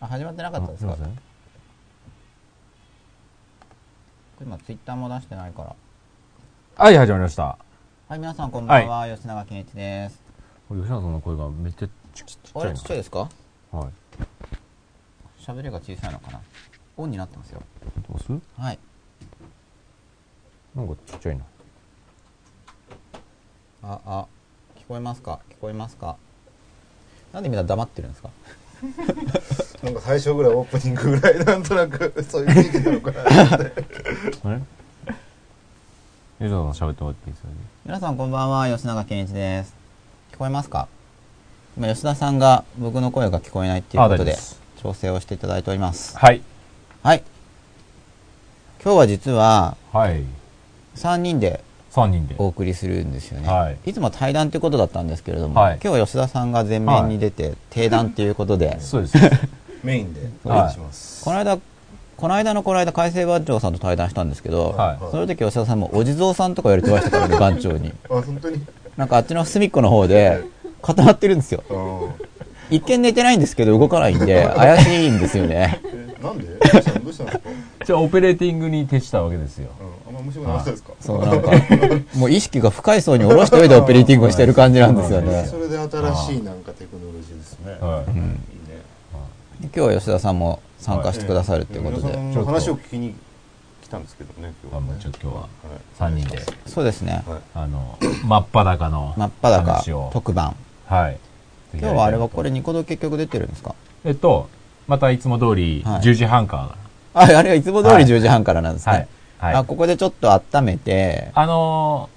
あ始まってなかったですか？今ツイッターも出してないから。はい、始まりました。はい皆さんこんばんは、吉永健一です。吉永さんの声がめっちゃちちっちあれゃいちっちゃいですか？な。はい。喋りが小さいのかな？オンになってますよ。どうすはい。なんかちっちゃいな。ああ。聞こえますか？聞こえますか？なんでみんな黙ってるんですか？なんか最初ぐらいオープニングぐらいなんとなくそういう雰囲気なのかなって。あれ？吉永さん喋ってもらっていいですよね？皆さんこんばんは吉永健一です。聞こえますか？今吉田さんが僕の声が聞こえないっていうあことで調整をしていただいております。はい。はい。今日は実ははい。3人で3人で。お送りするんですよね、はい。つも対談ってことだったんですけれども、はい。今日は吉田さんが前面に出て定談っていうことで、そうです。メインで。お願いします、この間この間のこの間海星番長さんと対談したんですけど、はい。その時吉田さんもお地蔵さんとか言われてましたからね番長に。あ本当に。なんかあっちの隅っこの方で固まってるんですよ。うん一見寝てないんですけど動かないんで 怪しいんですよね。えなんで？どうしたんですか、じゃあ、オペレーティングに徹したわけですよ。うん、あんま面白くなかったですか？そうなんかもう意識が深い層に下ろしておいてオペレーティングをしてる感じなんですよね。それで新しいなんかテクノロジーですね、はい。いいね今日は吉田さんも参加してくださるということで、皆さんの話を聞きに来たんですけどね今あもう日はね。ちょっと今日ははい。3人で、そうですね。はい。あの、真っ裸の真っ裸話を。特番。はい。今日はあれはこれニコ動結局出てるんですか？えっと、またいつも通りはい10時半から。ああれはいつも通りはい10時半からなんですね、はい。はい。あここでちょっと温めてあの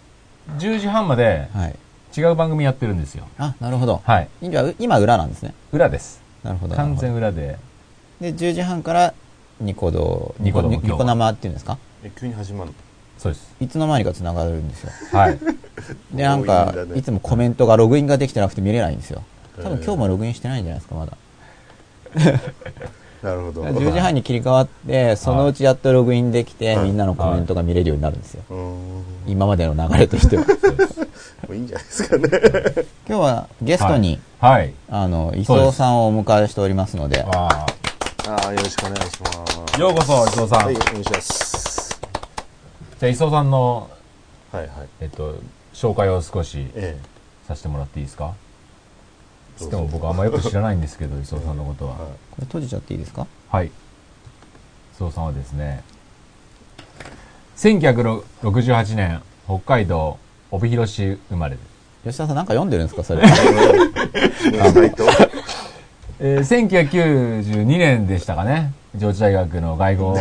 ー、10時半まではい違う番組やってるんですよ。あなるほどはい。じゃあ今裏なんですね裏です。なるほど完全なる裏で。ほどで10時半からニコ動ニコ動ニ今日はコ生っていうんですか？え急に始まるの？そうです。いつの間にか繋がるんですよはい。でなんかいつもコメントがログインができてなくて見れないんですよ多分今日もログインしてないんじゃないですかまだ。なるほど。10時半に切り替わってそのうちやっとログインできてはい。みんなのコメントが見れるようになるんですよ。うーん。も今までの流れとしては。ういいんじゃないですかね。今日はゲストに、はい。あの磯尾さんをお迎えしておりますので。わあ。ああよろしくお願いします。ようこそ、伊藤さん。はいじお願いします。ゃあ、伊藤さんの、はいはい。えっと、紹介を少しえさせてもらっていいですか？えでも僕あんまよく知らないんですけど、伊藤さんのことは。はいこれ閉じちゃっていいですか？はい。伊藤さんはですね、1968年、北海道帯広市生まれです。吉田さんなんか読んでるんですか？それ サイト えー、1992年でしたかね。上智大学の外語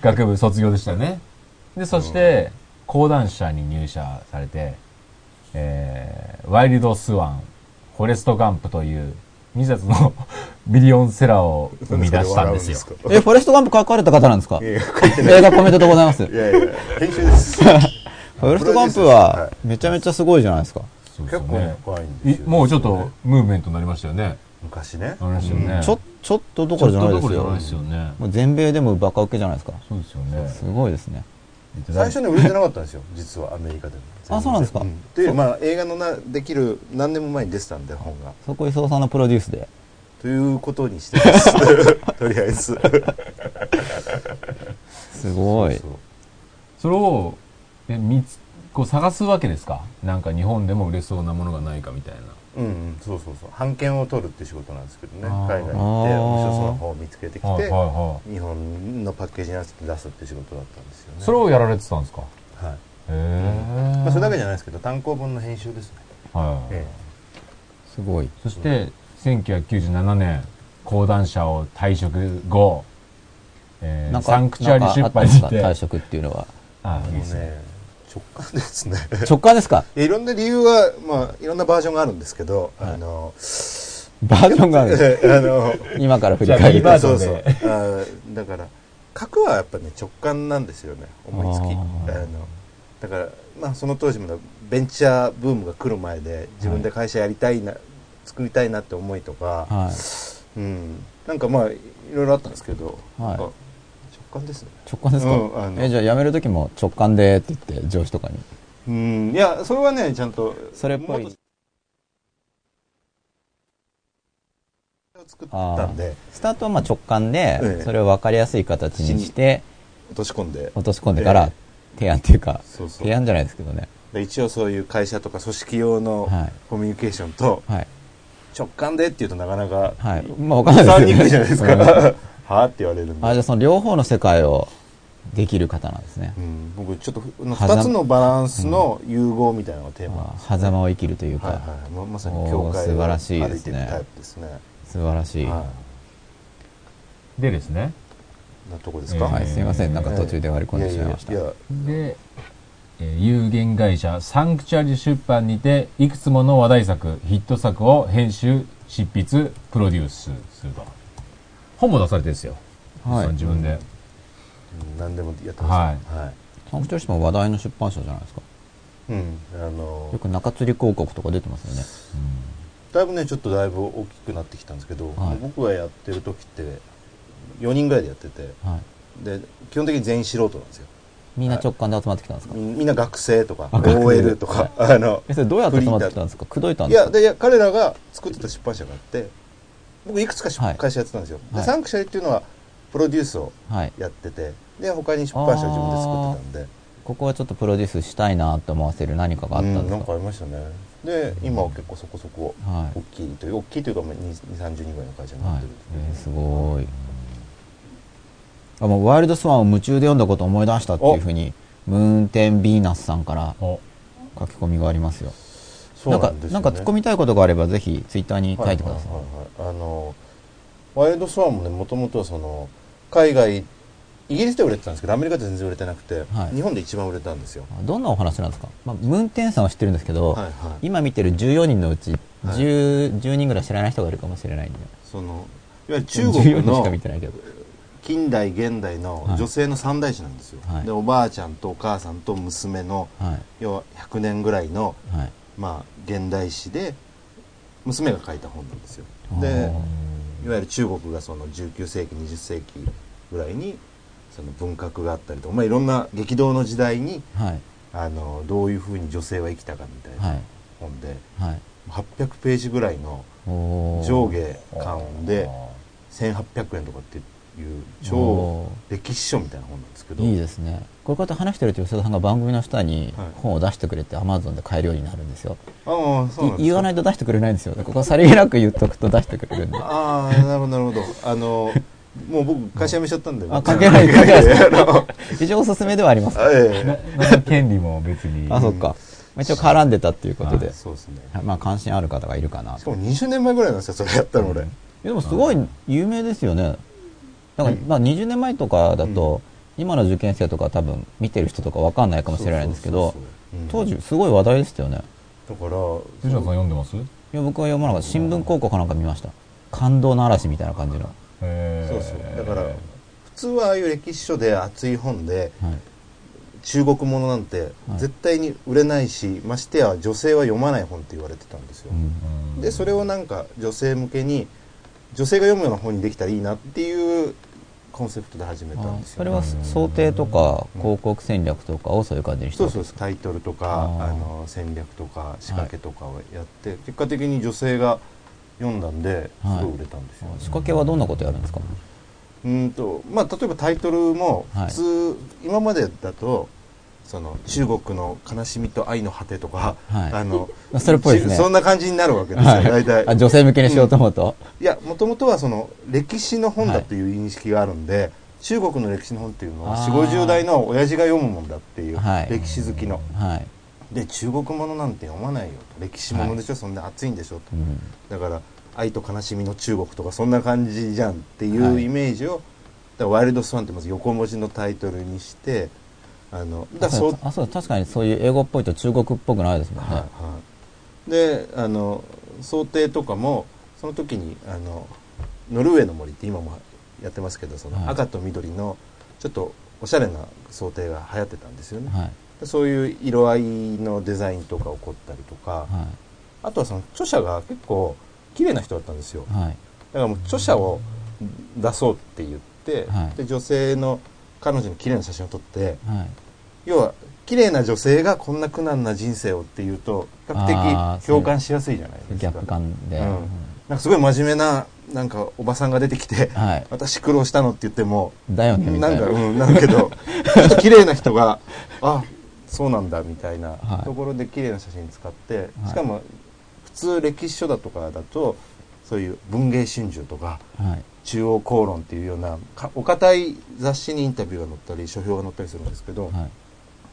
学部卒業でしたよね。で、そして、講談社に入社されて、えー、ワイルドスワン、フォレストガンプという2冊の ミリオンセラーを生み出したんですよ。えフォレストガンプ書かれた方なんですか？いや映画コメントでございますフいやいや編集ですォレストガンプはめちゃめちゃすごいじゃないですかそうですね。構深いんですよいもうちょっとムーブメントになりましたよね。昔ねありましたよね。ちょちょっとどころじゃないですよとどころじゃないですよね。もう全米でもバカ受けじゃないですかそうですよね。すごいですね最初ね売れてなかったんですよ 実はアメリカでも。あそうなんですか。でまあ映画のなできる何年も前に出てたんで本が。そこ磯尾さんのプロデュースで。ということにしてます。とりあえず。すごい。そう。それを、え、見つ、こう探すわけですか？なんか日本でも売れそうなものがないかみたいな。うんうんそうそうそう。版権を取るって仕事なんですけどね。海外行って面白そうな本を見つけてきて、はいはいはい。日本のパッケージに合わせて出すって仕事だったんですよね。それをやられてたんですか？はい、へえ。まあ、それだけじゃないですけど単行本の編集ですね、はい。えすごい。そして、1997年、講談社を退職後、え。ー、なんかサンクチュアリ出版になんかあったんですかて、退職っていうのはあえあのいいですね。ね直感ですね。直感ですか？いろんな理由はまあいろんなバージョンがあるんですけど、はい。あのバージョンがある？あの 今から振り返る。バージョンそうでそう。あーだから書くはやっぱね直感なんですよね思いつき。あのだからまあその当時まだベンチャーブームが来る前で自分で会社やりたいな、作りたいなって思いとか、はい。うん、なんかまあいろいろあったんですけど、はい感ですね。直感ですか、うんあの。えじゃあ辞める時も直感でって言って上司とかに。うんいやそれはねちゃんと。それっぽい。作ったんで。スタートはまあ直感でええ。それを分かりやすい形にして落とし込んで。落とし込んでから提案っていうかそうそう。提案じゃないですけどね。で一応そういう会社とか組織用のはい。コミュニケーションとはい。直感でっていうとなかなかはい。まあ分かんない伝わりにくいですけどじゃないですか。うんはあ？って言われるんであじゃあその両方の世界をできる方なんですね。うん、僕ちょっと狭間。2つのバランスの融合みたいなのがテーマ。なんあです狭間を生きるというか。はいはい。ままさに境界をおー素晴らしい歩いですね。てるタイプですね。素晴らしい。はでですね。いなとこですか、はいすいません。なんか途中で割り込んでしまいました。ややいや。で、えー有限会社サンクチュアリ出版にていくつもの話題作ヒット作を編集執筆プロデュースすると本も出されてるんですよ、はい。自分で、うん。何でもやってますはい、はい。サンクチュアリスも話題の出版社じゃないですか。うん。あのよく中吊り広告とか出てますよね。だいぶねちょっとだいぶ大きくなってきたんですけど、はい。僕がやってる時って4人ぐらいでやっててはい。で基本的に全員素人なんですよ。みんな直感で集まってきたんですか？みみんな学生とか OL とか、あのえそれどうやって集まってきたんですか？口説いたんいですか？やでいや彼らが作ってた出版社があって僕いくつか出はい。会社やってたんですよ、はい。でサンクシャリっていうのはプロデュースをはい。やっててで他に出版社を自分で作ってたんで。ここはちょっとプロデュースしたいなと思わせる何かがあったんうんなんですかかありましたね。で今は結構そこそこはい。大きいという大きいというかまあ2 3 0人ぐらいの会社になはいってるんですけど、えーすごい。あもうワイルドスワンを夢中で読んだことを思い出したっていうふうにムーンテンヴィーナスさんからお。書き込みがありますよなんかね、なんか突っ込みたいことがあればぜひツイッターに書いてください、はいはい。はいはいあのワイルドスワンもねもともとはその海外イギリスで売れてたんですけどアメリカで全然売れてなくて、はい。日本で一番売れたんですよ。どんなお話なんですか、まあ、ムーンテンさんは知ってるんですけど、はいはい。今見てる14人のうちはい。10, 10人ぐらい知らない人がいるかもしれないんでそのいわゆる中14国人しかの見てないけど。近代現代の女性の三大師なんですよ、はい。でおばあちゃんとお母さんと娘のはい。要は100年ぐらいの、はい。まあ、現代史で娘が書いた本なんですよ。でいわゆる中国がその19世紀20世紀ぐらいにその文革があったりとか、まあ、いろんな激動の時代にはい。あのどういうふうに女性は生きたかみたいはない。本で、はい。800ページぐらいの上下巻で1800円とかっていう超お歴史書みたいな本なんですけどいいですね。こういう方話してると吉田さんが番組の下にはい。本を出してくれてアマゾンで買えるようになるんですよ、ああそうなんです言わないと出してくれないんですよ。ここさりげなく言っとくと出してくれるんで。ああなるほどなるほど。あのもう僕会社辞めちゃったんで。あ関係ない関係ないあの一応おすすめではあります。あええ権利も別に。あそっか、まあ、一応絡んでたっていうことで。あそうですね。はいまあ関心ある方がいるかなしかも20年前ぐらいなんですよそれやったの俺、でもすごい有名ですよねなんか、うんまあ、20年前とかだと、今の受験生とか多分見てる人とかわかんないかもしれないんですけど当時すごい話題でしたよね。だから藤田さん読んでます？いや僕は読まなかった新聞広告かなんか見ました。感動の嵐みたいな感じの、そうそう。だから普通はああいう歴史書で熱い本ではい、中国ものなんてはい。絶対に売れないし、ましてや女性は読まない本って言われてたんですよ、うん。でそれをなんか女性向けに女性が読むような本にできたらいいなっていうコンセプトで始めたんですよ、それは想定とか広告戦略とかをそういう感じにしてそうそうですタイトルとかあの戦略とか仕掛けとかをやって、結果的に女性が読んだんですはい。ごい売れたんですよ、仕掛けはどんなことやるんですか？うんとまあ例えばタイトルもはい。普通、今までだとその中国の悲しみと愛の果てとか、はい。あのそれっぽいですね。そんな感じになるわけですよ、はい。大体。あ女性向けにしようと思うと、いやもともとはその歴史の本だっていう認識があるんで、中国の歴史の本っていうのはあー4 5 0代の親父が読むもんだっていう、はい。歴史好きの。はい、で中国ものなんて読まないよと。歴史ものでしょ、そんな熱いんでしょ？と。うん。だから愛と悲しみの中国とかそんな感じじゃんっていはい。うイメージを、だからワイルドスワンってまず横文字のタイトルにしてあのだそうあそう確かにそういう英語っぽいと中国っぽくないですもんね、はいはい、であの想定とかもその時にあのノルウェーの森って今もやってますけどそのはい。赤と緑のちょっとおしゃれな想定が流行ってたんですよね、はい。でそういう色合いのデザインとか起こったりとか、はあとはその著者が結構綺麗な人だったんですよ。いはい。だからもう著者を出そうって言って、はい。で女性の彼女に綺麗な写真を撮ってはい要は綺麗な女性がこんな苦難な人生をっていうと比較的共感しやすいじゃないですか。ギャップ感で、うん。なんかすごい真面目ななんかおばさんが出てきて、はい。私苦労したのって言ってもだよねな。いんかなうんなるけどちょっと綺麗な人があそうなんだみたいなはい。ところで綺麗な写真使って、はい。しかも普通歴史書だとかだとそういう文藝春秋とかはい。中央公論っていうようなかお堅い雑誌にインタビューが載ったり書評が載ったりするんですけど、はい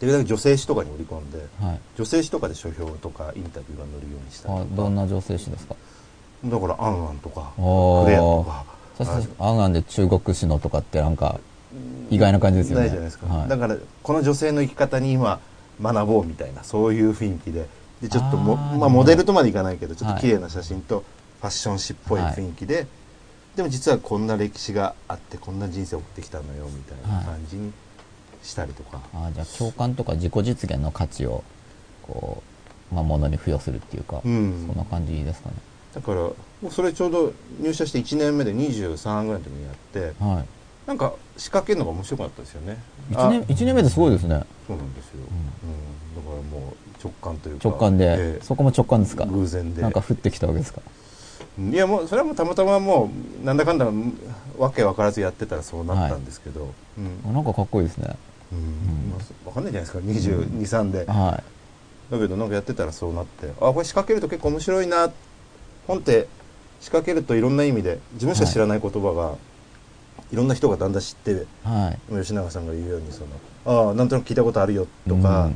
できるだけ女性誌とかに織り込んではい。女性誌とかで書評とかインタビューが載るようにしたりどんな女性誌ですか？だから「あんあん」とか「おー。クレア」とか。そしあてあんあんで中国史のとかってなんか意外な感じですよね。ないじゃないですか、はい。だからこの女性の生き方に今学ぼうみたいなそういう雰囲気で。でちょっともまあ、モデルとまでいかないけどちょっはい。と綺麗な写真とファッション誌っぽい雰囲気で、でも実はこんな歴史があってこんな人生を送ってきたのよみたいな感じにしたりとか、あじゃあ共感とか自己実現の価値をこう、まあ、ものに付与するっていうか、うん。そんな感じですかね。だからもうそれちょうど入社して1年目で23ぐらいの時にやってはい。なんか仕掛けるのが面白かったですよね。1年一年目ですごいですね。そうなんですよ、うん。だからもう直感というか。直感で、ええ。そこも直感ですか？偶然で。なんか降ってきたわけですか？いやもうそれはもうたまたまもうなんだかんだわけ分からずやってたらそうなったんですけど、うん。あなんかかっこいいですねうん。まあ分かんないじゃないですか。223で、はだけどなんかやってたらそうなって。あこれ仕掛けると結構面白いな。本って仕掛けるといろんな意味で自分しか知らない言葉が、い、ろんな人がだんだん知っていはい。吉永さんが言うようにそのああなんとなく聞いたことあるよとか、うん。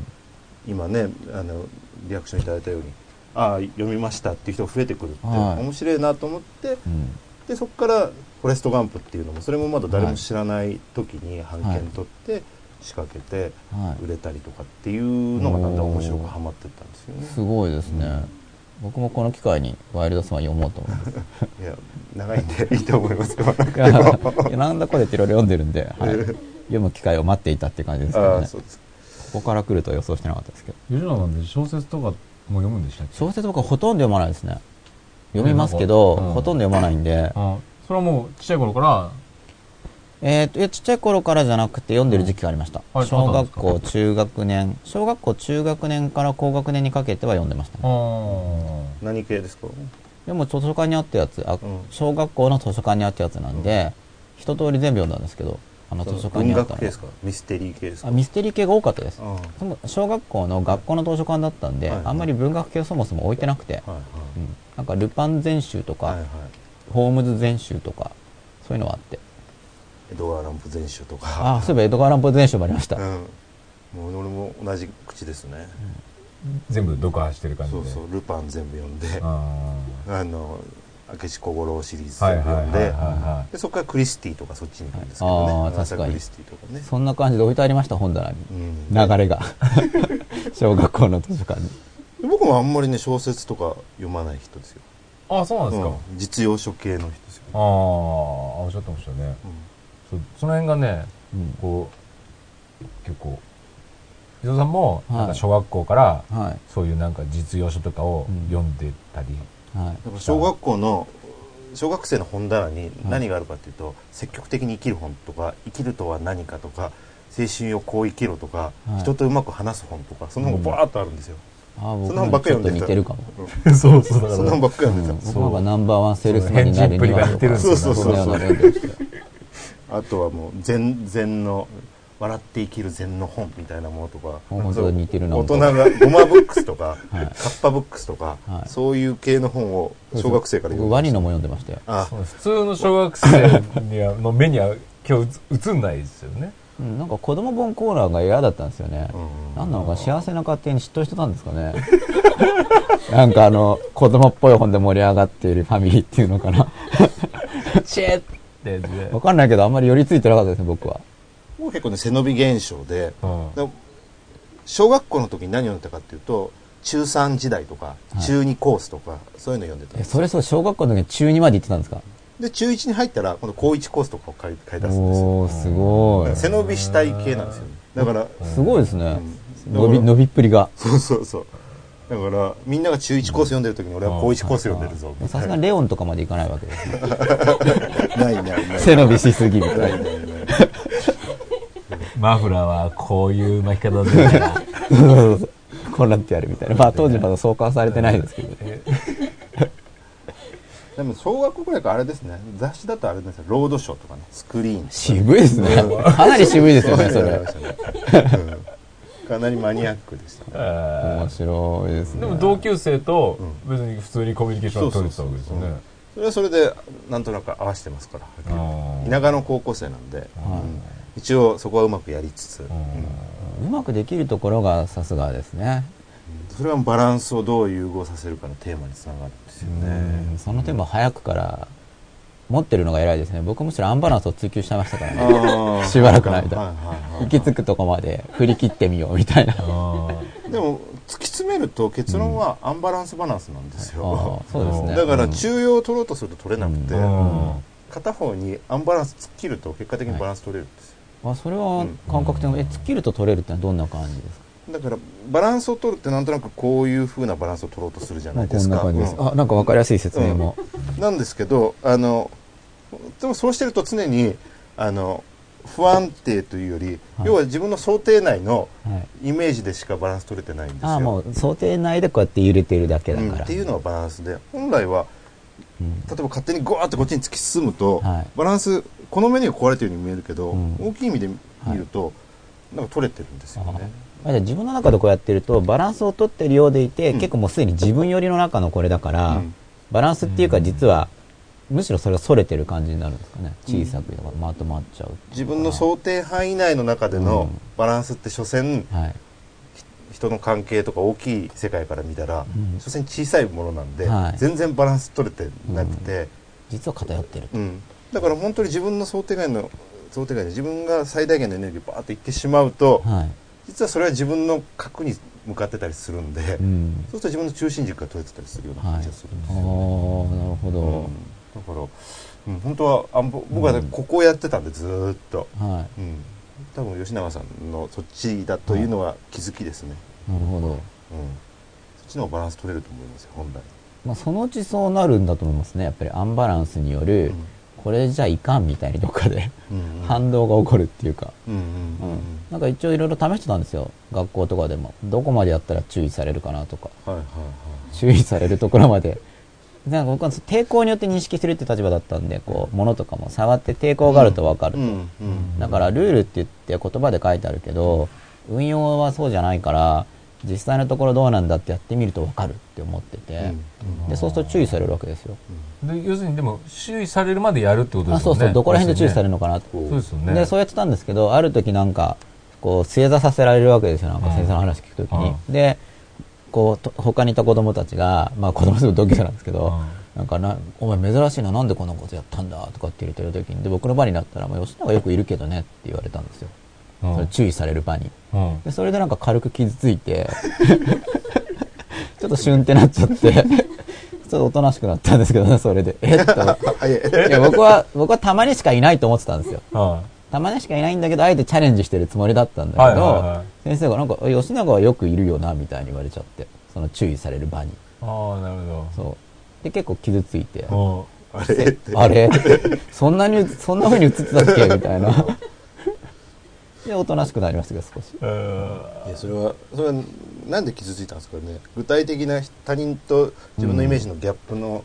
今ねあのリアクションいただいたようにああ読みましたっていう人が増えてくるって、はい。面白いなと思ってうん。でそこから「フォレスト・ガンプ」っていうのもそれもまだ誰も知らない時に版権取って仕掛けてはい。売れたりとかっていうのがだんだん面白くハマってったんですよね。すごいですね、僕もこの機会にワイルドスワン読もうと思います。いや長いんで いいと思いますよ。なんだこれっていろいろ読んでるんで、はい、読む機会を待っていたって感じですけどね。ああそうですここから来るとは予想してなかったですけど。吉野さんで小説とかも読むんでしたっけ？小説僕はほとんど読まないですね。読みますけど、うん。ほとんど読まないんで、あそれはもうちっちゃい頃からえーといやちっちゃい頃からじゃなくて読んでる時期がありました、はい小学校中学年小学校中学年から高学年にかけては読んでましたね。あ何系ですか？でも図書館にあったやつあ、ん。小学校の図書館にあったやつなんで、一通り全部読んだんですけどあの図書館文にあったの学系ですか？ミステリー系ですか？あミステリー系が多かったです。あその小学校の学校の図書館だったんで、はいはい。あんまり文学系そもそも置いてなくて、あはい。うん、なんかルパン全集とか、はいはいはい。ホームズ全集とかそういうのはあってエドガー・ランプ全集とか。あそういえばエドガー・ランポ全集もありました、うん。もう俺も同じ口ですね、全部読破してる感じで。そうそうルパン全部読んで。ああの明智小五郎シリーズ全部はいはいはい読んで。はでそこからクリスティとかそっちに行くんですけどね。あーアガサ確かに。クリスティとかね。そんな感じで置いてありました本棚に、うん。流れが。小学校の図書館に。僕もあんまりね小説とか読まない人ですよ、いあそうなんですか、うん。実用書系の人ですよ、ああおっしゃってましたね。そその辺がねうん。こう結構伊藤さんもはい。なんか小学校からはい。そういうなんか実用書とかをうん。読んでたり、はい。小学校の小学生の本棚に何があるかっていうと、積極的に生きる本とか生きるとは何かとか青春をこう生きろとか、はい。人とうまく話す本とかそのがバーッとあるんですよ、あー僕そんな本ばっかり読んでた似てるかも、そうそう。だそんなのばっか読んでた、僕なんかナンバーワンセールスマンになるにはそうそうな読んでました。よあとはもう禅禅の笑って生きる禅の本みたいなものとかあ本当だ似てるな大人がゴマブックスとか、はい。カッパブックスとか、はい。そういう系の本を小学生から僕ワニのも読んでましたよ。あ。普通の小学生にはの目には今日映んないですよね。うんなんか子供本コーナーが嫌だったんですよね、うん。なんなのか幸せな家庭に嫉妬してたんですかね。なんかあの子供っぽい本で盛り上がっているファミリーっていうのかな。チェッってやつで。わかんないけどあんまり寄りついてなかったですね僕は。もう結構ね背伸び現象で。うん。で小学校の時に何読んでたかっていうと中3時代とかい。中2コースとか、そういうの読んでたんでそれそう小学校の時に中2まで行ってたんですか？で中1に入ったら今度高1コースとかを買い買い出すんですよ。おおすごい。背伸びしたい系なんですよ。ねだからすごいですね、うん。伸び伸びっぷりが。そうそうそうだからみんなが中1コース読んでる時に俺は高1コース読んでるぞ。さすがにレオンとかまで行かないわけですね ないないない。背伸びしすぎみたいなマフラーはこういう巻き方でこうなってやるみたいな。まあ当時まだ創刊されてないですけどえでも小学校ぐらいからあれですね。雑誌だとあれですよロードショーとかね。スクリーン渋いですね。かなり渋いですよね、それかなりマニアックでしたね。え面白いですね。ーでも同級生と別に普通にコミュニケーションを取れてたわけですよね。それはそれでなんとなく合わせてますから。田舎の高校生なんで、うん一応そこはうまくやりつつ、うん。うまくできるところがさすがですね。それはバランスをどう融合させるかのテーマにつながるんですよね、うん。その点も早くから持ってるのが偉いですね。僕むしろアンバランスを追求してましたからね。しばらくの間。はいはいはい行き着くとこまで振り切ってみようみたいな。でも突き詰めると結論はアンバランスバランスなんですよ、あそうですね。だから中庸を取ろうとすると取れなくて、ーうん。片方にアンバランス突っ切ると結果的にバランス取れるん。ですよ、あそれは感覚的に、え、突っ切ると取れるってのはどんな感じですかだからバランスを取るってなんとなくこういう風なバランスを取ろうとするじゃないこです。か。うん。あ、なんかわかりやすい説明も。なんですけどあのでもそうしてると常にあの不安定というより、はい。要は自分の想定内のはい。イメージでしかバランス取れてないんですよ。あもう想定内でこうやって揺れてるだけだうん。から。っていうのがバランスで。本来はうん。例えば勝手にゴーってこっちに突き進むと、はい。バランスこの目には壊れてるように見えるけど、うん。大きい意味で見ると、なんか取れてるんですよね。あじゃあ自分の中でこうやってるとバランスを取ってるようでいて、うん。結構もうすでに自分寄りの中のこれだから、うん。バランスっていうか実は、むしろそれが逸れてる感じになるんですかね。小さくまとまっちゃう自分の想定範囲内の中でのうん。バランスって所詮はい。人の関係とか大きい世界から見たら、うん。所詮小さいものなんで、はい。全然バランス取れてなくて、実は偏ってるうん。だから本当に自分の想定外の想定外で自分が最大限のエネルギーをバーっていってしまうと、はい、実はそれは自分の核に向かってたりするんで、うん、そうすると自分の中心軸が取れてたりするようなはい。感じがするんですああよ。なるほど、うん。だから、うん、本当はあんぼ僕はね、うん。ここをやってたんでずーっと、はうん、多分吉永さんのそっちだというのは気づきですね、いなるほど、うん、そっちのバランス取れると思いますよ本来、まあ、そのうちそうなるんだと思いますね。やっぱりアンバランスによる、これじゃいかんみたいにどっかで反動が起こるっていうか、なんか一応いろいろ試してたんですよ。学校とかでも。どこまでやったら注意されるかなとか。注意されるところまで。なんか僕は抵抗によって認識するって立場だったんでこう物とかも触って抵抗があると分かると、だからルールって言って言葉で書いてあるけど運用はそうじゃないから実際のところどうなんだってやってみると分かるって思ってて、でそうすると注意されるわけですよ、で要するにでも注意されるまでやるってことであすよね。そうそう。どこら辺で注意されるのかなって。そうですよね。でそうやってたんですけどある時なんかこう正座させられるわけですよ。なんか先生の話聞く時に、うでこうと他にいた子供たちがまあ子供すぐ同級生なんですけど、なんかな「お前珍しいななんでこんなことやったんだ」とかって言ってる時にで僕の場になったら「まあ、吉永よくいるけどね」って言われたんですよ、うんそれ注意される場に。うん。でそれでなんか軽く傷ついて ちょっとシュンってなっちゃって ちょっとおとなしくなったんですけどねそれで。えっと あいや。僕は僕はたまにしかいないと思ってたんですよ。はたまにしかいないんだけど、あえてチャレンジしてるつもりだったんだけど、はいはいはい。先生がなんか、え吉永はよくいるよな、みたいに言われちゃって、その注意される場に。いああなるほそう。で、結構傷ついて、どあれ？ってあれ？そんなに、そんな風に映ってたっけ？みたいな。で、おとなしくなりましたけど、少し。うん。いやそれはそれはなんで傷ついたんですかね。具体的な他人と自分のイメージのギャップの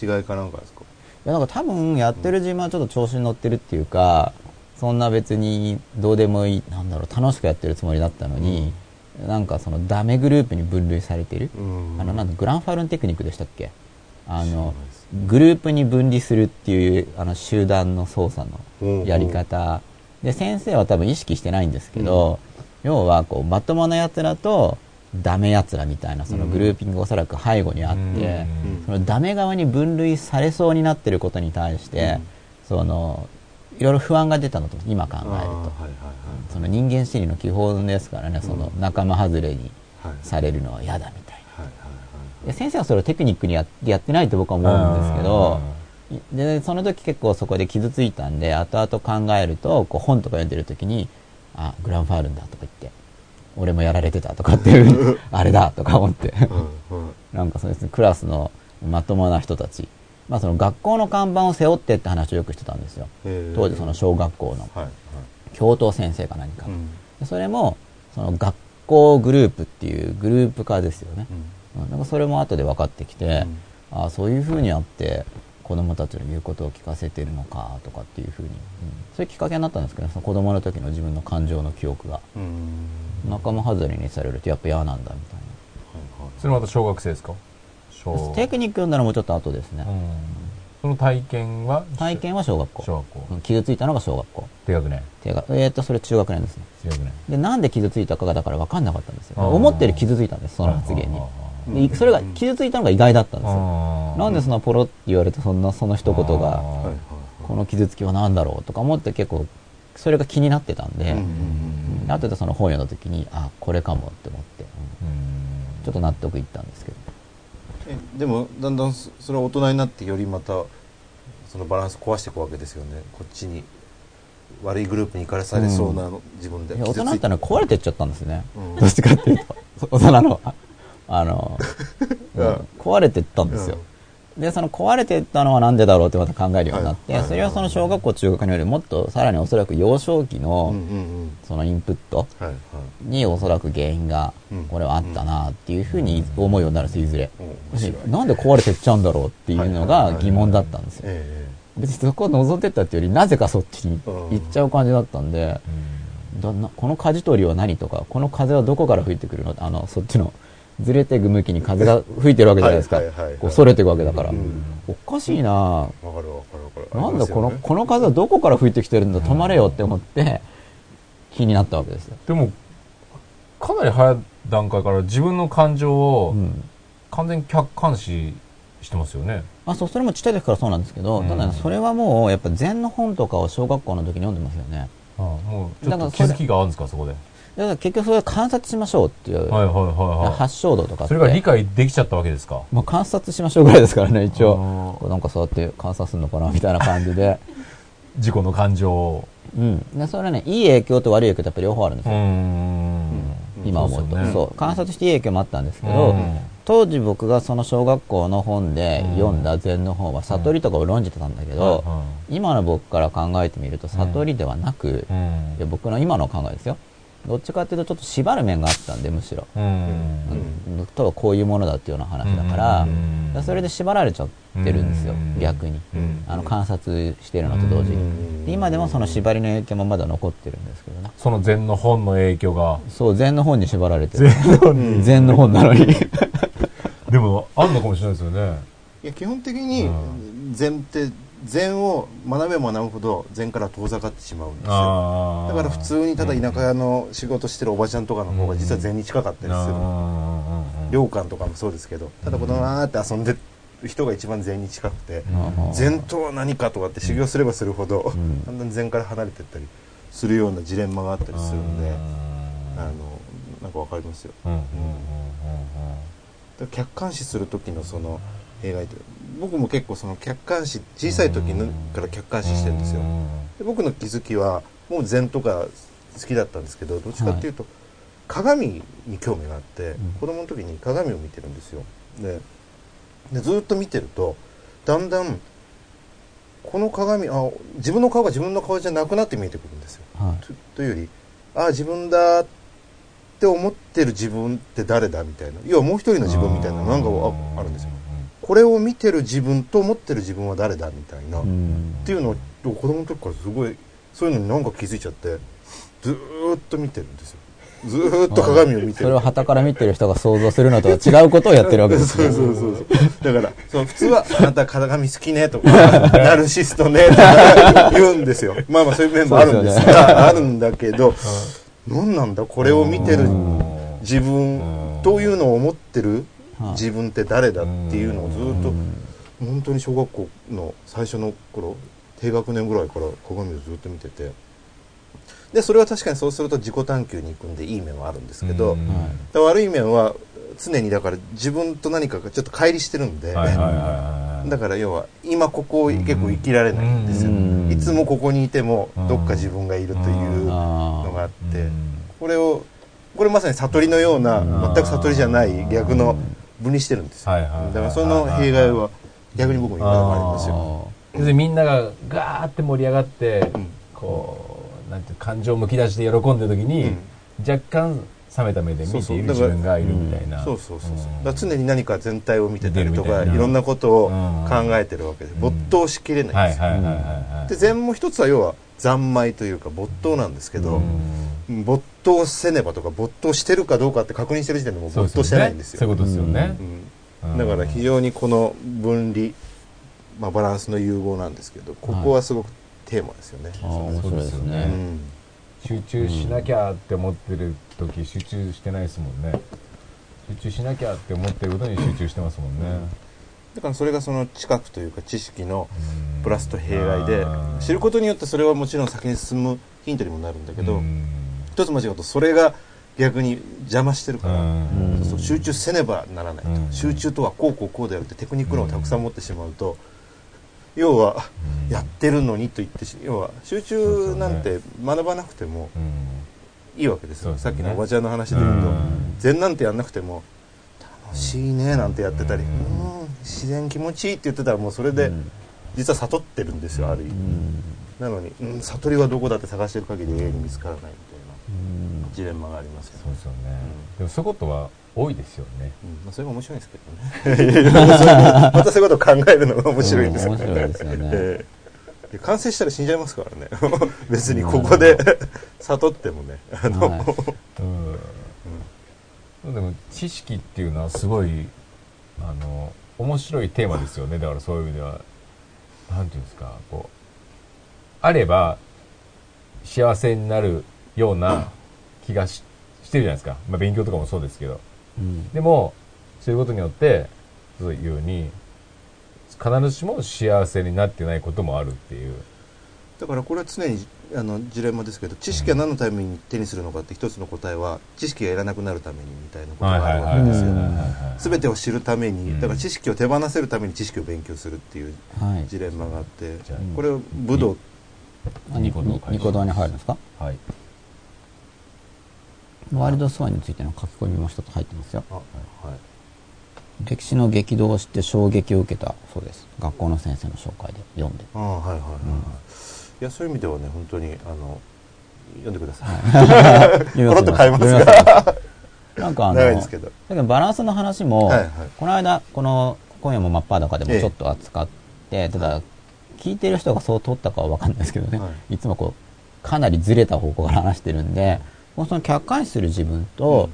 違いかなんかですか、いや、なんか多分、やってる自分はちょっと調子に乗ってるっていうか、そんな別にどうでもいい、なんだろう、楽しくやってるつもりだったのに、なんかそのダメグループに分類されてる。うん。あの、なんだ、グランファルンテクニックでしたっけ？あの、グループに分離するっていう、あの、集団の操作のやり方。で、先生は多分意識してないんですけど、要は、こう、まともな奴らと、ダメ奴らみたいな、そのグルーピングがおそらく背後にあって、うん。そのダメ側に分類されそうになってることに対して、その、いろいろ不安が出たのと、今考えると。はいはいはい。その人間心理の基本ですからね、その仲間外れにはい。されるのは嫌だみたいな。はいはいで先生はそれをテクニックにややってないと僕は思うんですけど、でその時結構そこで傷ついたんで後々考えるとこう本とか読んでる時に「あグランファールンだ」とか言って「俺もやられてた」とかっていう あれだとか思って。なんかそうですねクラスのまともな人たちまあその学校の看板を背負ってって話をよくしてたんですよ。当時その小学校の。教頭先生か何か、うん。でそれもその学校グループっていうグループ化ですよね、うん。なんかそれも後で分かってきて、ああそういうふうにあって子供たちの言うことを聞かせてるのかとかっていうふうに、うん。そういうきっかけになったんですけどその子供の時の自分の感情の記憶が。うん。仲間外れにされるとやっぱ嫌なんだみたいそれまた小学生ですか？テクニック読んだのもちょっと後ですね、うん。その体験は？体験は小学校。小学校。うん。傷ついたのが小学校。低学年。低学えー、とそれ中学年ですね。低学年。でなんで傷ついたかがだから分かんなかったんですよ。思ってる傷ついたんですその発言にでそれが傷ついたのが意外だったんですよ。なんでそんなポロって言われてそんなその一言がこの傷つきは何だろうとか思って結構それが気になってたんで、うんうん後でその本読んだ時にあこれかもって思って、うん。ちょっと納得いったんですけど。えでもだんだんそそれは大人になってよりまたそのバランス壊していくわけですよね。こっちに悪いグループに行かれされそうなの、自分で。大人になったら壊れてっちゃったんですね、うん。どっちかっていうと。大人のああの、うんうん壊れてったんですよ、でその壊れてったのはなんでだろうってまた考えるようになって、それはその小学校中学年よりもっとさらにおそらく幼少期うんのそのインプットにおそらく原因がうんこれはあったなっていうふうに思うようになるんですいずれ、なんで壊れてっちゃうんだろうっていうのが疑問だったんですよ。え別にそこを望んでったっていうよりなぜかそっちに行っちゃう感じだったんで、この舵取りは何とかこの風はどこから吹いてくるの？あのそっちのずれていく向きに風が吹いてるわけじゃないですか。こうそれていくわけだから、うん。おかしいな。えわかるわかるわかる。なんだこのこの風はどこから吹いてきてるんだ止まれよって思って気になったわけですよ、でもかなり早い段階から自分の感情をうん。完全に客観視してますよね、あそうそれもちっちゃい時からそうなんですけど、うん。ただねそれはもうやっぱ禅の本とかを小学校の時に読んでますよね。もうちょっと気づきがあるんですかそこでだから結局それを観察しましょうっていう、はいはいはいはい。発祥度とかって。それが理解できちゃったわけですか？まあ、観察しましょうぐらいですからね一応。なんかそうやって観察するのかなみたいな感じで。自己の感情を。うん。でそれはねいい影響と悪い影響とやっぱり両方あるんですよ、今思うと。そうう,、そですよね。観察していい影響もあったんですけど、うん当時僕がその小学校の本でうん。読んだ禅の本は悟りとかを論じてたんだけど、今の僕から考えてみると悟りではなく、僕の今の考えですよどっちかっていうとちょっと縛る面があったんでむしろ、うん。うん、とはこういうものだっていうような話だから、うそれで縛られちゃってるんですよ、うん。逆に、うん。あの観察してるのと同時に、うん。で今でもその縛りの影響もまだ残ってるんですけどね。その禅の本の影響が。そう禅の本に縛られてる。禅の本に。禅の本なのに。でもあんのかもしれないですよね。いや基本的にう禅って禅を学べば学ぶほど禅から遠ざかってしまうんですよ。あだから普通にただ田舎屋の仕事してるおばちゃんとかの方が実は禅に近かったりする。良館とかもそうですけどただ子供わーって遊んでる人が一番禅に近くてうん。禅とは何かとかって修行すればするほどん。だんだん禅から離れていったりするようなジレンマがあったりするんであのなんかわかりますよ。客観視する時のその映画って僕も結構その客観視小さい時のから客観視してるんですよ。で僕の気づきはもう禅とか好きだったんですけどどっちかっていうと、鏡に興味があって、ん。子供の時に鏡を見てるんですよ。ででずっと見てるとだんだんこの鏡あ自分の顔が自分の顔じゃなくなって見えてくるんですよ。はい。とというよりあ自分だって思ってる自分って誰だみたいな。要はもう一人の自分みたいななんかああるんですよこれを見てる自分と思ってる自分は誰だみたいな、っうん。ていうのを子供の時からすごいそういうのになんか気づいちゃってずーっと見てるんですよ。ずーっと鏡を見てる。それを旗から見てる人が想像するのとは違うことをやってるわけです そうねそうそうそう。だからそう普通は「あなた鏡好きね」とか「ナルシストね」とか言うんですよ。まあまあそういう面もあるんです。があるんだけど何なんだ？これを見てる自分というのを思ってるはい自分って誰だっていうのをずっと本当に小学校の最初の頃低学年ぐらいから鏡をずっと見てて。でそれは確かにそうすると自己探求に行くんでいい面はあるんですけど、悪い面は常にだから自分と何かがちょっと乖離してるんで、だから要は今ここを結構生きられないんですよ、うん。いつもここにいてもうん。どっか自分がいるというあのがあって、うん。これをこれまさに悟りのようなうん。全く悟りじゃない逆の分離してるんですよ、はいはいはい。はいだからその弊害は逆に僕も今でもありますよ、あ要するにみんながガーって盛り上がって、うん。こうなんていう感情むき出して喜んでる時に、若干冷めた目で見ている自分がいるみたいな。そうそうそうそう、ん。だ常に何か全体を見てたりと見てるみたいろんなことを考えてるわけで、ん。没頭しきれないんです。よ、はいはいはいはいはい。で禅も一つは要は三昧というか没頭なんですけど、うん没頭せねばとか没頭してるかどうかって確認してる時点でもう没頭してないんですよ。そういうことですよね。うん。だから非常にこの分離、まあ、バランスの融合なんですけどここはすごくテーマですよね、ああ面白いですそうですよね。うん。集中しなきゃって思ってる時集中してないですもんね。集中しなきゃって思ってることに集中してますもんね。だからそれがその知覚というか知識のうん。プラスと弊害で知ることによってそれはもちろん先に進むヒントにもなるんだけどうん一つ間違うとそれが逆に邪魔してるから。うん。そう集中せねばならない。とうん。集中とはこうこうこうだよってテクニック論をたくさん持ってしまうと要はやってるのにと言ってし要は集中なんて学ばなくてもうんいいわけですよ。さっきのおばちゃんの話で言うとうん。禅なんてやんなくても楽しいねなんてやってたりううんん自然気持ちいいって言ってたらもうそれでうん。実は悟ってるんですよある意味。うん。なのにうん悟りはどこだって探してる限り永遠に見つからないジレンマがありますよねそうですよね。でもそういうことは多いですよね。うん。まあ、それ が面白いんですけどね。またそういうことを考えるのが面白いんですようん面白いですよね。ええ。完成したら死んじゃいますからね。別にここで 悟ってもね。あの、はい。うん。でも知識っていうのはすごいあの面白いテーマですよね。だからそういう意味ではなんていうんですかこうあれば幸せになるような気がししてるじゃないですか、まあ、勉強とかもそうですけど。うん。でもそういうことによってそういうように必ずしも幸せになってないこともあるっていう。だからこれは常にあのジレンマですけど知識は何のために手にするのかって一つの答えは知識がいらなくなるためにみたいなことがあるわけですよ全てを知るためにだから知識を手放せるために知識を勉強するっていうはいジレンマがあってじゃあこれを武道ニコ動に入るんですかはいワイルドスワンについての書き込みも一つ入ってますよ。あはい歴史の激動を知って衝撃を受けたそうです。学校の先生の紹介で読んで。ああはいはいはい、はい。いやそういう意味ではね本当にあの読んでください、ココロッと変えますが。なんかあの長いですけど。だけどバランスの話も、はいはい。この間この今夜も真っ裸でもええ。ちょっと扱って、ただ聞いてる人がそう取ったかは分かんないですけどね、、はい。つもこうかなりずれた方向から話してるんでもうその客観視する自分と、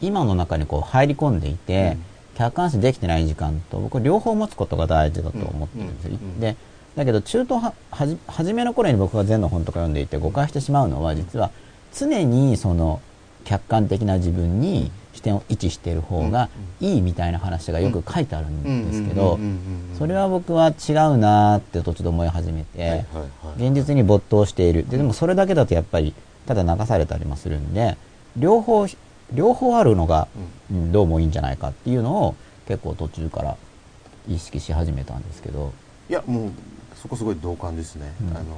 今の中にこう入り込んでいて、うん。客観視できてない時間と僕は両方持つことが大事だと思ってるんですよ、でだけど中途ははじ初めの頃に僕が禅の本とか読んでいて誤解してしまうのは実は常にその客観的な自分に視点を位置している方がいいみたいな話がよく書いてあるんですけどそれは僕は違うなーって途中で思い始めて、現実に没頭している。ででもそれだけだとやっぱりただ流されたりもするんで両方両方あるのが、うん、どうもいいんじゃないかっていうのを結構途中から意識し始めたんですけど。いやもうそこすごい同感ですね、うん。あのだか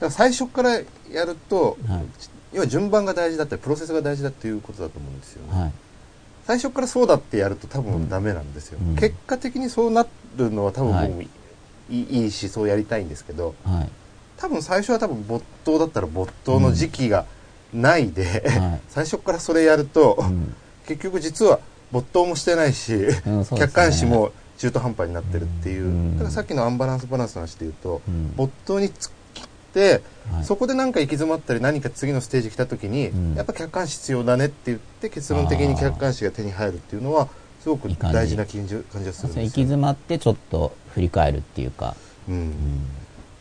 ら最初からやると、はい。要は順番が大事だったりプロセスが大事だっていうことだと思うんですよね、はい。最初からそうだってやると多分ダメなんですよ、うん。結果的にそうなるのは多分もいい,、い、いしそうやりたいんですけど。はい多分最初は多分没頭だったら没頭の時期がないで、はい。最初からそれやると、うん。結局実は没頭もしてないし、ね。客観視も中途半端になってるっていう、うん。だからさっきのアンバランスバランスの話で言うと、うん。没頭に突っ切って、はい。そこで何か行き詰まったり何か次のステージ来た時に、うん。やっぱ客観視必要だねって言って結論的に客観視が手に入るっていうのはすごく大事な感じがするん行きですよ、詰まってちょっと振り返るっていうか、うん。うん。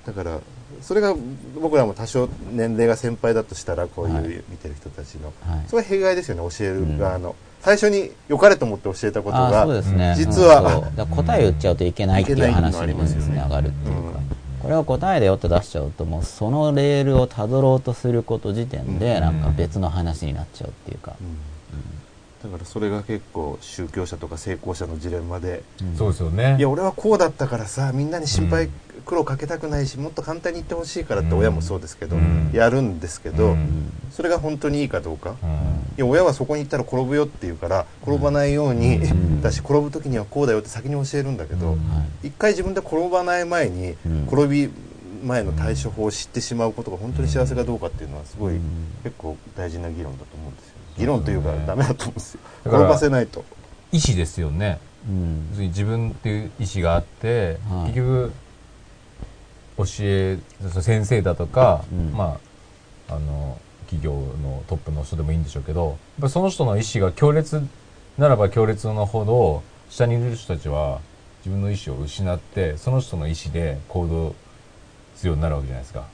だからそれが僕らも多少年齢が先輩だとしたらこういうはい。見てる人たちの、はい。それは弊害ですよね教える側の、最初に良かれと思って教えたことあがそうですね。実はうん答えを言っちゃうといけないっていう話にもつますよね。ながるっていうか、うん。これは答えだよって出しちゃうともうそのレールをたどろうとすること時点でうん。なんか別の話になっちゃうっていうか、だからそれが結構宗教者とか成功者のジレンマで、うん。そうですよね。いや俺はこうだったからさみんなに心配、うん苦労かけたくないしもっと簡単に言ってほしいからって親もそうですけど、うん。やるんですけど、うん。それが本当にいいかどうか、うん。いや親はそこに行ったら転ぶよって言うから転ばないように、ん。だし転ぶ時にはこうだよって先に教えるんだけど、一回自分で転ばない前に、うん。転び前の対処法を知ってしまうことが本当に幸せかどうかっていうのはすごい、うん。結構大事な議論だと思うんですよ。ね。議論というかダメだと思うんですよ。転ばせないと。意思ですよね。うん。自分っていう意思があって、はい。結局教え先生だとか、うん。まああの企業のトップの人でもいいんでしょうけどやっぱりその人の意思が強烈ならば強烈なほど下にいる人たちは自分の意思を失ってその人の意思で行動するようになるわけじゃないですか。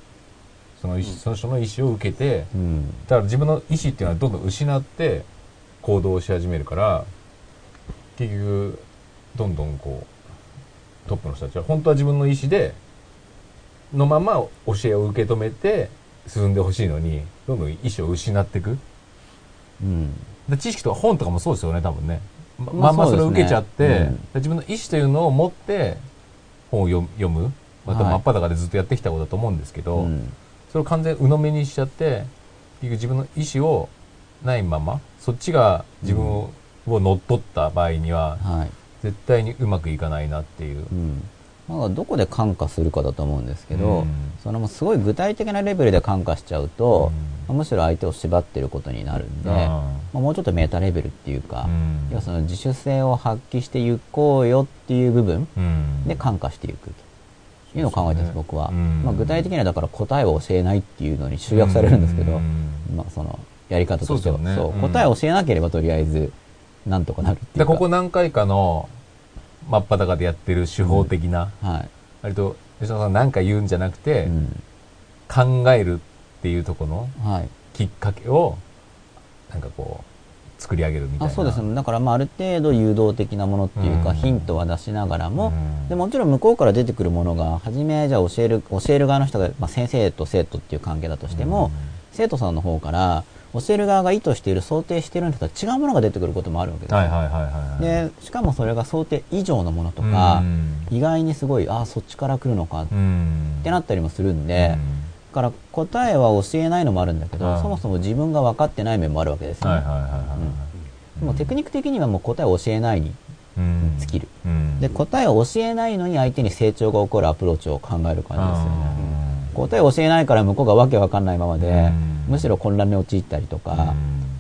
その意思、その人の意思を受けてうん。だから自分の意思っていうのはどんどん失って行動し始めるから結局どんどんこうトップの人たちは本当は自分の意思でのまま教えを受け止めて進んでほしいのにどんどん意思を失っていく。うん。で知識とか本とかもそうですよね多分ね。ままあまんまそれを受けちゃって、うん。自分の意思というのを持って本を読読む。またはい。真っ裸でずっとやってきたことだと思うんですけど、うん。それを完全に鵜呑みにしちゃって結局自分の意思をないままそっちが自分を,、乗っ取った場合にははい。絶対にうまくいかないなっていう。うんまあ、どこで感化するかだと思うんですけど、うん。そのすごい具体的なレベルで感化しちゃうと、うまあむしろ相手を縛ってることになるんで、うんまあ、もうちょっとメタレベルっていうか、うん。要はその自主性を発揮していこうよっていう部分うん。で感化していくというのを考えてるんです、僕は、うん。まあ、具体的にはだから答えを教えないっていうのに集約されるんですけど、うん。まあ、そのやり方としては。そうね。答えを教えなければとりあえずなんとかなるっていうか。でここ何回かの真っ裸でやってる手法的な、はい、割と吉野さん何か言うんじゃなくて、うん。考えるっていうところのはい、きっかけをなんかこう作り上げるみたいな。あそうですね。だからまあある程度誘導的なものっていうか、うん。ヒントは出しながらも、うん。でもちろん向こうから出てくるものが初めじゃあ教える教える側の人が、まあ、先生と生徒っていう関係だとしても、生徒さんの方から教える側が意図している想定しているのとは違うものが出てくることもあるわけです。よ、はいはいはいはいはい。でしかもそれが想定以上のものとか、うん。意外にすごいああそっちから来るのかっうん。てなったりもするんで、だから答えは教えないのもあるんだけど、はい。そもそも自分が分かってない面もあるわけですよね、もテクニック的にはもう答えを教えないにうん。尽きる、うん。で答えを教えないのに相手に成長が起こるアプローチを考える感じですよね、答えを教えないから向こうがわけわかんないままで、うん。むしろ混乱に陥ったりとか、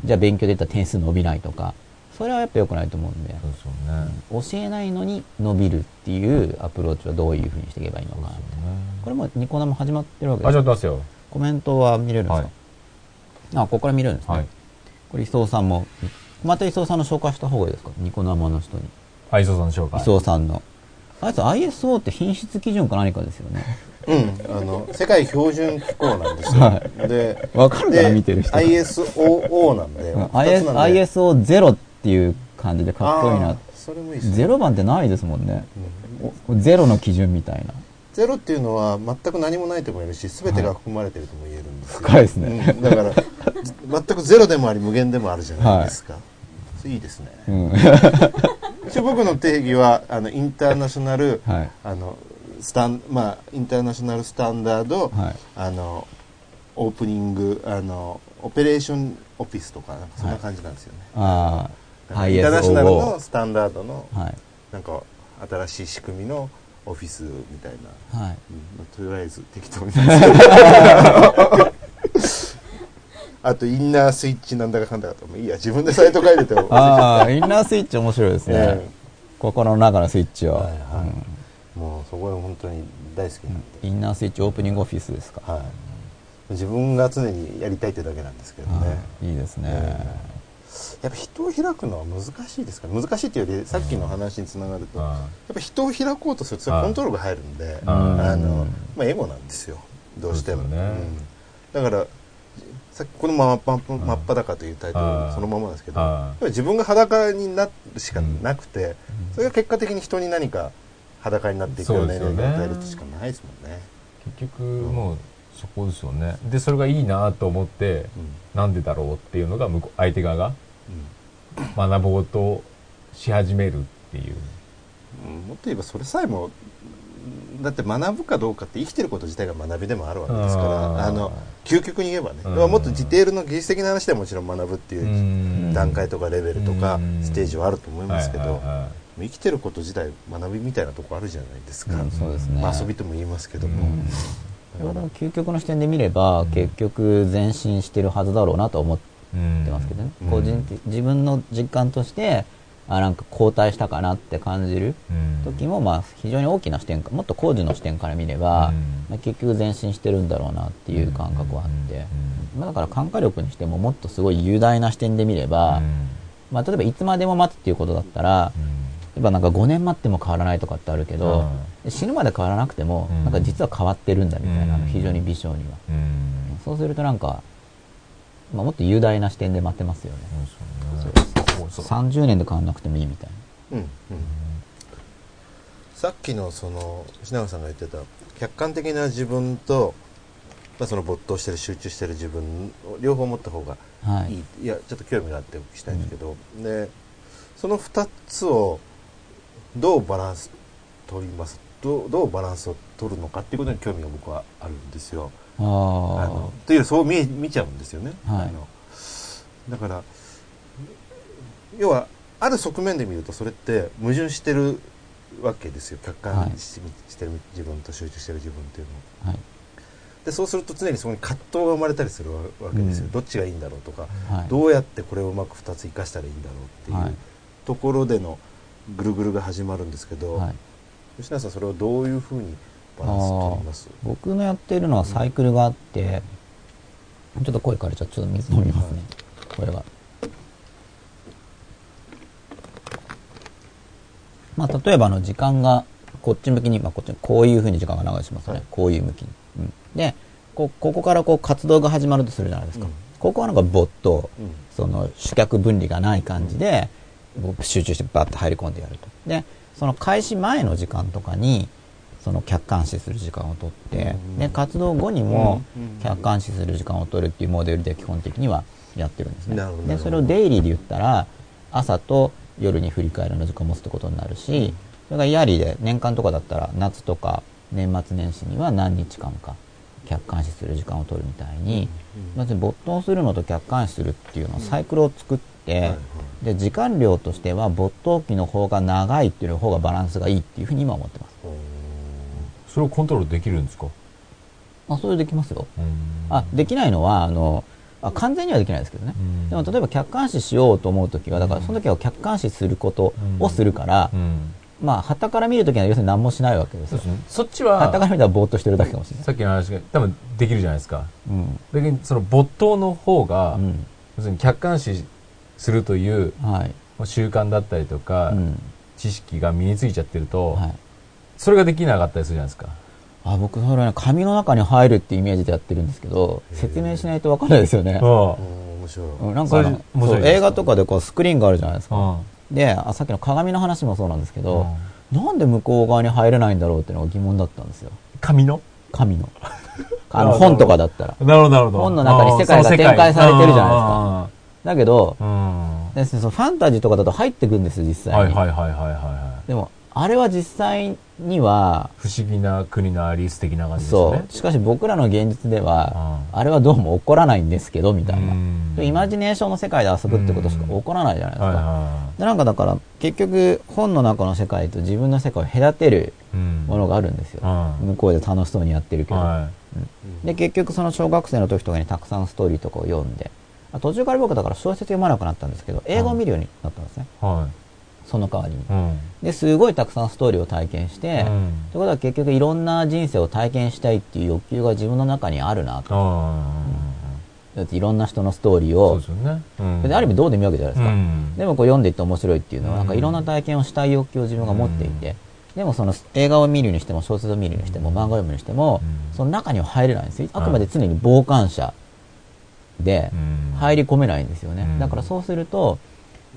じゃあ勉強で言ったら点数伸びないとかそれはやっぱ良くないと思うんで。ね。教えないのに伸びるっていうアプローチはどういうふうにしていけばいいのか。なこれもニコ生始まってるわけです始まってますよ。コメントは見れるんですか、はい。あここから見れるんですね、はい。これ磯尾さんもまた磯尾さんの紹介した方がいいですか？ニコ生の人に。あ磯さんの紹介。磯尾さんの。あいつ ISO って品質基準か何かですよねうん、あの世界標準機構なんですよ。はで、わかるか見てる人。ISOO なんで、うん二つなんで。ISO0 っていう感じでかっこいいな。それもいいですね。ゼロ番ってないですもんね。うん。おゼロの基準みたいな。ゼロっていうのは全く何もないとも言えるし、全てが含まれてるとも言えるんですよ。深いですね。うん。だから、全くゼロでもあり無限でもあるじゃないですか。それいいですね。うん。一応僕の定義は、あの、インターナショナル、はい。あの、スタン、まあ、インターナショナルスタンダード、はい。あの、オープニング、あの、オペレーションオフィスとか、そんな感じなんですよね。ああだからインターナショナルのスタンダードの、はい。なんか、新しい仕組みのオフィスみたいな。はい。うん。まあ、とりあえず適当に あとインナースイッチなんだかかんだかと。もういいや自分でサイト書いてても。ああインナースイッチ面白いですね、え心の中のスイッチを、はいはいもうそこは本当に大好きなんで、インナースイッチオープニングオフィスですか、はい、自分が常にやりたいってだけなんですけどね、はい。いいですね、えやっぱ人を開くのは難しいですか？難しいっていうよりさっきの話につながると、やあっぱ人を開こうとするとそれコントロールが入るんで、ああのまあ、エゴなんですよ。どうしても。ね。うん。だからさっきこのまま真っ裸というタイトルそのままなんですけど自分が裸になるしかなくて、それが結果的に人に何か裸になっていくようなエネルギーを与えるしかないですもんね。結局もうそこですよね。でそれがいいなと思ってなんでだろうっていうのが向こう相手側が学ぼうとし始めるっていう。うんもっと言えばそれさえもだって学ぶかどうかって生きてること自体が学びでもあるわけですからあの究極に言えばね、うん。まあもっとディテールの技術的な話ではもちろん学ぶっていううん。段階とかレベルとかうん。ステージはあると思いますけど生きてること自体学びみたいなとこあるじゃないですか、うんそうですね、まあ、遊びとも言いますけども、それを究極の視点で見れば、結局前進してるはずだろうなと思ってますけどね、うん。個人的自分の実感としてあなんか後退したかなって感じるうん。時も、まあ、非常に大きな視点かもっと工事の視点から見れば、うん。まあ、結局前進してるんだろうなっていう感覚はあって、まあ、だから感化力にしてももっとすごい雄大な視点で見れば、まあ、例えばいつまでも待つっていうことだったら、例えばなんか5年待っても変わらないとかってあるけど、死ぬまで変わらなくても、うん。なんか実は変わってるんだみたいな、うん。非常に微小には。そうするとなんか、まあ、もっと雄大な視点で待てますよね。30年で変わらなくてもいいみたいな。うん。うん。さっきのその品川さんが言ってた客観的な自分と、まあ、その没頭してる集中してる自分を両方持った方がはい。いい、い、やちょっと興味があってお聞きしたいんですけど、でその2つをどうバランス取ります？どうどうバランスを取るのかっていうことに興味が僕はあるんですよ。ああのというそう見え見ちゃうんですよね。はい。あのだから要はある側面で見るとそれって矛盾してるわけですよ。客観し,、してる自分と集中してる自分っていうのあ、はい。でそうすると常にそこに葛藤が生まれたりするわわけですよ、うん。どっちがいいんだろうとか、はい。どうやってこれをうまく2つ生かしたらいいんだろうっていう、はい。ところでのぐるぐるが始まるんですけど、はい。吉永さんそれをどういうふうにバランス取ります？僕のやってるのはサイクルがあって、ちょっと声枯れちゃってちょっと水飲みますね。これは。まあ、例えばあの時間がこっち向きに、まあ、こっちこういうふうに時間が流れしますよね。はいこういう向きに。うんでこ、ここからこう活動が始まるとするじゃないですか。うんここはなんか没頭、うんその主客分離がない感じで、こう集中してバッと入り込んでやると。で、その開始前の時間とかに、その客観視する時間をとって、うん。で、活動後にもうん。客観視する時間を取るっていうモデルで基本的にはやってるんですね。で、それをデイリーで言ったら、朝と夜に振り返るの時間を持つってことになるし、それがイヤリーで年間とかだったら夏とか年末年始には何日間か客観視する時間を取るみたいに、まず没頭するのと客観視するっていうのをサイクルを作って、はいはいで時間量としては没頭期の方が長いっていう方がバランスがいいっていうふうに今思ってます。それをコントロールできるんですか？あ、それできますよ。あ、できないのは、あの、あ完全にはできないですけどね。うんでも例えば客観視しようと思うときは、だからその時は客観視することをするから、うんまあ、旗から見るときは要するに何もしないわけですよそっちは旗から見たらぼーっとしてるだけかもしれない。さっきの話が多分できるじゃないですかうん。だけどその没頭の方が、うん。要するに客観視するというはい。習慣だったりとか、うん。知識が身についちゃってると、はい。それができなかったりするじゃないですかあ、僕、それはね、紙の中に入るっていうイメージでやってるんですけど、説明しないとわかんないですよね。面白い、うんなんかそう映画とかでこうスクリーンがあるじゃないですか。うんで、あさっきの鏡の話もそうなんですけど、なんで向こう側に入れないんだろうっていうのが疑問だったんですよ。紙の？紙の。あの本とかだったら。なるほどなるほど本の中に世界が展開されてるじゃないですかだけど、そのファンタジーとかだと入ってくるんですよ、実際に。はいはいはいはいはいはいでも、あれは実際には、不思議な国のアリス的な感じですねそう。しかし僕らの現実では、あれはどうも起こらないんですけど、みたいな。イマジネーションの世界で遊ぶってことしか起こらないじゃないですか。はいはでなんかだから、結局、本の中の世界と自分の世界を隔てるものがあるんですよ。うん向こうで楽しそうにやってるけど。はで、結局その小学生の時とかにたくさんストーリーとかを読んで、あ途中から僕だから小説読まなくなったんですけど、映画を見るようになったんですね。い。はその代わりに。いうん。で、すごいたくさんストーリーを体験して、うん。ということは結局いろんな人生を体験したいっていう欲求が自分の中にあるなと。あだっていろんな人のストーリーをあそうで、すよね。うん。である意味どうでもいいわけじゃないですか。うん。でもこう読んでいって面白いっていうのは、うん。なんかいろんな体験をしたい欲求を自分が持っていて、でもその映画を見るにしても小説を見るにしても漫画を読むにしても、うん。その中には入れないんですよ。あくまで常に傍観者でうん。入り込めないんですよね。うん。だからそうすると、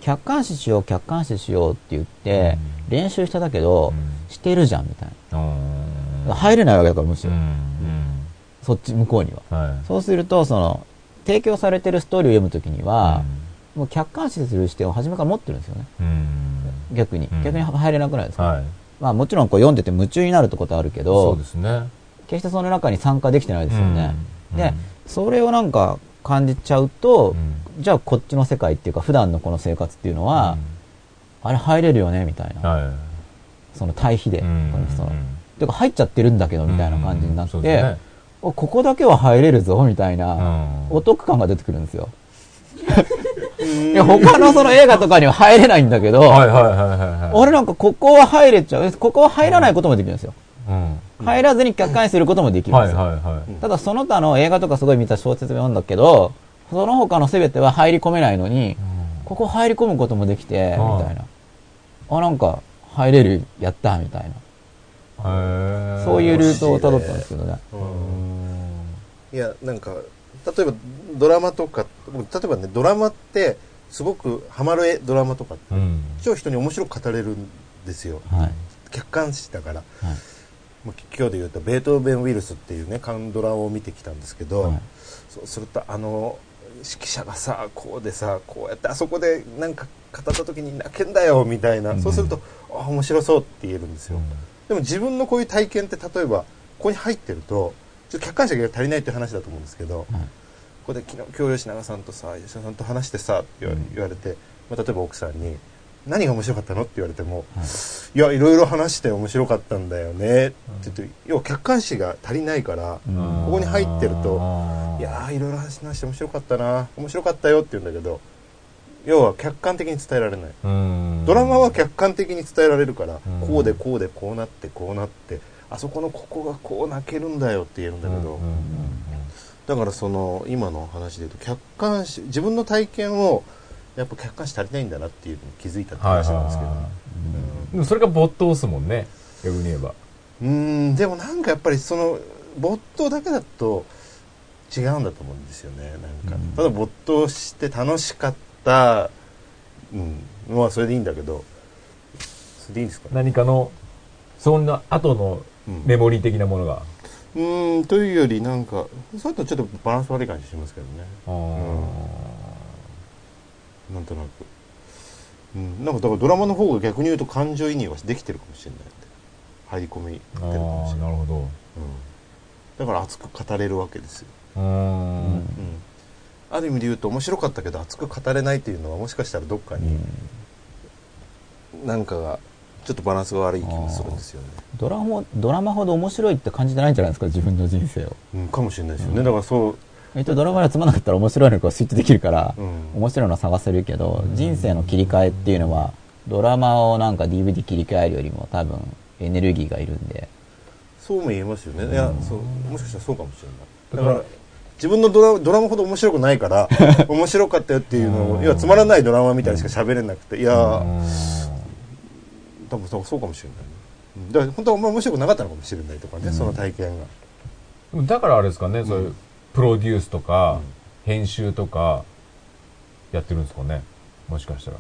客観視しよう、客観視しようって言って、練習しただけど、うん。してるじゃんみたいうんな。入れないわけだからむしろ、うん。そっち向こうには。うんはい。そうすると、その、提供されてるストーリーを読むときには、もう客観視する視点を初めから持ってるんですよね。うん。逆に。うん。逆に入れなくないですか、はい。まあもちろんこう読んでて夢中になるってことはあるけそどう、ですね決してその中に参加できてないですよね。うんで、それをなんか感じちゃうと、うんじゃあこっちの世界っていうか普段のこの生活っていうのは、あれ入れるよねみたいな。はいその対比で、うんこの人の。てか入っちゃってるんだけどみたいな感じになって、ねおここだけは入れるぞみたいな、うんお得感が出てくるんですよ。いや、他のその映画とかには入れないんだけど。俺なんかここは入れちゃう。ここは入らないこともできるんですよ。うん。入らずに客観視することもできるんですよ。はいはいはい。ただその他の映画とかすごい見た小説も読んだけど、その他の全ては入り込めないのに、ここ入り込むこともできて、みうんたいな。あ、なんか入れる、やった、みたいな。そういうルートを辿ったんですけどね。いやなんか例えばドラマとか僕例えばねドラマってすごくハマる絵ドラマとかってうん。超人に面白く語れるんですよはい。客観視だから、はい今日で言うとベートーベンウイルスっていうねカンドラを見てきたんですけど、はい。そうするとあの指揮者がさこうでさこうやってあそこでなんか語った時に泣けんだよみたいな、そうするとあ面白そうって言えるんですよ、でも自分のこういう体験って例えばここに入ってるとちょっと客観視が足りないっていう話だと思うんですけど、はい。ここで昨日今日吉永さんとさ吉永さんと話してさって言われ,、言われて、まあ、例えば奥さんに「何が面白かったの?」って言われてもはい「いやいろいろ話して面白かったんだよね」って言って要は客観視が足りないから、うんここに入ってるといやーいろいろ話して面白かったな面白かったよって言うんだけど要は客観的に伝えられない。うん。ドラマは客観的に伝えられるから、うん。こうでこうでこうなってこうなってあそこのここがこう泣けるんだよって言えるんだけど、だからその今の話で言うと客観視自分の体験をやっぱ客観視足りないんだなっていうのに気づいたって話なんですけど、はいでもそれが没頭っすもんね。逆に言えば。うーん。でもなんかやっぱりその没頭だけだと違うんだと思うんですよね。なんか、うん。ただ没頭して楽しかったうん。まあそれでいいんだけどそれでいいんですかね。何かのそんな後のうん。メモリー的なものが。うーん。というよりなんかそういうとちょっとバランス悪い感じしますけどねなんとなく、うん、なんかだからドラマの方が逆に言うと感情移入はできてるかもしれない入り込みってるかもしれない。なるほど。うん、だから熱く語れるわけですよ、うーん。うん、ある意味で言うと面白かったけど熱く語れないっていうのはもしかしたらどっかに何かがちょっとバランスが悪い気がするんですよね、ドラマドラマほど面白いって感じてないんじゃないですか自分の人生を。うん、かもしれないですよね、だからそう、えっとドラマがつまんなかったら面白いのかスイッチできるから、うん。面白いの探せるけど人生の切り替えっていうのはドラマをなんか DVD 切り替えるよりも多分エネルギーがいるんで。そうも言えますよね、いやそうもしかしたらそうかもしれない。だから自分のドラドラマほど面白くないから 面白かったよっていうのを要はつまらないドラマみたいにしか喋れなくていやー多分そうそうかもしれないね、うん。だから本当はあんま面白くなかったのかもしれないとかね、その体験が。だからあれですかね、そういうプロデュースとか、編集とかやってるんですかね。もしかしたら。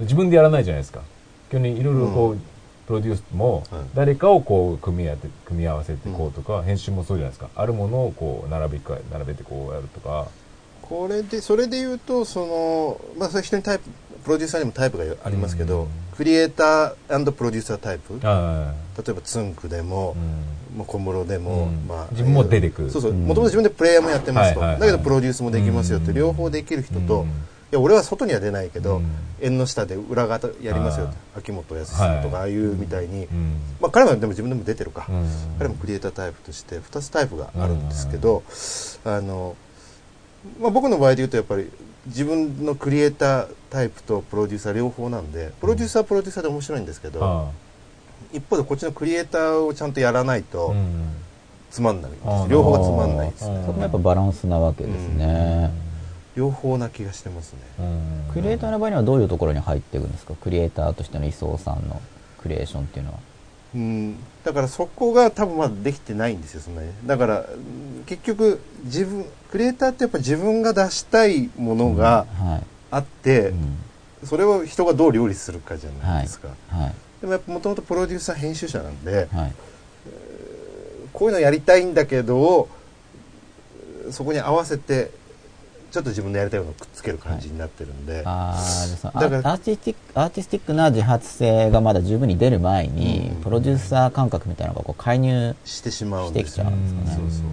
自分でやらないじゃないですか。基本にいろいろこう、うん。プロデュースもはい。誰かをこう組み合わせて組み合わせてこうとか、編集もそうじゃないですか。あるものをこう並べか並べてこうやるとか。これでそれで言うとそのまあそれ人にタイププロデューサーにもタイプがありますけど、うん。クリエイタープロデューサータイプ。例はえばつんくでも、うんまあ、小室でも、うん。まあ、自分も出てくそうそう。うん。もともと自分でプレイヤーもやってますと、だけどプロデュースもできますよって、うん。両方できる人と、うん。いや俺は外には出ないけど、うん。縁の下で裏方やりますよ秋元康さんとか、はいああいうみたいに、うん。まあ、彼はでも自分でも出てるか、うん。彼もクリエイタータイプとして2つタイプがあるんですけど、あのまあ、僕の場合で言うとやっぱり自分のクリエイタータイプとプロデューサー両方なんでプロデューサーはプロデューサーで面白いんですけど、あ一方でこっちのクリエイターをちゃんとやらないあとうん。つまんないんです、あー両方がつまんないです。ねそこもやっぱバランスなわけですね、両方な気がしてますね、うん。クリエイターの場合にはどういうところに入っていくんですか？クリエイターとしての磯さんのクリエーションっていうのは。うん、だからそこが多分まだできてないんですよそんなに。だからうん結局自分クリエイターってやっぱ自分が出したいものがはい、あって、うん。それを人がどう料理するかじゃないですか、はいでもやっぱもともとプロデューサー編集者なんではい。こういうのやりたいんだけどそこに合わせてちょっと自分のやりたいものをくっつける感じになってるんで、あーでそのだからアアーティスティックアーティスティックな自発性がまだ十分に出る前に、うん。プロデューサー感覚みたいなのがこう介入してしまうんですね。そうそう。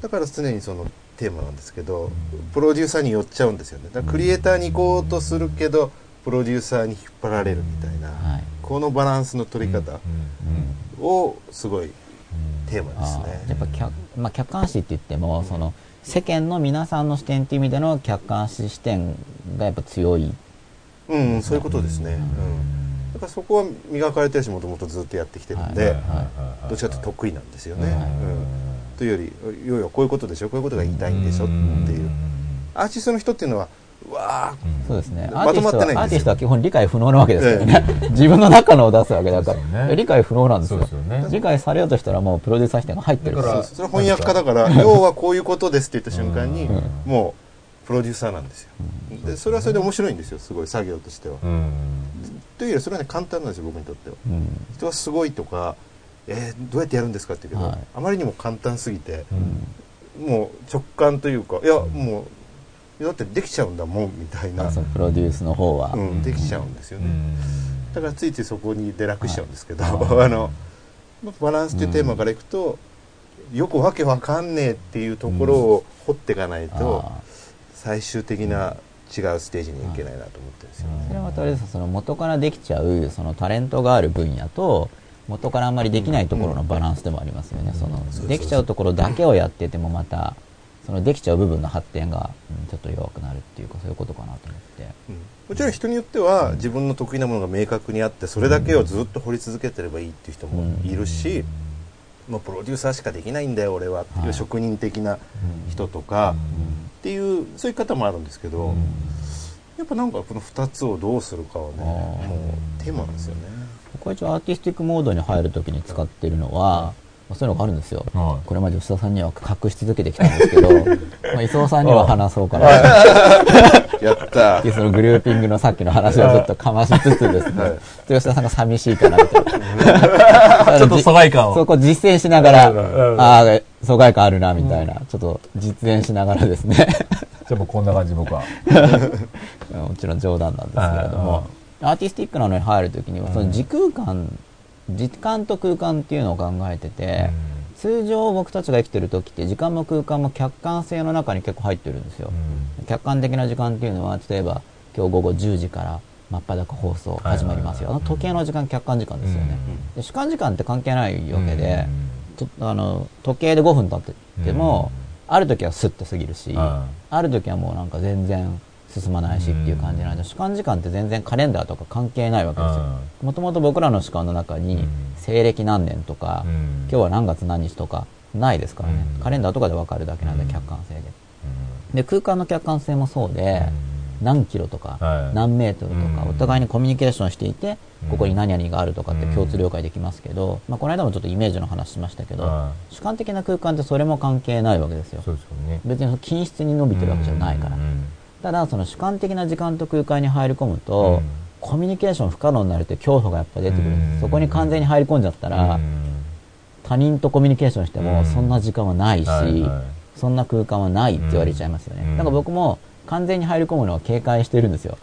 だから常にそのテーマなんですけど、プロデューサーに寄っちゃうんですよね。だからクリエイターに行こうとするけどプロデューサーに引っ張られるみたいな、はいこのバランスの取り方をすごいテーマですねやっぱ客,、まあ、客観視って言っても、その世間の皆さんの視点っていう意味での客観視視点がやっぱ強い。うん、そういうことですね。うん。だからそこは磨かれてるし、もともとずっとやってきてるんで、どっちかというと得意なんですよね。というより、いやいや、こういうことでしょ、こういうことが言いたいんでしょっていう。アーティストの人っていうのは、わーそうですね。アまとーティストは、まってないんですよアーティストは基本理解不能なわけですからね。自分の中のを出すわけだから。ね理解不能なんですよそうですよね。理解されようとしたらもうプロデューサー視点が入ってるだから。それは翻訳家だから、要はこういうことですって言った瞬間に、もう、プロデューサーなんですよ。で、それはそれで面白いんですよ、すごい、作業としては。うんというより、それはね、簡単なんですよ、僕にとっては。うん人はすごいとか、えーどうやってやるんですかって言うけど、はいあまりにも簡単すぎて、もう直感というか、いや、もう、だってできちゃうんだもん、みたいな。プロデュースの方は。うん、できちゃうんですよね。うん。だからついついそこに出落しちゃうんですけど、はい あの、バランスっていうテーマからいくと、よくわけわかんねえっていうところを掘っていかないと、あ最終的な違うステージに行けないなと思ってるんですよ。ね。ーそれはまたあれですその元からできちゃうそのタレントがある分野と元からあんまりできないところのバランスでもありますよね、そのできちゃうところだけをやっててもまたそのできちゃう部分の発展が、うんちょっと弱くなるっていうかそういうことかなと思って。うん。もちろん人によっては自分の得意なものが明確にあってそれだけをずっと掘り続けてればいいっていう人もいるし、もうプロデューサーしかできないんだよ俺はっていう職人的な人とかっていうそういう方もあるんですけど、やっぱなんかこの2つをどうするかはねもうテーマなんですよね。僕は一応アーティスティックモードに入るときに使ってるのは、まあそういうのがあるんですよ、はい。これまで吉田さんには隠し続けてきたんですけど まあ磯尾さんには話そうかな。やった。そのグルーピングのさっきの話をずっとかましつつですね、はい。吉田さんが寂しいかなみたいな。ちょっと疎外感を。そこ実践しながら、うんああ、疎外感あるな、みたいな、ちょっと実演しながらですね、じゃあもうこんな感じ僕は。もちろん冗談なんですけれども、アーティスティックなのに入るときには、その時空間、時間と空間っていうのを考えてて、通常僕たちが生きてる時って時間も空間も客観性の中に結構入ってるんですよ。客観的な時間っていうのは例えば今日午後10時から真っ裸放送始まりますよ、時計の時間客観時間ですよね、で主観時間って関係ないわけで、とあの時計で5分経ってても、ある時はスッと過ぎるし、はある時はもうなんか全然進まないしっていう感じなんで、主観時間って全然カレンダーとか関係ないわけですよ。もともと僕らの主観の中にうん。西暦何年とか、今日は何月何日とかないですからね、うん。カレンダーとかで分かるだけなんでうん。客観性で。で空間の客観性もそうで、何キロとか、はい。何メートルとか、うん。お互いにコミュニケーションしていて、うん。ここに何々があるとかってうん。共通了解できますけど、まあ、この間もちょっとイメージの話しましたけど、は主観的な空間ってそれも関係ないわけですよ。別に均質に伸びてるわけじゃないから、ただその主観的な時間と空間に入り込むと、うん。コミュニケーション不可能になるって恐怖がやっぱ出てくるんです、うん。そこに完全に入り込んじゃったら、他人とコミュニケーションしてもうん。そんな時間はないし、はいはい。そんな空間はないって言われちゃいますよね、うん。だから僕も完全に入り込むのは警戒してるんですよ。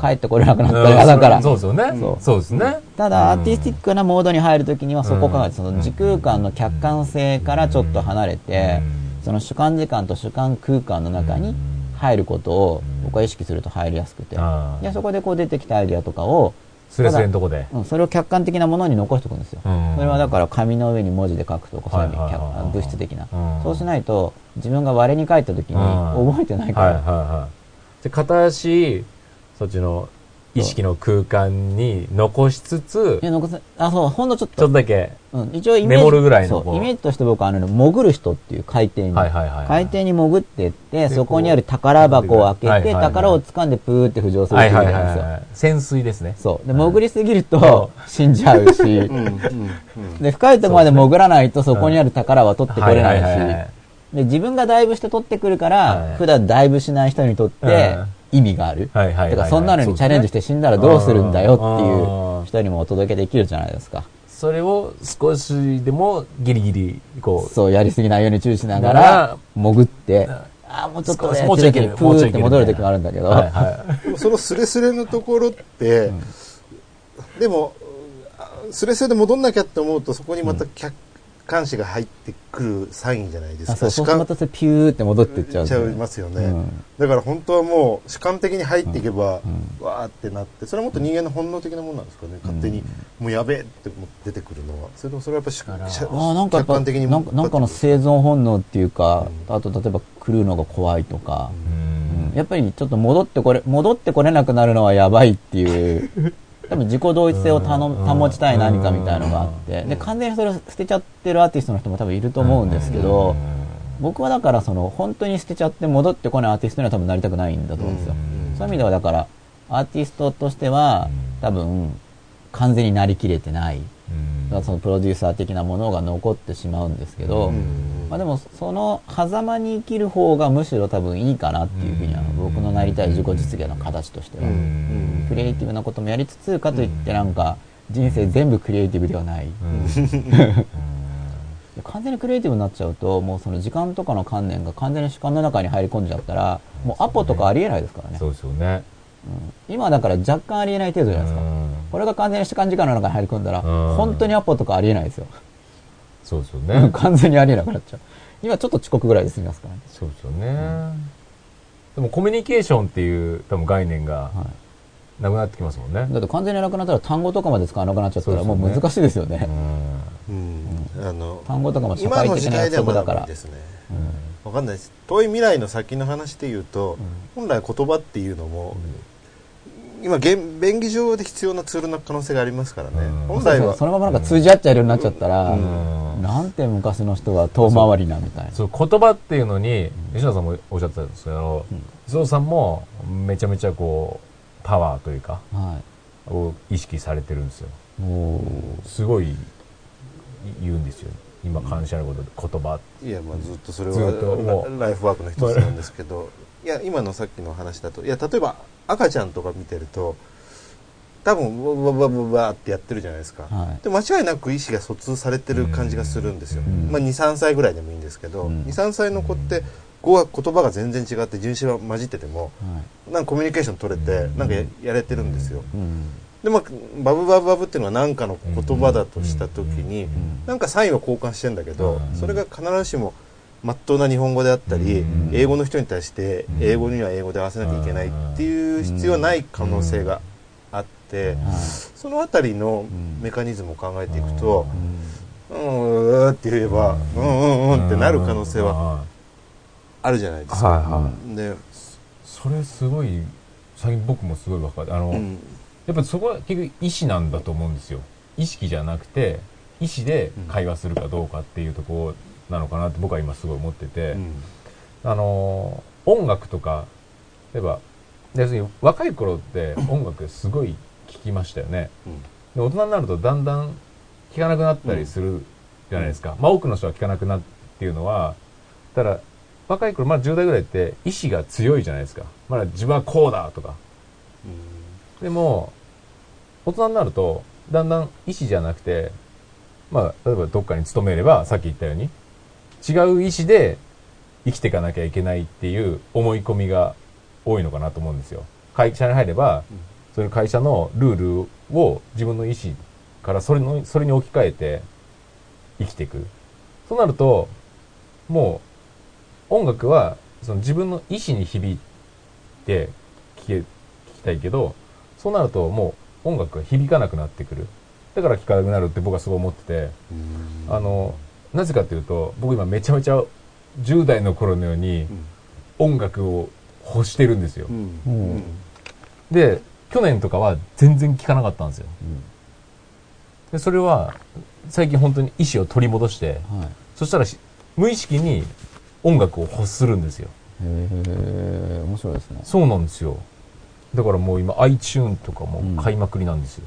帰帰ってこれなくなったら嫌だから。そうですよね。そう。ですね。ただアーティスティックなモードに入るときにはそこを考えて、うん。その時空間の客観性からちょっと離れて、うん。その主観時間と主観空間の中に入ることを僕は意識すると入りやすくて、あーでそこでこう出てきたアイディアとかをスレスレのとこで。うん、それを客観的なものに残しておくんですよ、うん。それはだから紙の上に文字で書くとかそういう物質的な、うん。そうしないと自分が我に返った時にうん。覚えてないから、はいはいはい。で片足そっちの意識の空間に残しつついや残すあそうほんのちょっちょとっとだけうん、一応イメージメモるぐらいのこうそうイメージとして僕はあの潜る人っていう海底に、はいはいはいはい。海底に潜ってってでそこにある宝箱を開けて、はいはいはい宝を掴んでプーって浮上するっていうはい意味なんですよ、はいはいはい潜水ですね。そう。で潜りすぎると死んじゃうし、うんうんうん。で深いところまで潜らないとそこにある宝は取ってこれないし、はいはいはいはい。で自分がダイブして取ってくるから、はい。普段ダイブしない人にとってうん意味がある、はいはいはいはい。だからそんなのにチャレンジして死んだらどうするんだよってあいうー。人にもお届けできるじゃないですか。それを少しでもギリギリこう。そうやりすぎないように注意しながら潜ってんああもうちょっとねもうちょいいけるプーって戻る時もあるんだけど、はいはい。そのスレスレのところって、でもあスレスレで戻んなきゃって思うとそこにまた客観視が入ってくるサインじゃないですか。あそうそうするとピューって戻ってっちゃうんちゃいますよね、うん。だから本当はもう主観的に入っていけば、うん。わーってなってそれはもっと人間の本能的なものなんですかね。勝手に、もうやべえって出てくるのは。それともそれはやっぱ主だからしゃあーなんか客観的になんかなんかの生存本能っていうか、うあと例えば狂うのが怖いとか、やっぱりちょっと戻ってこれ戻ってこれなくなるのはやばいっていう 多分自己同一性を保ちたい何かみたいのがあって。うん。で完全にそれを捨てちゃってるアーティストの人も多分いると思うんですけど僕はだからその本当に捨てちゃって戻ってこないアーティストには多分なりたくないんだと思うんですよ。うん。そういう意味ではだからアーティストとしてはうん。多分完全になりきれてない。そのプロデューサー的なものが残ってしまうんですけど、うん。まあ、でもその狭間に生きる方がむしろ多分いいかなっていうふうにはうん僕のなりたい自己実現の形としては、うんクリエイティブなこともやりつつかといってなんか人生全部クリエイティブではない、うん。完全にクリエイティブになっちゃうともうその時間とかの観念が完全に主観の中に入り込んじゃったらもうアポとかありえないですからね。そうですよね。うん。今だから若干ありえない程度じゃないですか、うん。これが完全に主観時間の中に入り込んだら、うん。本当にアポとかありえないですよ、そうですよね。完全にありえなくなっちゃう。今ちょっと遅刻ぐらいで済みますからね。そうですよね。でもコミュニケーションっていう多分概念がはいなくなってきますもんね。だって完全になくなったら単語とかまで使わなくなっちゃったらもそう難しいですよね。うん。あの単語とかも社会的な約束だから。ですね。わかんないです。遠い未来の先の話で言うと、本来言葉っていうのも、今現便宜上で必要なツールの可能性がありますからね、うん。本来は。そのままなんか通じ合っちゃうようになっちゃったら、うん。なんて昔の人は遠回りなみたいな。そう。言葉っていうのに吉野さんもおっしゃってたんですけどうん。磯尾さんもめちゃめちゃこうパワーというかはを意識されてるんですよ。すごい言うんですよ。今感謝のことで言葉。いやまあずっとそれはラライフワークの一つなんですけどいや今のさっきの話だといや例えば赤ちゃんとか見てると多分わわわわわってやってるじゃないですか、う、はい。で間違いなく意思が疎通されてる感じがするんですよ、うん。まあ、23歳ぐらいでもいいんですけど、うん。23歳の子って語は言葉が全然違って人種が混じっててもはい。なんかコミュニケーション取れてうん。なんかややれてるんですよ、うん。でまあバブバブバブっていうのは何かの言葉だとした時に、ん。なんかサインは交換してんだけど、うんそれが必ずしもまっとうな日本語であったり、うん。英語の人に対してうん。英語には英語で合わせなきゃいけないっていう必要はない可能性があって。そのあたりのんメカニズムを考えていくとう、ん。うん、って言えば、うんうんうんってなる可能性ははあるじゃないですか。はいはい。で、それすごい最近僕もすごい分かるあの、うん。やっぱそこは結局意思なんだと思うんですよ。意識じゃなくて意思で会話するかどうかっていうところなのかなって僕は今すごい思ってて、うん。あのー音楽とか例えば要するに若い頃って音楽すごい聴きましたよね。で大人になるとだんだん聴かなくなったりするじゃないですか、まあ多くの人は聴かなくなるっていうのはただ若い頃まあ10代ぐらいって意志が強いじゃないですか。まだ自分はこうだとか。でも大人になるとだんだん意志じゃなくてまあ例えばどっかに勤めればさっき言ったように違う意志で生きていかなきゃいけないっていう思い込みが多いのかなと思うんですよ。会社に入れば、うん。そういう会社のルールを自分の意思からそれのそれに置き換えて生きていく。そうなるともう音楽はその自分の意思に響いて聴け聞きたいけどそうなるともう音楽が響かなくなってくる。だから聴かなくなるって僕はすごい思ってて。うん。あのなぜかというと僕今めちゃめちゃ10代の頃のように音楽を欲してるんですよ。うん。ううん。んで去年とかは全然聴かなかったんですよ。でそれは最近本当に意思を取り戻してはい。そしたらし無意識に音楽を欲するんですよ。へえ、面白いですね。そうなんですよ。だからもう今 iTune とかうん。も買いまくりなんですよ、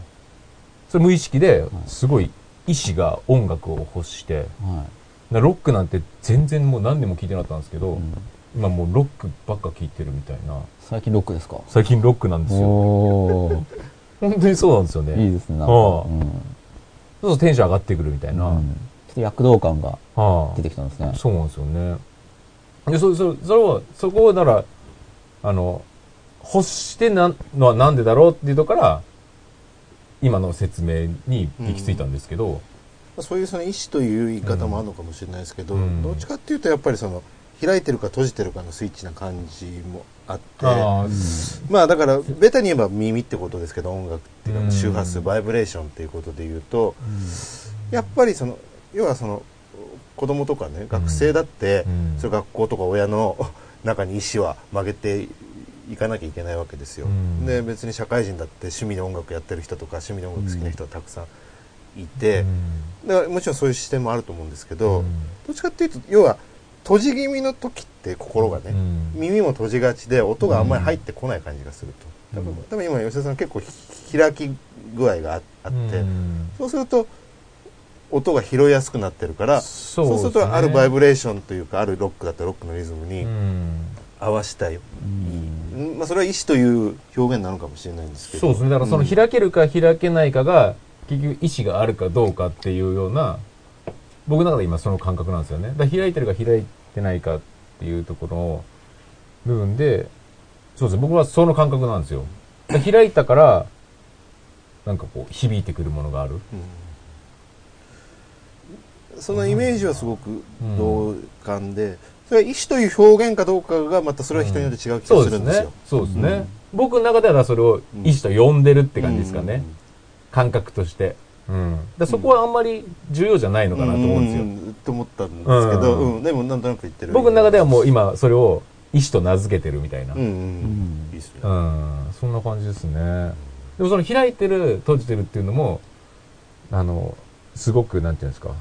それ無意識でい。すごい意志が音楽を欲してはなロックなんて全然もう何年も聴いてなかったんですけど、い。うん。今もうロックばっか聴いてるみたいな。最近ロックですか？最近ロックなんですよ。本当にそうなんですよね。いいですね。なんか。うん。そうするとテンション上がってくるみたいな、うん。ちょっと躍動感がは出てきたんですね。あ、。そうなんですよねでそそそれをそこをならあの欲してなのはなんでだろうっていうとこから今の説明に行き着いたんですけど、そういうその意志という言い方もあるのかもしれないですけど、うん。どっちかっていうとやっぱりその開いてるか閉じてるかのスイッチな感じもあって。あまあだからベタに言えば耳ってことですけど音楽っていうかうん。周波数バイブレーションっていうことで言うと、やっぱりその要はその子供とかね学生だって、うん。それ学校とか親の 中に意思は曲げていかなきゃいけないわけですよ、うん。で別に社会人だって趣味で音楽やってる人とか趣味で音楽好きな人はたくさんいて、だからもちろんそういう視点もあると思うんですけど、うん。どっちかっていうと要は閉じ気味の時って心がね、うん。耳も閉じがちで音があんまり入ってこない感じがすると、うん。多分多分今吉田さん結構ひ開き具合がああって、うん。そうすると音が拾いやすくなってるからそうそうするとあるバイブレーションというかあるロックだったらロックのリズムにうん合わせたい、まあ、それは意志という表現なのかもしれないんですけどそうですね。だからその開けるか開けないかが、結局意思があるかどうかっていうような、僕の中で今その感覚なんですよね。だ開いてるか開いてないかっていうところの部分で、そうですね。僕はその感覚なんですよ。開いたから、なんかこう、響いてくるものがある。うんそのイメージはすごく同感で、それは意志という表現かどうかがまたそれは人によって違う気がそうですねするんですよ。。そうですね。僕の中ではそれを意思と呼んでるって感じですかね。うん感覚として。うん。だそこはあんまり重要じゃないのかなと思うんですよ。んと思ったんですけど、うんうんでもなんとなく言ってる僕の中ではもう今それを意志と名付けてるみたいな。うんうん、んいいっすね、うん、そんな感じですね。でもその開いてる、閉じてるっていうのも、あの、すごく、なんていうんですか、だ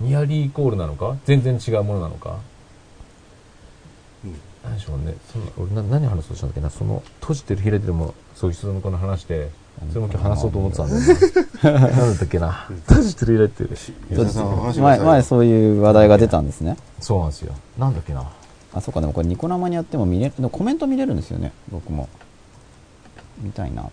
ニアリーイコールなのか？全然違うものなのか？うん何でしょうね。その俺な何話そうとしたんだっけ？な、その、閉じてる、開いてるも、そういう人のこの話して、それも今日話そうと思ってたんだよな。なんだったっけな？閉じてる、開いてる。し前、前そういう話題が出たんですね。そうなんですよ。なんだっけな？あ、そうか、でもこれニコ生にやっても見れ、でもコメント見れるんですよね、僕も。見たいなと。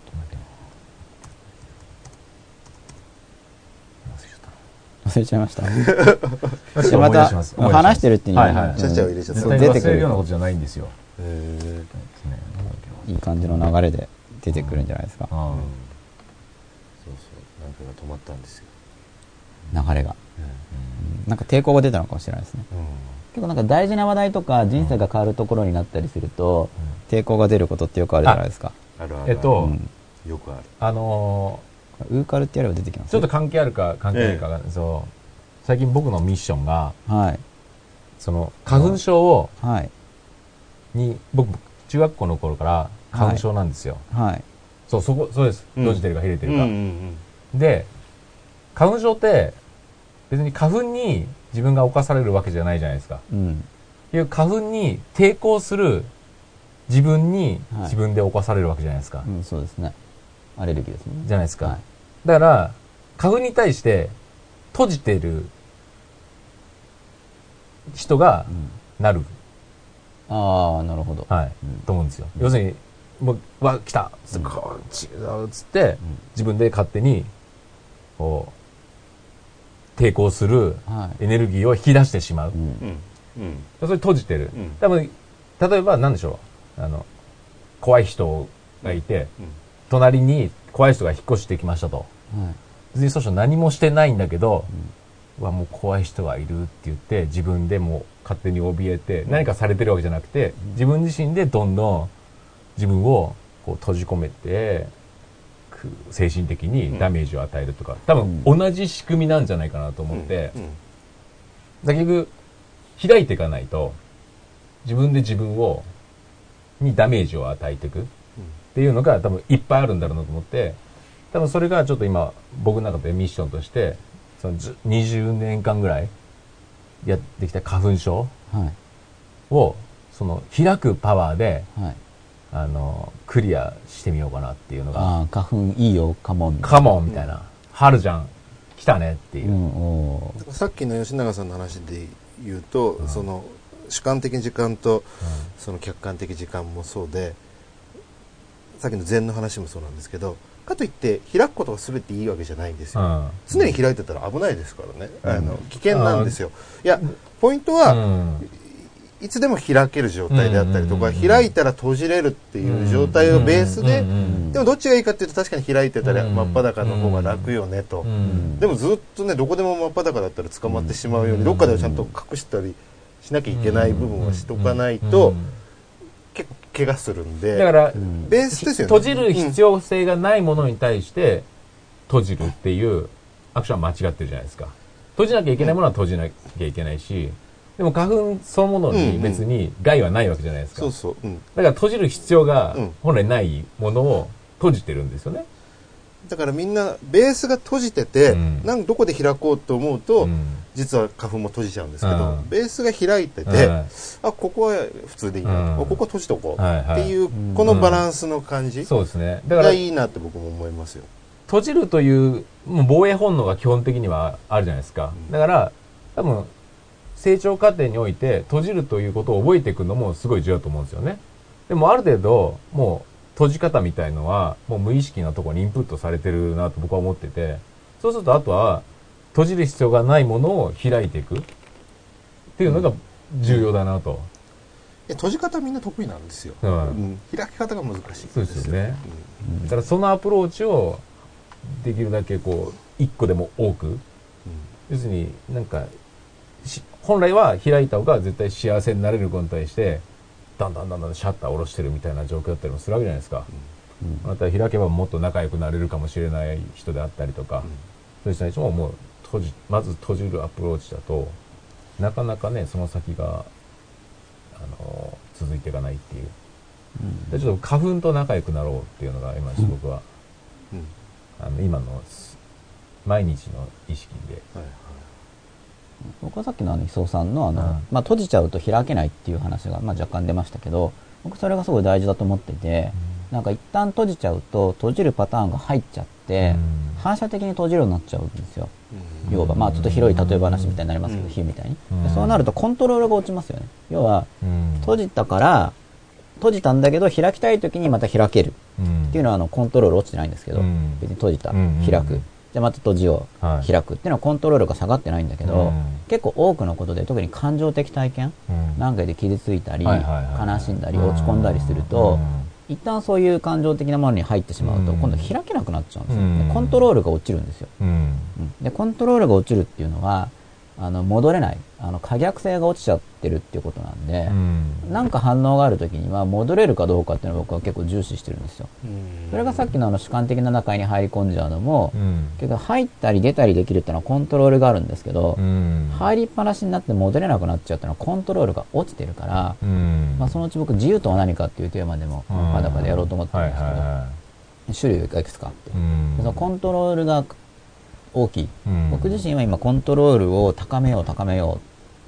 忘れちゃいました。また話してるっていうのはいはい。ちゃちゃを入れちゃっ出てくるようなことじゃないんですよ。いい感じの流れで出てくるんじゃないですか。あそうそう。なんかが止まったんですよ、流れが。なんか抵抗が出たのかもしれないですね。結構なんか大事な話題とか人生が変わるところになったりすると、抵抗が出ることってよくあるじゃないですか。あるあるえっと、うん。よくある。あのウーカルってやれば出てきますーちょっと関係あるか関係ないかが、そう。最近僕のミッションがはい。その花粉症をはい。に僕中学校の頃から花粉症なんですよ、はい。そうそこそうです。うん。閉じてるか開いてうんるか、うん。で花粉症って別に花粉に自分が侵されるわけじゃないじゃないですか。うん。いう花粉に抵抗する自分にはい。自分で侵されるわけじゃないですか、うん、そうですね。アレルギーですね。じゃないですか、はい。だから花粉に対して閉じてる人がうん。なる、ああ、なるほど。はい。うん。と思うんですよ、要するにもう「わ来た!」つってこう違うっつって自分で勝手にこう抵抗するはい。エネルギーを引き出してしまう、うん。うん。うん。それ閉じてる、うん。多分例えば何でしょう。あの怖い人がいて、うん隣に怖い人が引っ越してきましたと。はい。別にその人何もしてないんだけど、うわもう怖い人がいるって言って自分でもう勝手に怯えて何かされてるわけじゃなくて自分自身でどんどん自分をこう閉じ込めてく精神的にダメージを与えるとか多分同じ仕組みなんじゃないかなと思って、うん。だ結局開いていかないと自分で自分をにダメージを与えていくっていうのが多分いっぱいあるんだろうなと思って多分それがちょっと今僕の中でミッションとしてそのず20年間ぐらいやってきた花粉症はい。をその開くパワーではい。あのクリアしてみようかなっていうのが。ああ、花粉いいよ、カモン。カモンみたいな。春じゃん。来たねっていう。う、ん、さっきの吉永さんの話で言うと、その主観的時間とその客観的時間もそうでさっきの禅の話もそうなんですけどかといって開くことが全ていいわけじゃないんですよ、うん。常に開いてたら危ないですからね、あの危険なんですよ。いやポイントは、うん。いつでも開ける状態であったりとか、開いたら閉じれるっていう状態をベースで、でもどっちがいいかっていうと確かに開いてたらうん真っ裸の方が楽よねと。うんでもずっとね、どこでも真っ裸だったら捕まってしまうように、どっかでちゃんと隠したりしなきゃいけない部分はしとかないと、怪我するんで、だから、ベースですよね。閉じる必要性がないものに対して閉じるっていうアクションは間違ってるじゃないですか。閉じなきゃいけないものは閉じなきゃいけないしでも花粉そのものに別に害はないわけじゃないですか、そうそう。うん。だから閉じる必要がうん。本来ないものを閉じてるんですよね、だからみんな、ベースが閉じてて、うん。なんどこで開こうと思うと、うん実は花粉も閉じちゃうんですけど、うん。ベースが開いてて、はい。あ、ここは普通でいいな、ここ閉じとこう、っていう、このバランスの感じそうですね。だからがいいなって僕も思いますよ。閉じるというもう防衛本能が基本的にはあるじゃないですか、だから多分成長過程において閉じるということを覚えていくのもすごい重要だと思うんですよね。でもある程度もう閉じ方みたいのはもう無意識なところにインプットされてるなと僕は思ってて。そうするとあとは閉じる必要がないものを開いていく。っていうのが重要だなと、いや閉じ方みんな得意なんですよ。うんうん。開き方が難しいんそうですよね。だからそのアプローチをできるだけこう一個でも多く。要するになんかし本来は開いた方が絶対幸せになれる子に対してだんだんだんだんシャッター下ろしてるみたいな状況だったりもするわけじゃないですか、また開けばもっと仲良くなれるかもしれない人であったりとか、そういう人たちももう閉じまず閉じるアプローチだとなかなかねその先があの続いていかないっていう、でちょっと花粉と仲良くなろうっていうのが今僕は、うん。あの今のす毎日の意識で。はい僕はさっきのあの磯尾さんのあの、うん。まあ、閉じちゃうと開けないっていう話が、まあ、若干出ましたけど僕それがすごい大事だと思ってて、なんか一旦閉じちゃうと閉じるパターンが入っちゃって、うん。反射的に閉じるようになっちゃうんですよ、うん。要はまあちょっと広い例え話みたいになりますけど、うん。比喩みたいに、そうなるとコントロールが落ちますよね。要はうん。閉じたから閉じたんだけど開きたい時にまた開ける。っていうのはあのコントロール落ちてないんですけど、うん。別に閉じた、うん開く。じゃあまた閉じよう、はい。開くっていうのはコントロールが下がってないんだけど、うん。結構多くのことで特に感情的体験？うん。なんかで傷ついたり、悲しんだり落ち込んだりすると、一旦そういう感情的なものに入ってしまうと、うん。今度開けなくなっちゃうんですよ、コントロールが落ちるんですよ、でコントロールが落ちるっていうのはあの戻れない。あの可逆性が落ちちゃってるっていうことなんで、うん。なんか反応がある時には戻れるかどうかっていうのを僕は結構重視してるんですよ。うん。それがさっきのあの主観的な中に入り込んじゃうのも、うん。結局入ったり出たりできるっていうのはコントロールがあるんですけど、うん。入りっぱなしになって戻れなくなっちゃうっていうのはコントロールが落ちてるから、うん。まあ、そのうち僕自由とは何かっていうテーマでもうん。裸でやろうと思ってるんですけど、種類がいくつかあって、そのコントロールが大きい、うん。僕自身は今コントロールを高めよう高めよ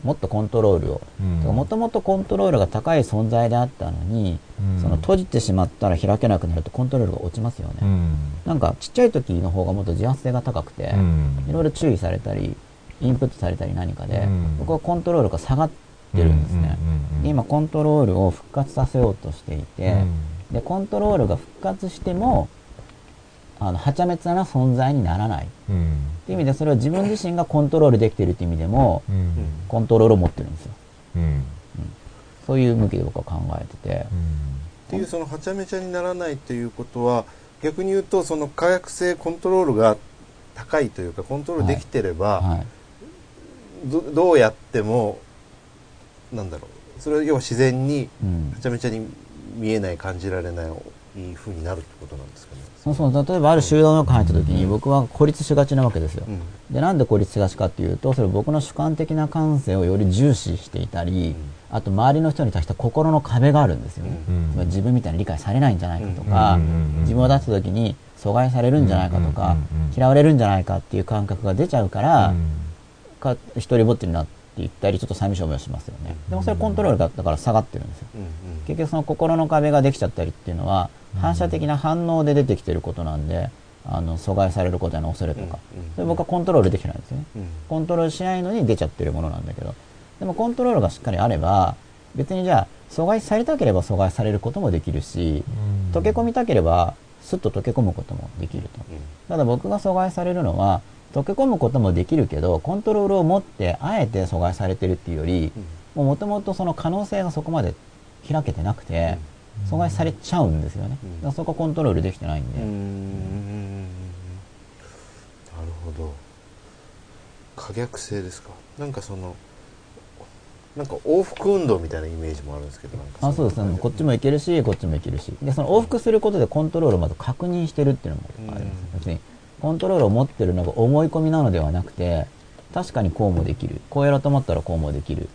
うもっとコントロールを。うん。もともとコントロールが高い存在であったのに、うん。その閉じてしまったら開けなくなるとコントロールが落ちますよね、うん。なんかちっちゃい時の方がもっと自発性が高くて、うん。いろいろ注意されたりインプットされたり何かで、うん。僕はコントロールが下がってるんですね、で今コントロールを復活させようとしていて、うん。でコントロールが復活してもあのはちゃめちゃな存在にならない。っうん。ていう意味でそれは自分自身がコントロールできているっていう意味でもうん。コントロールを持ってるんですよ。うん。そういう向きで僕は考えてて、っていうそのはちゃめちゃにならないっていうことは逆に言うとその可逆性コントロールが高いというかコントロールできてれば、はい、どどうやってもなんだろう。それは要は自然にうん。はちゃめちゃに見えない感じられないいい風になるってことなんですかね。そうそう例えばある集団の中に入った時に僕は孤立しがちなわけですよ、うん。でなんで孤立しがちかっていうとそれ僕の主観的な感性をより重視していたり、あと周りの人に対して心の壁があるんですよね、うん。自分みたいに理解されないんじゃないかとか、うん。うん。うん。うん。自分を出した時に阻害されるんじゃないかとか、うん。うん。うん。うん。嫌われるんじゃないかっていう感覚が出ちゃうから、うん。か一人ぼっちになっていったりちょっと寂しい思いをしますよね。でもそれコントロールがだから下がってるんですよ。うん。うん。結局その心の壁ができちゃったりっていうのは反射的な反応で出てきてることなんであの阻害されることへの恐れとか。それ僕はコントロールできてないんですよね。うん。コントロールしないのに出ちゃってるものなんだけど。でもコントロールがしっかりあれば別にじゃあ阻害されたければ阻害されることもできるし溶け込みたければスッと溶け込むこともできると。ただ僕が阻害されるのは溶け込むこともできるけどコントロールを持ってあえて阻害されてるっていうよりもともとその可能性がそこまで開けてなくて、阻害されちゃうんですよね、うん。だからそこコントロールできてないんで、ん。なるほど可逆性ですかなん。かそのなん。か往復運動みたいなイメージもあるん。ですけどあそうですねこっちもいけるしこっちもいけるしでその往復することでコントロールをまず確認してるっていうのもあります、うん。別にコントロールを持ってるのが思い込みなのではなくて確かにこうもできるこうやろうと思ったらこうもできる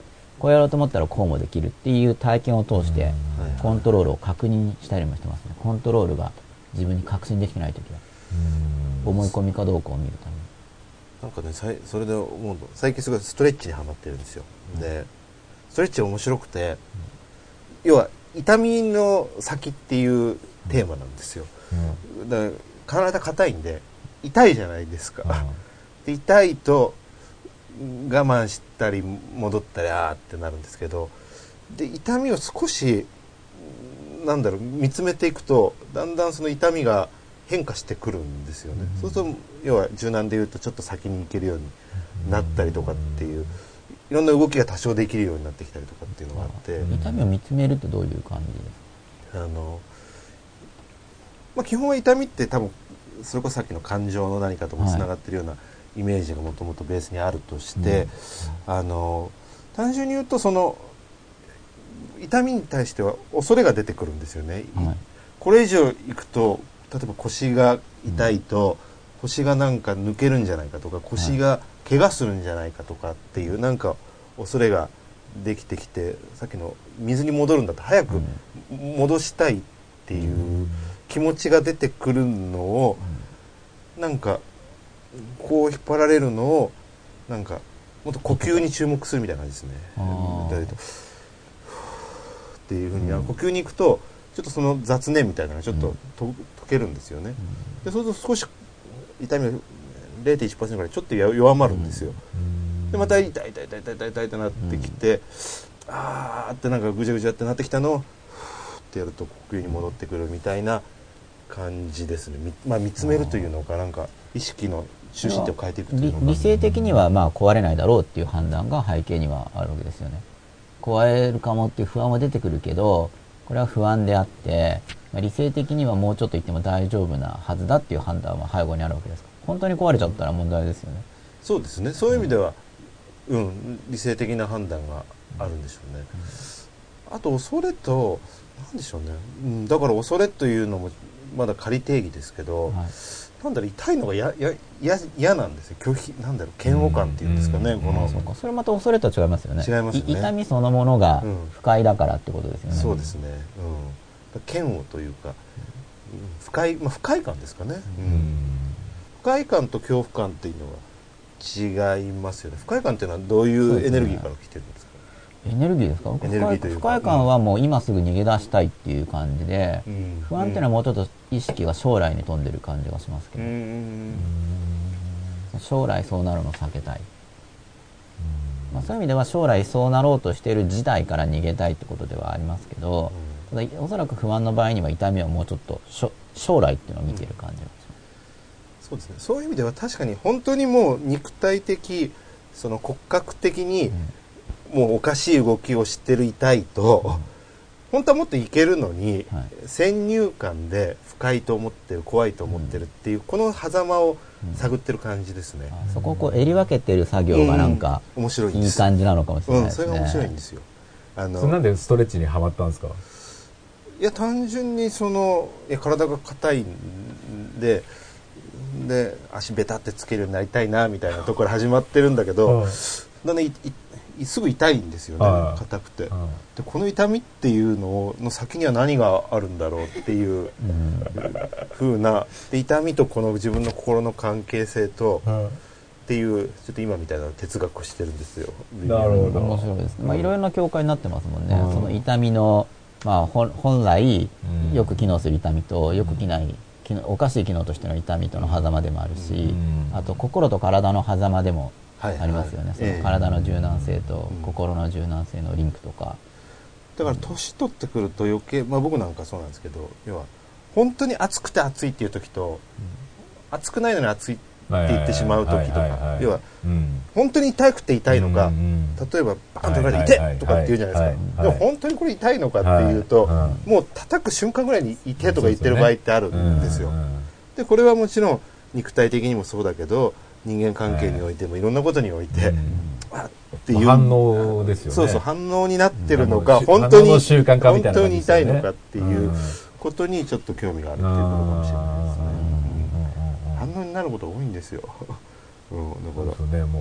こうやろうと思ったらこうもできるっていう体験を通してはいコントロールを確認したりもしてますね。コントロールが自分に確信できてない時は。思い込みかどうかを見るために。なんかねさいそれで思うと最近すごいストレッチにはまってるんですよ、でストレッチ面白くて、要は痛みの先っていうテーマなんですよ。だから体硬いんで痛いじゃないですか、で痛いと我慢したり戻ったりあーってなるんですけどで痛みを少しなんだろう見つめていくとだんだんその痛みが変化してくるんですよね、そうすると要は柔軟でいうとちょっと先に行けるようになったりとかっていういろんな動きが多少できるようになってきたりとかっていうのがあって、痛みを見つめるってどういう感じですか？あの、まあ、基本は痛みって多分それこそさっきの感情の何かともつながってるようなイメージがもともとベースにあるとして、あの単純に言うとその痛みに対しては恐れが出てくるんですよね。はい。これ以上いくと例えば腰が痛いと、腰がなんか抜けるんじゃないかとか腰が怪我するんじゃないかとかっていうなんか恐れができてきてさっきの水に戻るんだと早く戻したいっていう気持ちが出てくるのをなんかこう引っ張られるのをなんかもっと呼吸に注目するみたいな感じですね。っていうふうに、あの呼吸に行くとちょっとその雑念みたいなのがちょっとと、解けるんですよね。でそうすると少し痛みが0.1%ぐらいちょっとや弱まるんですよ。でまた痛い痛い痛い痛い痛い痛いってなってきて、あーってなんかぐちゃぐちゃってなってきたのをってやると呼吸に戻ってくるみたいな感じですね。みまあ見つめるというのかなんか意識の中心点を変えていく理理性的にはまあ壊れないだろうっていう判断が背景にはあるわけですよね。壊れるかもっていう不安は出てくるけどこれは不安であって、まあ、理性的にはもうちょっと言っても大丈夫なはずだっていう判断は背後にあるわけですか。ら本当に壊れちゃったら問題ですよね。そうですね。そういう意味では、うん、理性的な判断があるんでしょうね。あと恐れとなんでしょうね、うん、だから恐れというのもまだ仮定義ですけど、はいなんだろう痛いのがややや嫌なんですよ。拒否なんだろう。嫌悪感っていうんですかね、うんこの、そそれまた恐れとは違いますよね。違いますよね。痛みそのものがうん。不快だからってことですよね、そうですね、うん、嫌悪というか、うん不快、まあ、不快感ですかね、うん。不快感と恐怖感っていうのは違いますよね。不快感っていうのはどういそうエネルギーから来てるんですか？エネルギーですか？不快感はもう今すぐ逃げ出したいっていう感じで、うん。不安っていうのはもうちょっと意識が将来に飛んでる感じがしますけうど、ん将来そうなるのを避けたい、まあ、そういう意味では将来そうなろうとしている事態から逃げたいってことではありますけど、ただおそらく不安の場合には痛みはもうちょっとしょ将来っていうのを見てる感じがします、そうですね。そういう意味では確かに本当にもう肉体的その骨格的にもうおかしい動きをしてる痛いと、本当はもっといけるのに、はい。先入観で不快と思ってる怖いと思ってるっていう、この狭間を探ってる感じですね、あそこをこう襟分けてる作業がなんかうん。面白いんいい感じなのかもしれなうんいですね、それが面白いんですよ。あのそれなんでストレッチにはまったんですか？いや単純にそのいや体が硬いんでで足ベタってつけるようになりたいなみたいなところから始まってるんだけど、はいだん。だんいいすぐ痛いんですよねはい。硬くて、うんでこの痛みっていうのの先には何があるんだろうっていううん。風なで痛みとこの自分の心の関係性とっていうちょっと今みたいな哲学をしてるんですよなるほど。面白いですね、まあ、い。ろいろな境界になってますもんね、うんその痛みの、まあ、本本来うん。よく機能する痛みとよく機ないおかしい機能としての痛みとの狭間でもあるし、うん。あと心と体の狭間でもはいありますよね、そえ。えの体の柔軟性とうん。心の柔軟性のリンクとか、だから年取ってくると余計、まあ、僕なんかそうなんですけど要は本当に暑くて暑いっていう時と、暑くないのに暑いって言ってしまう時とか要はうん。本当に痛くて痛いのか、うんうん例えばバーンとかで痛いとかって言うじゃないですか、でも本当にこれ痛いのかっていうと、はもう叩く瞬間ぐらいに痛いとか言ってる場合ってあるんですよ。うんうん。でこれはもちろん肉体的にもそうだけど人間関係においてもいろんなことにおいて、うんあっていう反応ですよね。そうそう反応になってるのか、うん本当に本当に痛いのかっていうことにちょっと興味があるっていうことかもしれないですね。うん反応になることが多いんですよ。うん、だか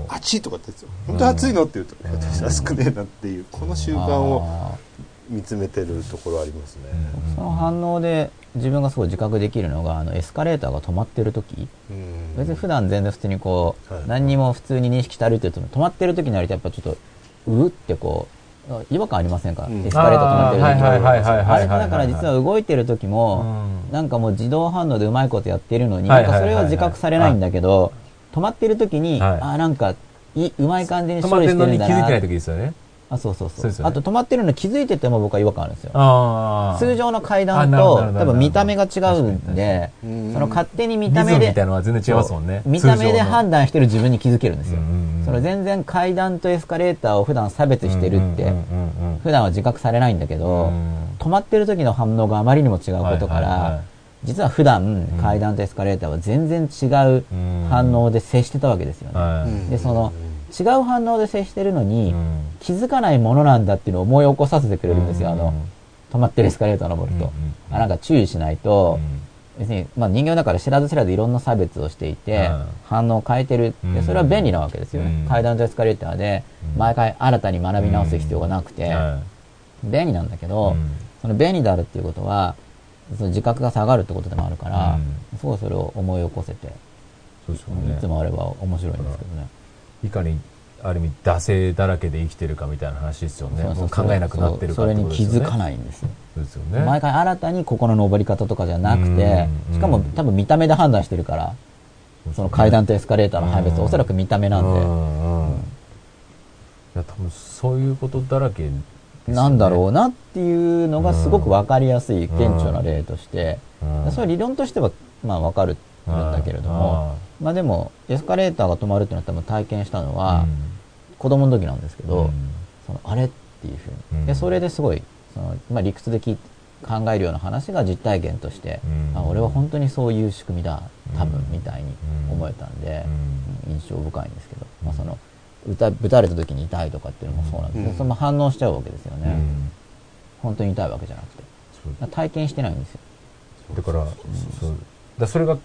ら。暑いとかって言うんですよ。本当に暑いのって言うと、うん私 暑くねえなっていうこの習慣をあ見つめてるところありますね。ーその反応で自分がすごい自覚できるのがあのエスカレーターが止まってる時。うん。別に普段全然普通にこう、はい。何にも普通に認識して歩いてると止まってる時になるとやっぱちょっとうってこうあ違和感ありませんか、うん。エスカレーター止まってる時。あれもだから実は動いてる時も、うん。なんかもう自動反応でうまいことやってるのに、なんかそれは自覚されないんだけど、止まってる時に、はい。あなんかいうまい感じに止まってるのに気処理してるんだなづいてない時ですよね。あそうそうそう。ね。あと止まってるの気づいてても僕は違和感あるんですよ。通常の階あ段と多分見た目が違うんでその勝手に見た目でムみたいなのは全然違いますもんね。見た目で判断断してる自分に気づけるんですよ、その全然階段とエスカレーターを普段差別してるって、普段は自覚されないんだけど、止まってる時の反応があまりにも違うことから、はいはいはい。実は普段階段とエスカレーターは全然違ううん。反応で接してたわけですよね、でその違う反応で接してるのい。に、うん。気づかないものなんだっていうのを思い起こさせてくれるんですよ、あのうん止まってるエスカレーター登ると、あなんか注意しないと、別に、まあ、人間だから知らず知らずいろんな差別をしていて、うん。反応を変えてる。うん。でそれは便利なわけですよね、うん。階段とエスカレーターでうん。毎回新たに学び直す必要がなくて、は便利なんだけいど、うん。その便利であるっていうことはその自覚が下がるってことでもあるから、うん。すごいそれを思い起こせて、そうですよね。いつもあれば面白いんですけどね。いかにある意味惰性だらけで生きてるかみたいな話ですよね。考えなくなってるかそれに気づかないんですよ。ですよね毎回新たにここの登り方とかじゃなくてうん、しかも多分見た目で判断してるから、その階段とエスカレーターの配別はおそらく見た目なんで、うんうんいや多分そういうことだらけね。なんだろうなっていうのがすごくわかりやすい顕著な例として、うん。それは理論としてはまあわかるんだけれども、まあでもエスカレーターが止まるっていうのは多分体験したのは子供の時なんですけど、そのあれっていうふうに、うん。でそれですごいその、まあ、理屈で考えるような話が実体験として、うん。あ俺は本当にそういう仕組みだ多分うんみたいに思えたんで、う印象深いんですけど、うんまあ、その打たぶたれた時に痛いとかっていうのもそうなんですけど、うん。その反応しちゃうわけですよね、うん。本当に痛いわけじゃなくて。体験してないんですよ、だからそう。だからそれが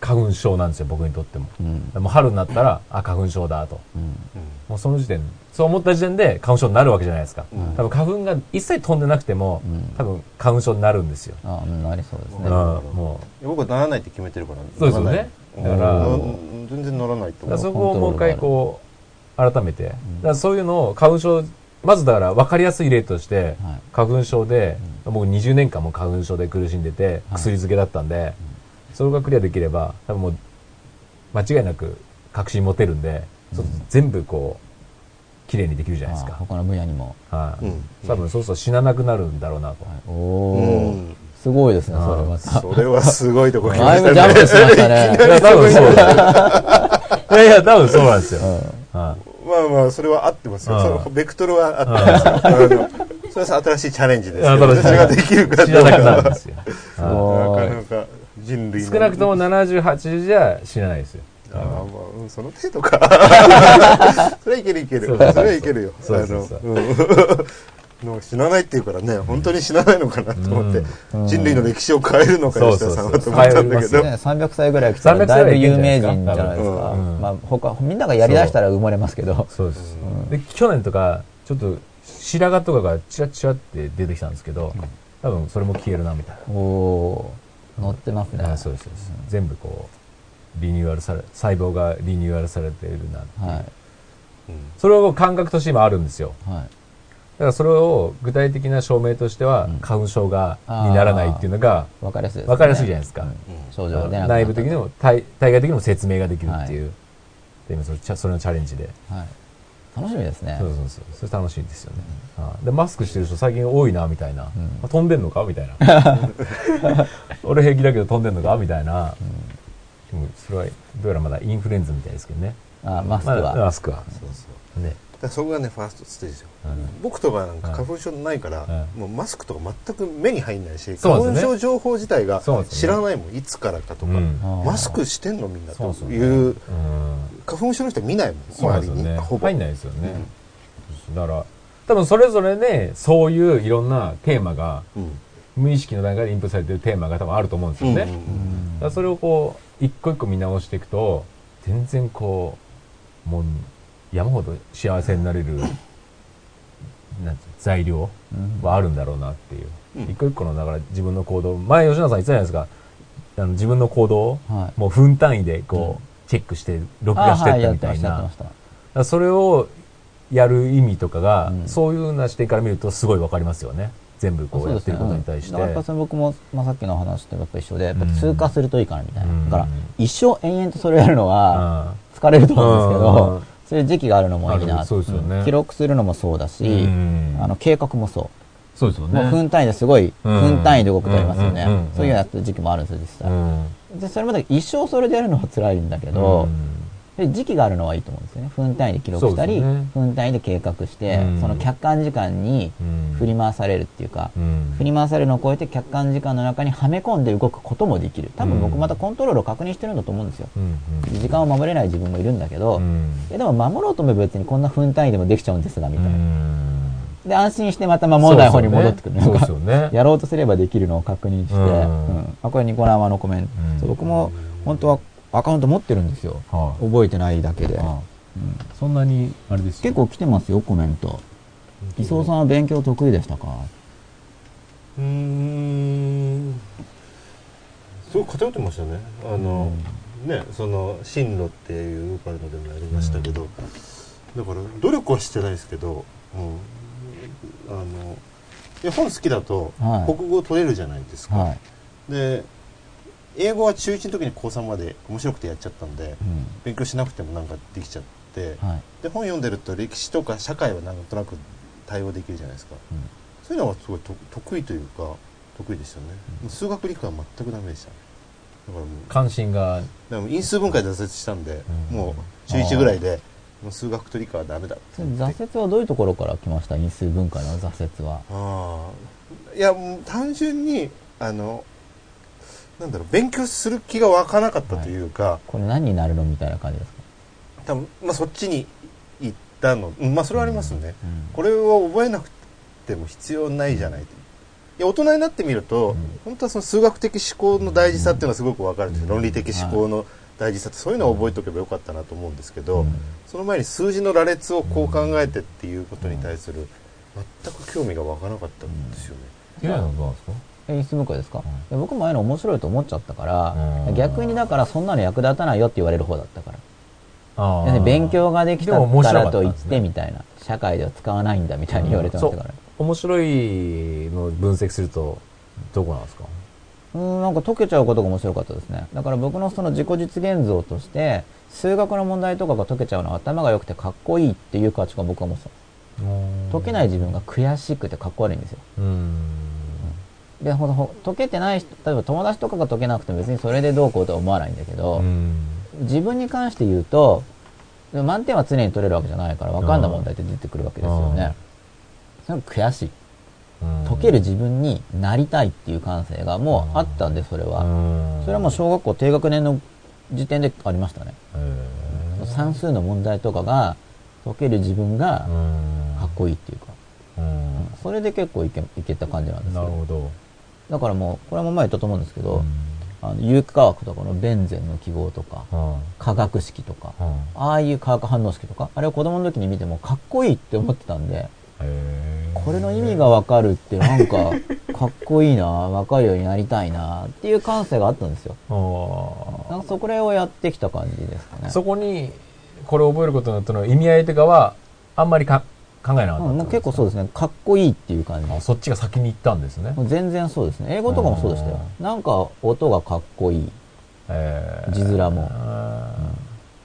花粉症なんですよ僕にとっても。うん。もう春になったらあ花粉症だと。うん。もうその時点そう思った時点で花粉症になるわけじゃないですか、うん。多分花粉が一切飛んでなくても、うん。多分花粉症になるんですよ、あうんなりそうですうんね、も僕はならないって決めてるから。そうですよね。だからうん全然ならないと思う。そこをもう一回こう改めて、だん。からそういうのを花粉症まずだから分かりやすい例として、はい。花粉症で、僕20年間も花粉症で苦しんでてはい。薬漬けだったんで、それがクリアできれば多分もう間違いなく確信持てるんで、そう全部こう綺麗にできるじゃないですか、あ他の分野にも、はい、うん。多分そうすると死ななくなるんだろうなと、はい。おお、うん。すごいですねそれまたそれはすごいとこ来ましたね。ぶジャンプしましたね。いや多分そう いやいや多分そうなんですよ、うん。はい。まあまあそれは合ってますよ。うん。そのベクトルは合ってます。よあのそれは新しいチャレンジですけど新しいそれができるか死ななくなるんどうですよ、なかなか人類い少なくとも78じゃ死なないですよ。ああまあうんその程度か。それはいけるいけるそれはいけるよ。そうそうそう。あのうん。の死なないっていうからね本当に死なないのかなと思ってうん。人類の歴史を変えるのか吉田さんはと思そうそうそうったんだけどね、300歳ぐらい来たら300だいぶ有名人じゃないですか、うん。まあ、他みんながやりだしたら埋もれますけど。そうです、で去年とかちょっと白髪とかがチラチラって出てきたん。ですけど、多分それも消えるなみたいおおー乗ってますね。な、あそうですそうです、全部こうリニューアルされ細胞がリニューアルされているなっていう。はい。それを感覚として今あるんですよ。はい。だからそれを具体的な証明としては、うん。花粉症がにならないっていうのが分かりやすいね、分かりやすいじゃないですか、うん。症状内部的にも体体外的にも説明ができるっていう、で今そそれのチャレンジで、はい、楽しみですね。そうそうそう。それ楽しいんですよね、はい。でマスクしてる人最近多いなみたいな、ん。あ飛んでんのか？みたいな。俺平気だけど飛んでんのか？みたいな。でもそれはどうやらまだインフルエンザみたいですけどね。あマスクは。マスクは。そうそう。ねそこがねファーストステージですよ、うん僕とかなんか花粉症ないから、うもうマスクとか全く目に入んないし、花粉症情報自体が知らないもん。いつからかとか、うん。マスクしてんのみんなといううん。花粉症の人見ないもん。周りに。ほぼ。入んないですよね、だから多分それぞれねそういういろんなテーマがうん。無意識の段階でインプされてるテーマが多分あると思うんですよね、それをこう一個一個見直していくと全然こうもう山ほど幸せになれるなん材料うん。はあるんだろうなっていう、うん。一個一個のだから自分の行動前吉野さん言ってたじゃないですか。あの自分の行動をはい。もう分単位でこう、チェックして録画してったみたいな、ました。だからそれをやる意味とかが、うん。そういうような視点から見るとすごいわかりますよね。全部こうやってることに対して、うん。だからやっぱその僕も、まあ、さっきの話とやっぱ一緒で、やっぱ通過するといいかなみたいな。うん。だから、一生延々とそれをやるのは、あ疲れると思うんですけうん。ど、そういう時期があるのもいいあな。るそうですよねうん記録するのもそうだし、うんあの、計画もそう。そうですよもう分単位ですごい、うん分単位で動くとありますよね。そういうやってる時期もあるんですよ、実際。うんで、それまで一生それでやるのは辛いんだけど、で時期があるのはいいと思うんですよね。分単位で記録したり、ね分単位で計画して、うんその客観時間にうん振り回されるっていうか、うん振り回されるのを超えて客観時間の中にはめ込んで動くこともできる。多分僕またコントロールを確認してるんだと思うんですよ。うん時間を守れない自分もいるんだけど、うんでも守ろうと思えば別にこんな分単位でもできちゃうんですが、みたいな。うんで、安心してまた守らない方に戻ってくる。かやろうとすればできるのを確認して、うんうんあ、これニコ生のコメント。僕も本当はアカウント持ってるんですよ。はい。覚えてないだけで。あそんなにあれです結構来てますよ、コメント。磯尾さんは勉強得意でしたか？うーん。すごい偏ってましたね。あの、ねその進路っていうパルノでもやりましたけど、だから努力はしてないですけど、うん、あのいや本好きだとはい。国語取れるじゃないですか、はい。で英語は中1の時に高3まで面白くてやっちゃったんでうん。勉強しなくてもなんかできちゃって、はい。で本読んでると歴史とか社会はなんとなく対応できるじゃないですか、うん。そういうのはすごいと得意というか得意でしたね、もう数学理科は全くダメでしたね。だからもう関心が。だからもう因数分解で挫折したんで、うん。もう中1ぐらいでもう数学と理科はダメだって挫折はどういうところから来ました？因数分解の挫折は。ああいやもう単純にあのなんだろう勉強する気が湧かなかったというか、これ何になるのみたいな感じですか？多分まあそっちに行ったの、うんまあそれはありますね、うんこれは覚えなくても必要ないじゃないと。いや大人になってみると、ん。本当はその数学的思考の大事さっていうのがすごく分かるんですよ、論理的思考の大事さってそういうのを覚えておけばよかったなと思うんですけど、うん。その前に数字の羅列をこう考えてっていうことに対する全く興味が湧かなかったんですよね、平野さんどうなんですか？ですか、んいや僕もああいうの面白いと思っちゃったから、うん逆にだからそんなの役立たないよって言われる方だったから。あ勉強ができたからと言ってみたいな。社会では使わないんだみたいに言われてましたから。面白いのを分析するとどこなんですか？うん、なんか解けちゃうことが面白かったですね。だから僕のその自己実現像として、数学の問題とかが解けちゃうのは頭が良くてかっこいいっていう価値観を僕は持ってた。解けない自分が悔しくてかっこ悪いんですよ。うんで、ほほ解けてない人、例えば友達とかが解けなくても別にそれでどうこうとは思わないんだけど、うん自分に関して言うと、満点は常に取れるわけじゃないから分かんだ問題って出てくるわけですよね。それが悔しい。解ける自分になりたいっていう感性がもうあったんで、それは。それはもう小学校低学年の時点でありましたね。算数の問題とかが解ける自分がかっこいいっていうか。それで結構いけいけた感じなんですよ。なるほどだからもう、これも前言ったと思うんですけど、あの有機化学とかのベンゼンの記号とか、化学式とか、ああ。いう化学反応式とか、あれを子供の時に見てもかっこいいって思ってたんで、これの意味がわかるってなんか、かっこいいな、わかるようになりたいな、っていう感性があったんですよ。なんかそこらをやってきた感じですかね。そこにこれを覚えることによっての意味合いとかはあんまりか考えなかったうん結構そうですね。かっこいいっていう感じ。あそっちが先に行ったんですね全然そうですね。英語とかもそうでしたよ。なんか音がかっこいい。えー字面もあ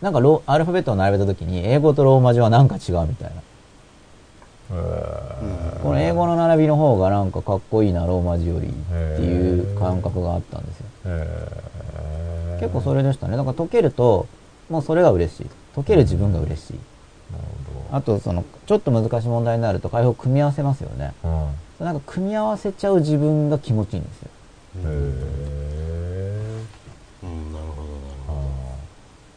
なんかローアルファベットを並べた時に英語とローマ字はなんか違うみたいな。ーえこの英語の並びの方がなんかかっこいいな、ローマ字よりっていう感覚があったんですよ。ーえ結構それでしたねだから解けるともうそれが嬉しい解ける自分が嬉しいなるほあとそのちょっと難しい問題になると解放組み合わせますよねど。なんか組み合わせちゃう自分が気持ちいいんですようん。へえ。うんなるほどなるほ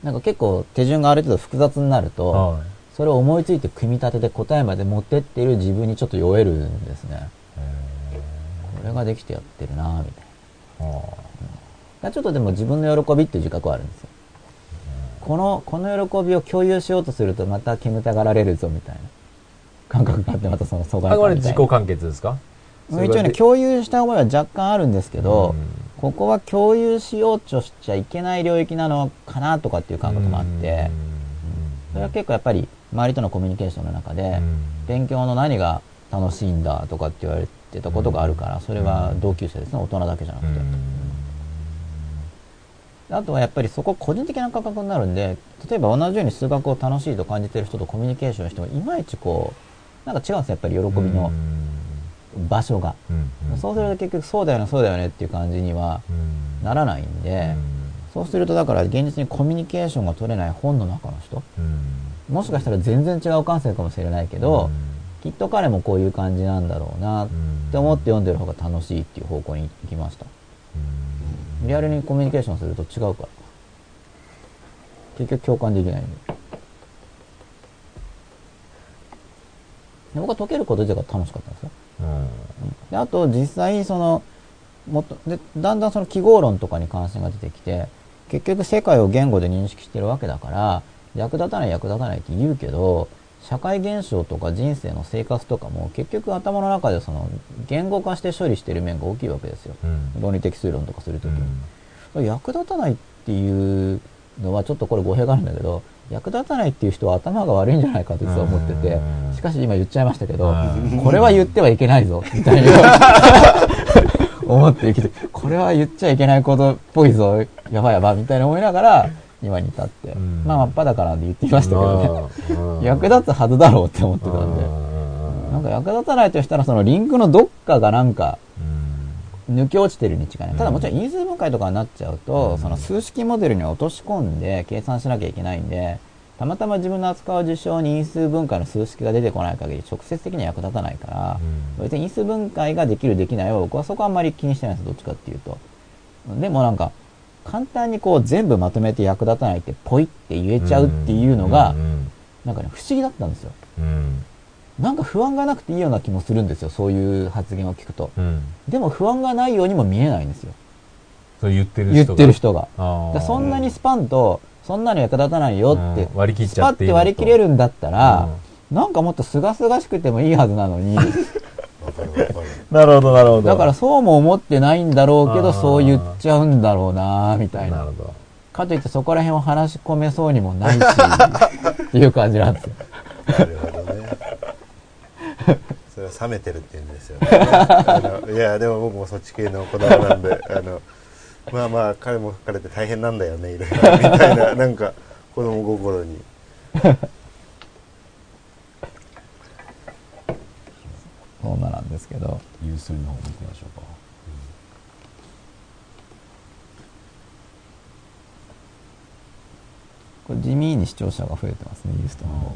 なんか結構手順がある程度複雑になると、はい。それを思いついて組み立てて答えまで持ってっている自分にちょっと酔えるんですねこれができてやってるなぁみたいなはだからちょっとでも自分の喜びっていう自覚はあるんですよ。この、この喜びを共有しようとするとまた煙たがられるぞみたいな感覚があってまたその疎あ。外感みたいなで自己完結ですか？一応ね、共有した思いは若干あるんですけど、うん。ここは共有しようとしちゃいけない領域なのかなとかっていう感覚もあって、それは結構やっぱり周りとのコミュニケーションの中で、勉強の何が楽しいんだとかって言われてたことがあるから、それは同級生ですね、大人だけじゃなくて。あとはやっぱりそこ個人的な感覚になるんで、例えば同じように数学を楽しいと感じてる人とコミュニケーションしても、いまいちこう、なんか違うんですよ、やっぱり喜びの場所が。そうすると結局そうだよね、そうだよねっていう感じにはならないんで、そうするとだから現実にコミュニケーションが取れない本の中の人、もしかしたら全然違う感性かもしれないけど、きっと彼もこういう感じなんだろうなって思って読んでる方が楽しいっていう方向に行きました。リアルにコミュニケーションすると違うから。結局共感できないんで。で僕は解けること自体が楽しかったんですよ。であと実際そのもっとでだんだんその記号論とかに関心が出てきて結局世界を言語で認識してるわけだから役立たない役立たないって言うけど社会現象とか人生の生活とかも結局頭の中でその言語化して処理してる面が大きいわけですよ。論理的推論とかするときに。役立たないっていうのはちょっとこれ語弊があるんだけど役立たないっていう人は頭が悪いんじゃないかと実は思っててしかし今言っちゃいましたけどこれは言ってはいけないぞみたいに 思って生きてこれは言っちゃいけないことっぽいぞやばいやばいみたいな思いながら今に至って。まあ真っ裸なんで言ってみましたけどね。役立つはずだろうって思ってたんで。なんか役立たないとしたらそのリンクのどっかがなんか抜け落ちてるに違いない。ただもちろん因数分解とかになっちゃうと、その数式モデルに落とし込んで計算しなきゃいけないんで、たまたま自分の扱う事象に因数分解の数式が出てこない限り直接的には役立たないから、別に因数分解ができるできないは僕はそこはあんまり気にしてないです、どっちかっていうと。でもなんか、簡単にこう全部まとめて役立たないってポイって言えちゃうっていうのが、なんかね、不思議だったんですよ。なんか不安がなくていいような気もするんですよ、そういう発言を聞くと。でも不安がないようにも見えないんですよ。そう言ってる言ってる人が。だそんなにスパンと、そんなに役立たないよって、うん割り切っスパっちゃっていいのとて割り切れるんだったら、なんかもっと清々しくてもいいはずなのに。なるほどなるほどだからそうも思ってないんだろうけど、そう言っちゃうんだろうなみたいななる。ほどかといってそこら辺を話し込めそうにもないし、っていう感じなんですよ。なるほどね。それは冷めてるって言うんですよね。いや、でも僕もそっち系の子供なんで、あの、まあまあ、彼も彼で大変なんだよね、いろいろ。みたいな、なんか、子供心に。そんななんですけど。ユースリの方見てみましょうかこれ地味に視聴者が増えてますね、ユーストの方が。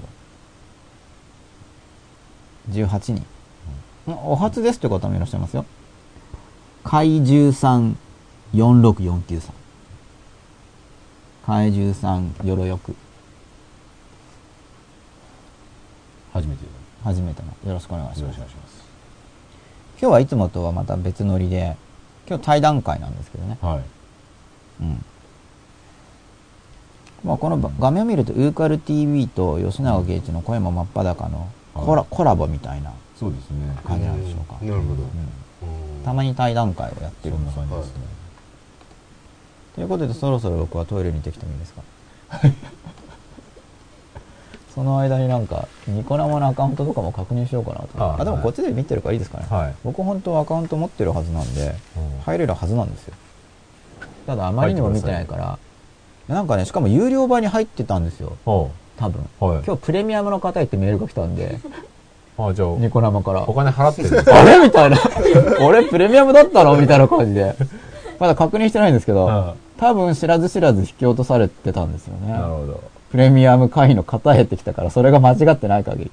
18人。お初ですって方もいらっしゃいますよ。怪獣さん46493。怪獣さんよろよく。初めて初めての。よろしくお願いします今日はいつもとはまた別ノリで、今日対談会なんですけどね。はい。うん。まあ、このば画面を見ると、ウーカル TV と吉永圭一の声も真っ裸のコラ,、コラボみたいなそうですね。感じなんでしょうか。なるほど。うん。たまに対談会をやってるそん感じですね。ということで、そろそろ僕はトイレに行ってきてもいいですか？その間になんか、ニコ生のアカウントとかも確認しようかなと。ああ、でもこっちで見てるからいいですかね。はい僕本当はアカウント持ってるはずなんで、うん入れるはずなんですよ。ただあまりにも見てないから、なんかね、しかも有料版に入ってたんですよ。多分。はい今日プレミアムの方へってメールが来たんで、あじゃあニコ生から。お金払ってる あれ？みたいな。俺プレミアムだったの？みたいな感じで。まだ確認してないんですけど、うん多分知らず知らず引き落とされてたんですよね。なるほど。プレミアム会員の方減ってきたから、それが間違ってない限り。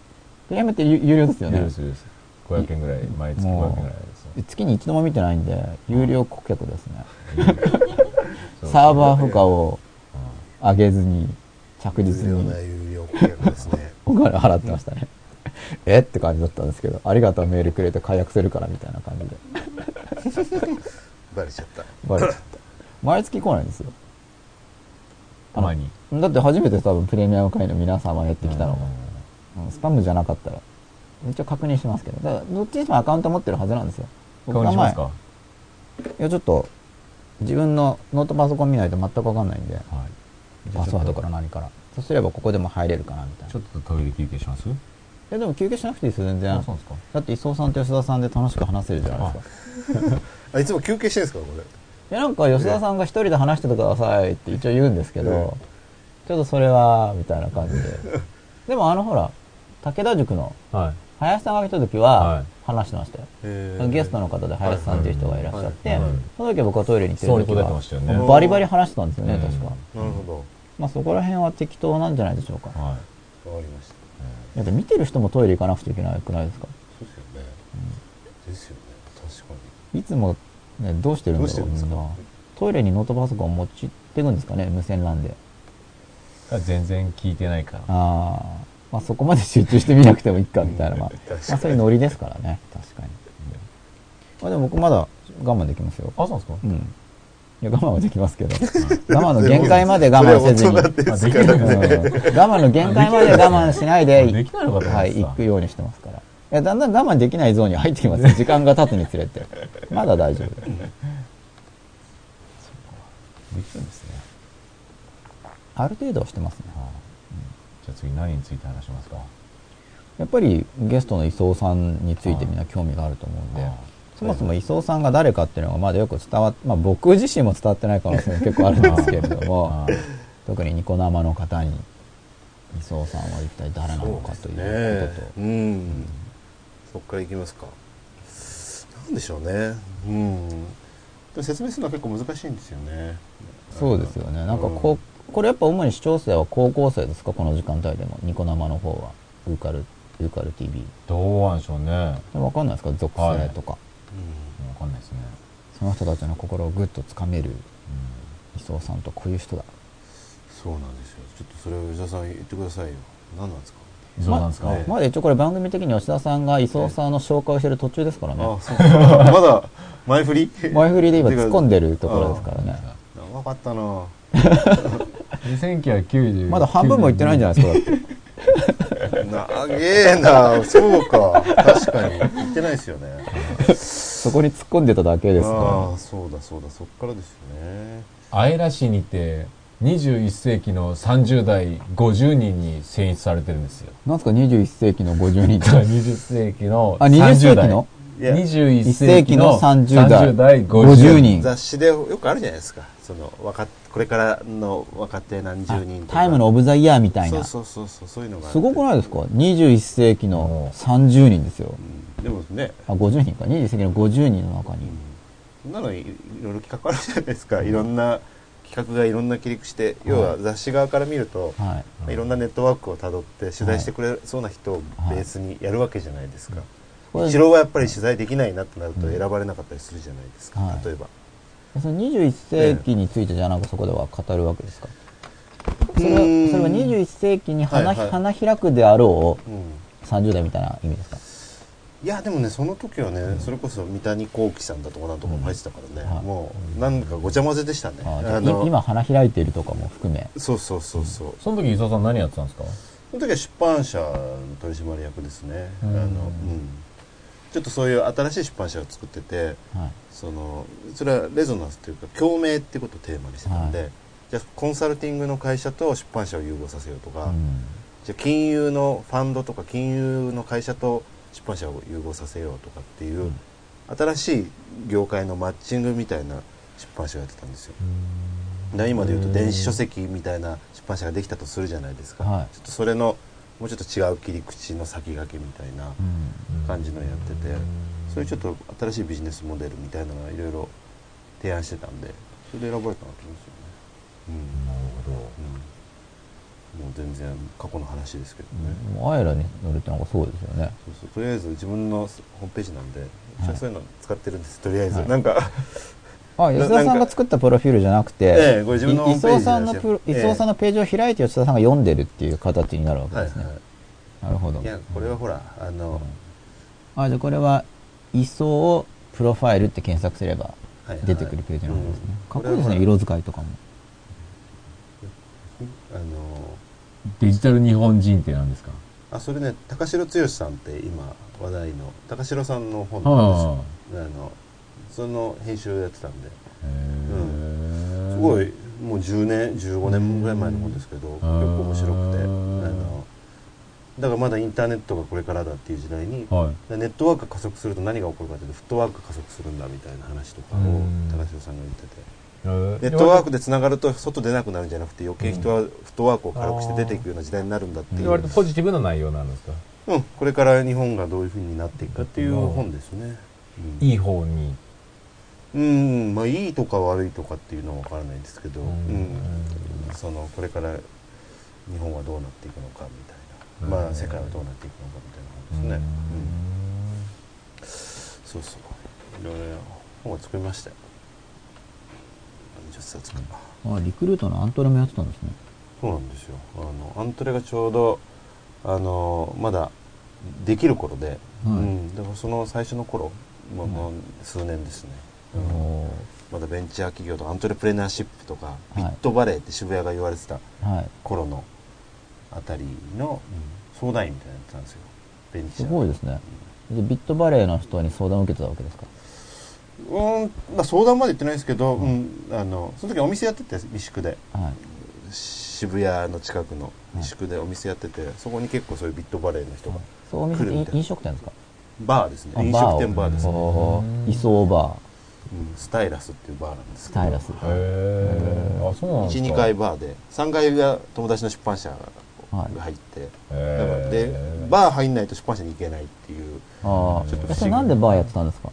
プレミアムって有有料ですよね許。す許す。500円ぐらい、毎月500円ぐらいです月に一度も見てないんで、有料顧客ですね。サーバー負荷を上げずに、着実に有料な有料顧客ですね。お金払ってましたね。えって感じだったんですけど、ありがとうメールくれて解約するからみたいな感じで。バレちゃった。バレちゃった。毎月来ないんですよ。たまに。だって初めて多分プレミアム会員の皆様やってきたのが、うんうんスパムじゃなかったら、一応確認しますけど、だからどっちにしてもアカウント持ってるはずなんですよ。確認しますか？いや、ちょっと、自分のノートパソコン見ないと全くわかんないんで、はい。パスワードから何から。そうすればここでも入れるかなみたいな。ちょっとトイレ休憩します？いや、でも休憩しなくていいですよ、全然。あそうですか？だって、磯尾さんと吉田さんで楽しく話せるじゃないですか。あ、いつも休憩してるんですか、これ？いや、なんか吉田さんが一人で話しててくださいって一応言うんですけど、うんちょっとそれは、みたいな感じで。でもあのほら、武田塾のはい。林さんが来た時ははい話してましたよ。えーゲストの方で林さんっていう人がいらっしゃって、はいはいその時は僕はトイレに行ってそうに答える時はてましたよね。うんバリバリ話してたんですよね、うん確か。なるほど。まあそこら辺は適当なんじゃないでしょうか。いはわかりました。やで見てる人もトイレ行かなくちゃいけないくないですか？そうですよね。ですよね。確かに。いつも、ね、どうしてるんだろうみんなトイレにノートパソコン持ちっていくんですかね無線 LAN で。い。全然聞いてないから。ああ、まあそこまで集中して見なくてもいいかみたいな、まあ、まあそういうノリですからね、確かに。まあでも僕まだ我慢できますよ。あ、そうですか？うん。いや、我慢はできますけど、我慢の限界まで我慢せずに、う。我慢の限界まで我慢しないで、はい、行くようにしてますから。いや、だんだん我慢できないゾーンに入ってきますよ。時間が経つにつれて。まだ大丈夫。できるんですね。ある程度はしてますね。はいじゃあ次何について話しますか？やっぱりゲストの磯尾さんについてみんな興味があると思うんでああ、そもそも磯尾さんが誰かっていうのがまだよく伝わっまあ僕自身も伝わってない可能性も結構あるんですけれどもはい、特にニコ生の方に磯尾さんは一体誰なのかということと、ねうん。そっからいきますか。なんでしょうね。うん。説明するのは結構難しいんですよね。そうですよね。なんかこう、これやっぱ主に視聴生は高校生ですか？この時間帯でも。ニコ生の方は。ウーカル、ウーカル TV。どうなんでしょうね。わわかんないですか？属性とか。うかんないですね。その人たちの心をぐっとつかめる磯尾さんとこういう人だ。ん。そうなんですよ。ちょっとそれを吉田さん言ってくださいよ。何なんですか？そうなんですか、ままだ一応これ番組的に吉田さんが磯尾さんの紹介をしてる途中ですからね。あ、そうか。まだ前振り？前振りで今突っ込んでるところですからね。長かったな で1990まだ半分もいってないんじゃないですか、だって。長えなそうか。確かに。言ってないですよね。そこに突っ込んでただけですあかあ、そうだそうだ。そっからですよね。アイラ市にて21世紀の30代50人に選出されてるんですよ。ら。なんですか？21世紀の50人って。20世紀のあ、20世紀の？いや21世紀の30代30代50 50人。人。雑誌でよくあるじゃないですか。その、若これからの若手何十人とか。タイムのオブザイヤーみたいな。そうそうそうそう、そういうのがすごくないですか ?21 世紀の30人ですよ。うんでもね、あ、50人か。21世紀の50人の中に。そんなのいいろいろ企画あるじゃないですか。いろんな企画がいろんな切り口で、要は雑誌側から見ると、はい。まあいろんなネットワークをたどって取材してくれそうな人をはい。ベースにやるわけじゃないですか。一郎はやっぱり取材できないなってなると選ばれなかったりするじゃないですか。はい。例えば。その21世紀についてじゃなくそこでは語るわけですか？それそれは21世紀に花,、はいはい。花開くであろうん。う30代みたいな意味ですか？いやでもねその時はね、それこそ三谷幸喜さんだとかなんとかも入ってたからね、はい。もうなんかごちゃ混ぜでしたね、あじゃああのい今花開いているとかも含め。そうそうそうそう、その時伊沢さん何やってたんですか？その時は出版社の取締役ですね、うん。あのうん、ちょっとそういう新しい出版社を作っててはい。そのそれはレゾナンスというか共鳴っていうことをテーマにしてたんで、はじゃあコンサルティングの会社と出版社を融合させようとか、うん。じゃあ金融のファンドとか金融の会社と出版社を融合させようとかっていう、うん。新しい業界のマッチングみたいな出版社をやってたんですよ。で今で言うと電子書籍みたいな出版社ができたとするじゃないですか、はい。ちょっとそれのもうちょっと違う切り口の先駆けみたいなうん。感じのやってて、そういうちょっと新しいビジネスモデルみたいなのがいろいろ提案してたんでそれで選ばれたんだと思うんですよね。うんなるほど。うんもう全然過去の話ですけどね、もうアイラに乗るってなんかそうですよね。そうそう。とりあえず自分のホームページなんで、はい。そういうの使ってるんです。とりあえず、はい。なんかあ吉田さんが作ったプロフィールじゃなくて、ええこれ自分のホーいムページ磯尾さんのプロええ。磯尾さんのページを開いて吉田さんが読んでるっていう形になるわけはいですね、はなるほど。いいやこれはほらあの、あじゃあこれは磯尾プロファイルって検索すればはいはい。出てくるページなんですね、うん。かっこいいですね。色使いとかも。あのデジタル日本人って何ですか？あそれね高城剛さんって今話題の高城さんの本なんですあのその編集やってたんで。へえすごいもう10年15年ぐらい前の本ですけど結構面白くてあのだからまだインターネットがこれからだっていう時代にはい。ネットワークが加速すると何が起こるかというとフットワークが加速するんだみたいな話とかをうん。高城さんが言っててネネットワークでつながると外出なくなるんじゃなくて余計人はフットワークを軽くして出ていくような時代になるんだっていう、割とポジティブな内容なんですか？うん、これから日本がどういうふうになっていくかっていう本ですね。うん。いい方に。うん、まあいいとか悪いとかっていうのは分からないんですけど、ううん。ん、そのこれから日本はどうなっていくのかみたいな、まうん。あ世界はどうなっていくのかみたいな本ですね。うん、そうそう、いろいろ本を作りましたよ。10冊か。な。あリクルートのアントレもやってたんですね。そうなんですよ。あのアントレがちょうどあのまだできる頃で、うん、だからその最初の頃、まあ、もう数年ですね。うんおまだベンチャー企業とかアントレプレナーシップとか、い。ビットバレーって渋谷が言われてた頃のあたりの相談員みたいなのやってたんですよ。ベンチャすーごいですね。でビットバレーの人に相談を受けてたわけですかうん、まあ、相談まで言ってないですけど、うん。あのその時お店やってて三宿で。はい。渋谷の近くの三宿でお店やってて、そこに結構そういうビットバレーの人が、来るみたいな。飲食店ですか？バーですね。あ飲食店バーですね、おうんー。うんスタイラスっていうバーなんですけど。スタイラス。へえあそうなんですか？12階バーで。3階が友達の出版社はいが入って、へだからでーバー入んないと出版社に行けないっていう。ー。あちょっと不思議。あそれなんでバーやってたんですか？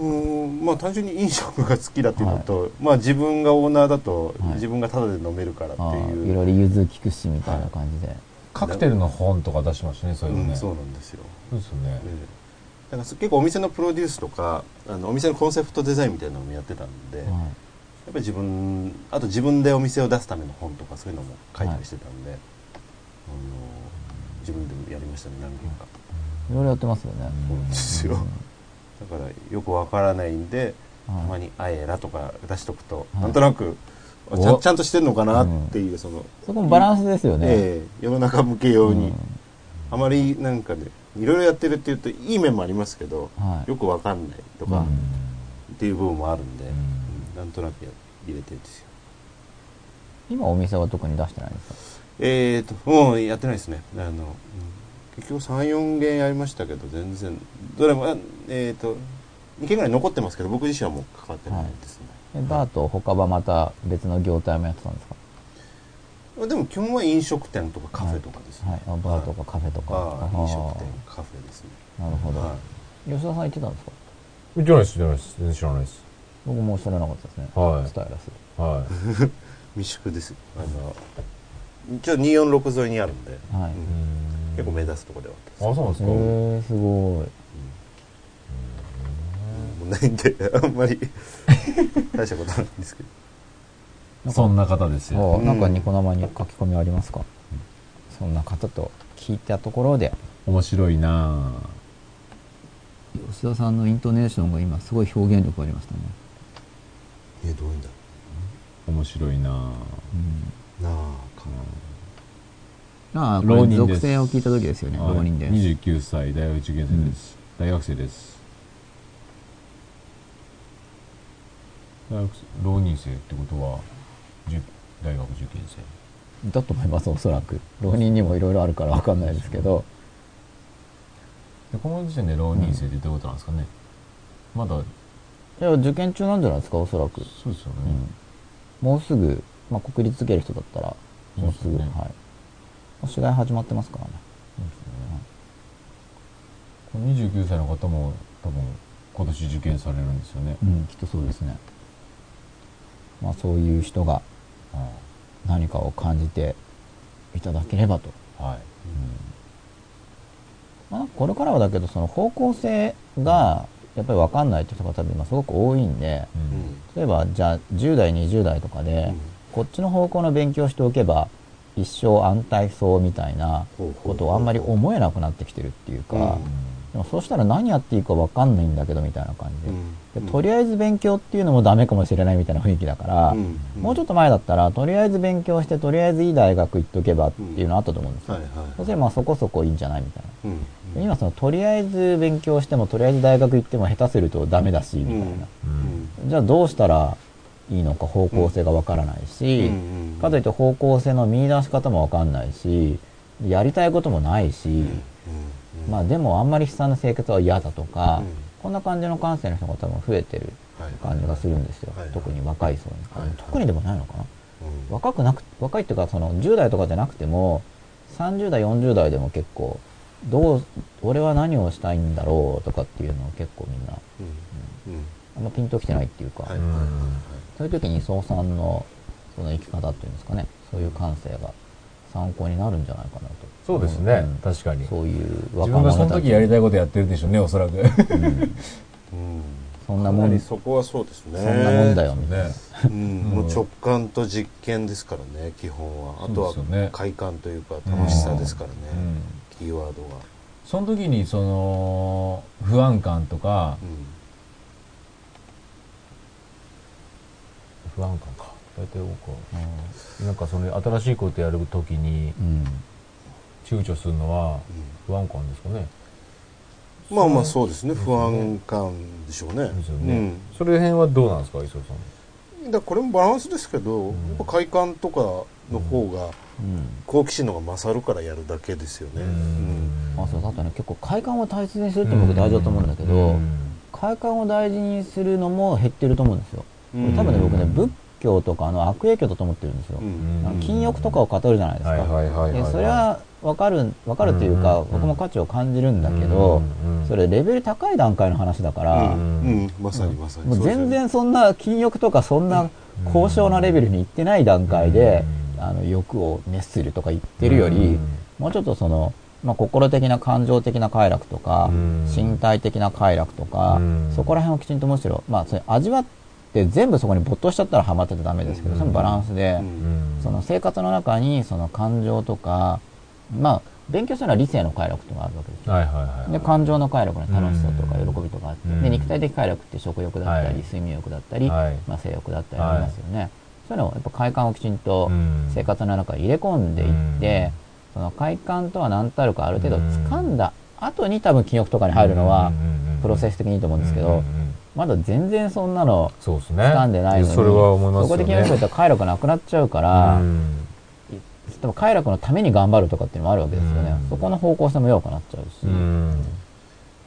うーんまあ単純に飲食が好きだっていうのと、まあ自分がオーナーだとはい。自分がタダで飲めるからってあいう、ーいろいろ融通聞くしみたいな感じで、カクテルの本とか出しましたねそういうのね。うん、そうなんですよ、そうですよね。ええ。だから結構お店のプロデュースとかあのお店のコンセプトデザインみたいなのもやってたんで、やっはぱり自分あと自分でお店を出すための本とかそういうのも書いたりしてたんで、あの自分でもやりましたね何件か、い、いろいろやってますよね、そうですよ、だからよくわからないんで、たまはい、に「あえら」とか出しとくと、はいなんとなくあちゃちゃんとしてんのかなっていう、その、そこもバランスですよね、ええ世の中向け用に、うん。あまりなんかねいろいろやってるっていうといい面もありますけど、はい。よくわかんないとか、うん。っていう部分もあるんで、なんとなくや入れてるんですよ。今お店は特に出してないんですか？えーともうやってないですね。あの、うん結局34軒やりましたけど全然。どれもあえーと2軒ぐらい残ってますけど僕自身はもう関わってないですね、でバーと他はまた別の業態もやってたんですか？でも基本は飲食店とかカフェとかですね、はい、あバーとかカフェとか、バーあ飲食店カフェですね。なるほど、は吉田さん行ってたんですか？知らないです知らないです。全然知らないです。僕も知らなかったですね、はい。スタイラス。はい。い 未宿です。あの一応246沿いにあるんで、はい、うん結構目立つところではあったあそうなんですか。へえすごい。もうないんであんまり大したことないんですけど。そんな方ですよ。なんかニコ生に書き込みありますか、そんな方と聞いたところで。面白いな吉田さんのイントネーションが今すごい表現力ありましたね、えどういうんだぁ面白いなぁうん、なあかああ浪人属性を聞いた時ですよね。はい。浪人です。29歳大学受験生です、大学生です。大学生浪人生ってことはじゅ大学受験生。だと思いますおそらく。浪人にもいろいろあるから分かんないですけど。でこの時点で浪人生ってどういうことなんですかね、まだ。いや受験中なんじゃないですかおそらく、そうですよね、うん、もうすぐ、まあ、国立受ける人だったらもうすぐねはいもう試験始まってますからね。この29歳の方も多分今年受験されるんですよね、うんきっとそうですね。まあ、そういう人が何かを感じていただければと。はい。まあ、これからはだけどその方向性がやっぱり分かんないって人が多分今すごく多いんで、例えばじゃあ10代20代とかで、こっちの方向の勉強しておけば一生安泰そうみたいなことをあんまり思えなくなってきてるっていうか、でもそうしたら何やっていいか分かんないんだけどみたいな感じで,、でとりあえず勉強っていうのもダメかもしれないみたいな雰囲気だから、もうちょっと前だったらとりあえず勉強してとりあえずいい大学行っとけばっていうのあったと思うんですよ、そしたらまあそこそこいいんじゃないみたいな。うん。今そのとりあえず勉強してもとりあえず大学行っても下手するとダメだしみたいな、じゃあどうしたらいいのか方向性がわからないし、うんかといって方向性の見出し方もわかんないしやりたいこともないし、まあでもあんまり悲惨な生活は嫌だとか、うん。こんな感じの感性の人が多分増えてるはい。感じがするんですよ、はい。特に若い層に、はい。はい特にでもないのかな？うん。若くなく若いっていうかその10代とかじゃなくても30代40代でも結構どう俺は何をしたいんだろうとかっていうのを結構みんなうん。うん。あんまピンときてないっていうか、そういう時に総さんのその生き方っていうんですかねそういう感性が参考になるんじゃないかなと。そうですね、ん。確かに。そういう自若分がその者たち時やりたいことやってるでしょうね、おそらく。うん。そんなもん。そこはそうですね。そんなもんだよみたいな、ね。うん。もう直感と実験ですからね基本は。あとはそうですよね。快感というか楽しさですからね。うん。キーワードがその時に、その、不安感とか、不安感か。大体僕は。なんかその新しいことやる時にうん躊躇するのは不安感ですかね。まあまあそう。ですね。不安感でしょうね。ですよね。それ辺はどうなんですか、磯田さん。うんだからこれもバランスですけどやっぱ快感とかの方がうん。好奇心の方が勝るからやるだけですよね。うん。あそうだとね結構快感を大切にするって僕大事だと思うんだけど、うん。快感を大事にするのも減ってると思うんですよ、うん。多分ね僕ね仏教とかの悪影響だと思ってるんですよ、禁欲とかを語るじゃないですか、それは分かる分かるというか、うん僕も価値を感じるんだけど、うんそれレベル高い段階の話だから、まさにまさに。全然そんな禁欲とかそんな高尚なレベルに行ってない段階で、うん。あの欲を熱するとか言ってるより、うんもうちょっとその、まあ、心的な感情的な快楽とか、うん。身体的な快楽とか、うん。そこら辺をきちんとむしろ、まあ、それ味わって全部そこに没頭しちゃったらハマっててダメですけど、うん。そのバランスで、うん。その生活の中にその感情とか、まあ、勉強するのは理性の快楽とかあるわけですよ。はいはいはい。で感情の快楽の楽しさとかうん。喜びとかあって、うん。で肉体的快楽って食欲だったり、はい。睡眠欲だったり、はい。まあ、性欲だったりありますよね、そういうのをやっぱ快感をきちんとうん。生活の中に入れ込んでいって、その快感とは何たるかある程度掴んだ後に多分記憶とかに入るのはプロセス的にいいと思うんですけど、まだ全然そんなのそうですね。掴んでないのにそれは思いますよね。そこで記憶ったら快楽なくなっちゃうから、うん。でも快楽のために頑張るとかっていうのもあるわけですよね、うん。そこの方向性も弱くなっちゃうし、うん。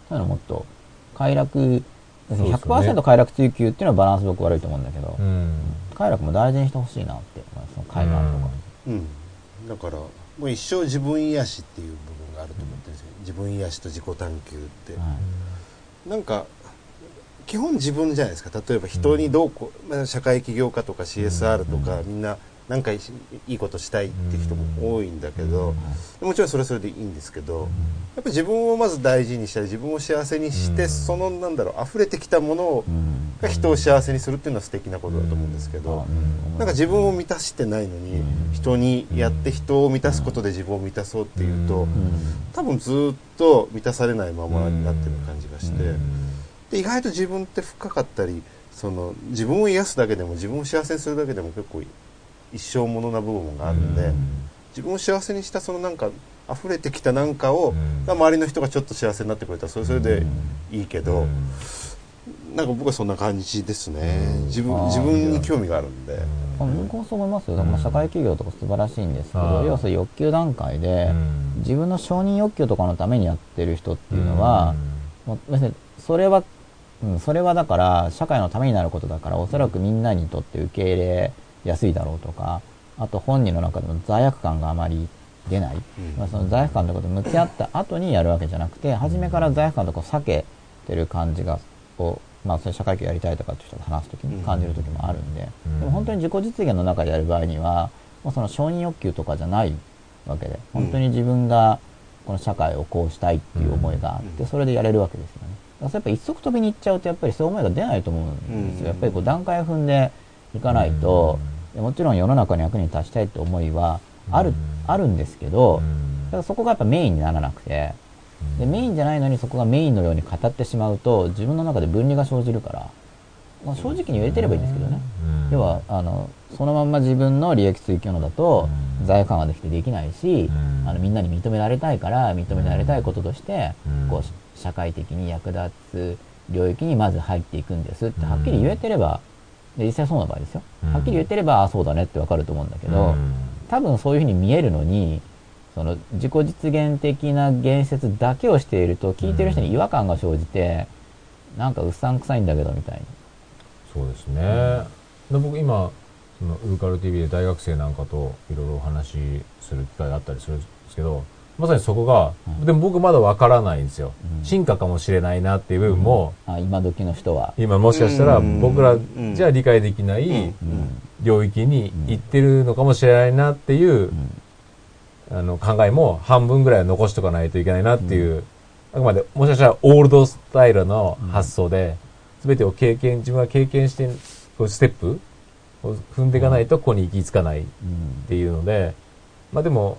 そういうのもっと快楽そうですよね。100%快楽追求っていうのはバランス僕悪いと思うんだけど、うん。快楽も大事にしてほしいなって、まあ、その快感とか、うん。だからもう一生自分癒しっていう部分があると思ってるんですよ。自分癒しと自己探求って、はい。なんか基本自分じゃないですか。例えば人にどうこう、まあ、社会起業家とか CSR とか、みんななんかいいいことしたいって人も多いんだけど、もちろんそれはそれでいいんですけど、やっぱ自分をまず大事にしたり自分を幸せにして、うん。そのなんだろう溢れてきたものを、うん。が人を幸せにするっていうのは素敵なことだと思うんですけど、うん。なんか自分を満たしてないのに、人にやって人を満たすことで自分を満たそうっていうと、うん。多分ずっと満たされないままになってる感じがして、で意外と自分って深かったりその自分を癒すだけでも自分を幸せにするだけでも結構一生ものな部分があるんで、自分を幸せにしたそのなんか溢れてきたなんかを、うん。周りの人がちょっと幸せになってくれたらそれそれでいいけど、なんか僕はそんな感じですね。自分自分に興味があるんで、僕もそう思いますよ。まあ社会企業とか素晴らしいんですけど、要はそ欲求段階で、うん。自分の承認欲求とかのためにやってる人っていうのは、もう別にそれは、うん、それはだから社会のためになることだからおそらくみんなにとって受け入れやすいだろうとかあと本人の中でも罪悪感があまり出ない、うん。まあ、その罪悪感とかと向き合った後にやるわけじゃなくて初めから罪悪感とかを避けてる感じがをまあ、それ社会教やりたいとかっていう人と話すときに感じるときもあるんで、うん。でも本当に自己実現の中でやる場合には、もうその承認欲求とかじゃないわけで、本当に自分がこの社会をこうしたいっていう思いがあって、うん。それでやれるわけですよね。やっぱ一足飛びに行っちゃうと、やっぱりそう思いが出ないと思うんですよ。うんやっぱりこう段階を踏んでいかないと、もちろん世の中の役に立ちたいって思いはある、うんあるんですけど、うんだからそこがやっぱメインにならなくて、でメインじゃないのにそこがメインのように語ってしまうと自分の中で分離が生じるから、まあ、正直に言えてればいいんですけどね、うん要はあのそのまんま自分の利益追求のだとうん罪悪感ができてできないし、うんあのみんなに認められたいから認められたいこととして、うんこう社会的に役立つ領域にまず入っていくんですってはっきり言えてればで実際そうな場合ですよ、うん。はっきり言えてればあそうだねってわかると思うんだけど、うん。多分そういうふうに見えるのにその自己実現的な言説だけをしていると聞いてる人に違和感が生じて、なんかうさんくさいんだけどみたいな。そうですね。で僕今、そのウーカル TV で大学生なんかといろいろお話しする機会があったりするんですけど、まさにそこが、うん。でも僕まだわからないんですよ、うん。進化かもしれないなっていう部分も、あ今時の人は。今もしかしたらうん。僕らうん。じゃ理解できないうん。領域に行ってるのかもしれないなっていう、うん。あの考えも半分ぐらいは残しとかないといけないなっていう、あくまでもしかしたらオールドスタイルの発想で、全てを経験、自分が経験して、こうステップを踏んでいかないとここに行き着かないっうんていうので、まあでも、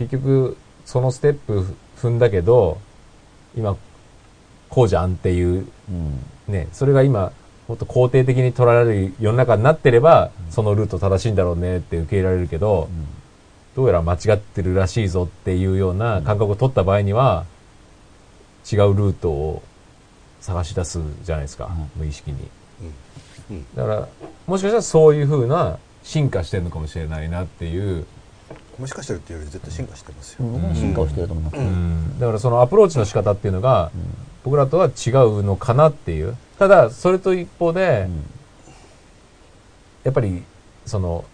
結局、そのステップ踏んだけど、今、こうじゃんっていう、うん。ね、それが今、もっと肯定的に捉えられる世の中になってれば、そのルート正しいんだろうねって受け入れられるけど、どうやら間違ってるらしいぞっていうような感覚を取った場合には、違うルートを探し出すじゃないですか、うん。無意識に。うん。うん。だから、もしかしたらそういう風な進化してるのかもしれないなっていう、もしかしてるっていうより絶対進化してますよ。僕も進化をしてると思います、うん。だからそのアプローチの仕方っていうのが、僕らとは違うのかなっていう。ただ、それと一方で、やっぱり、その、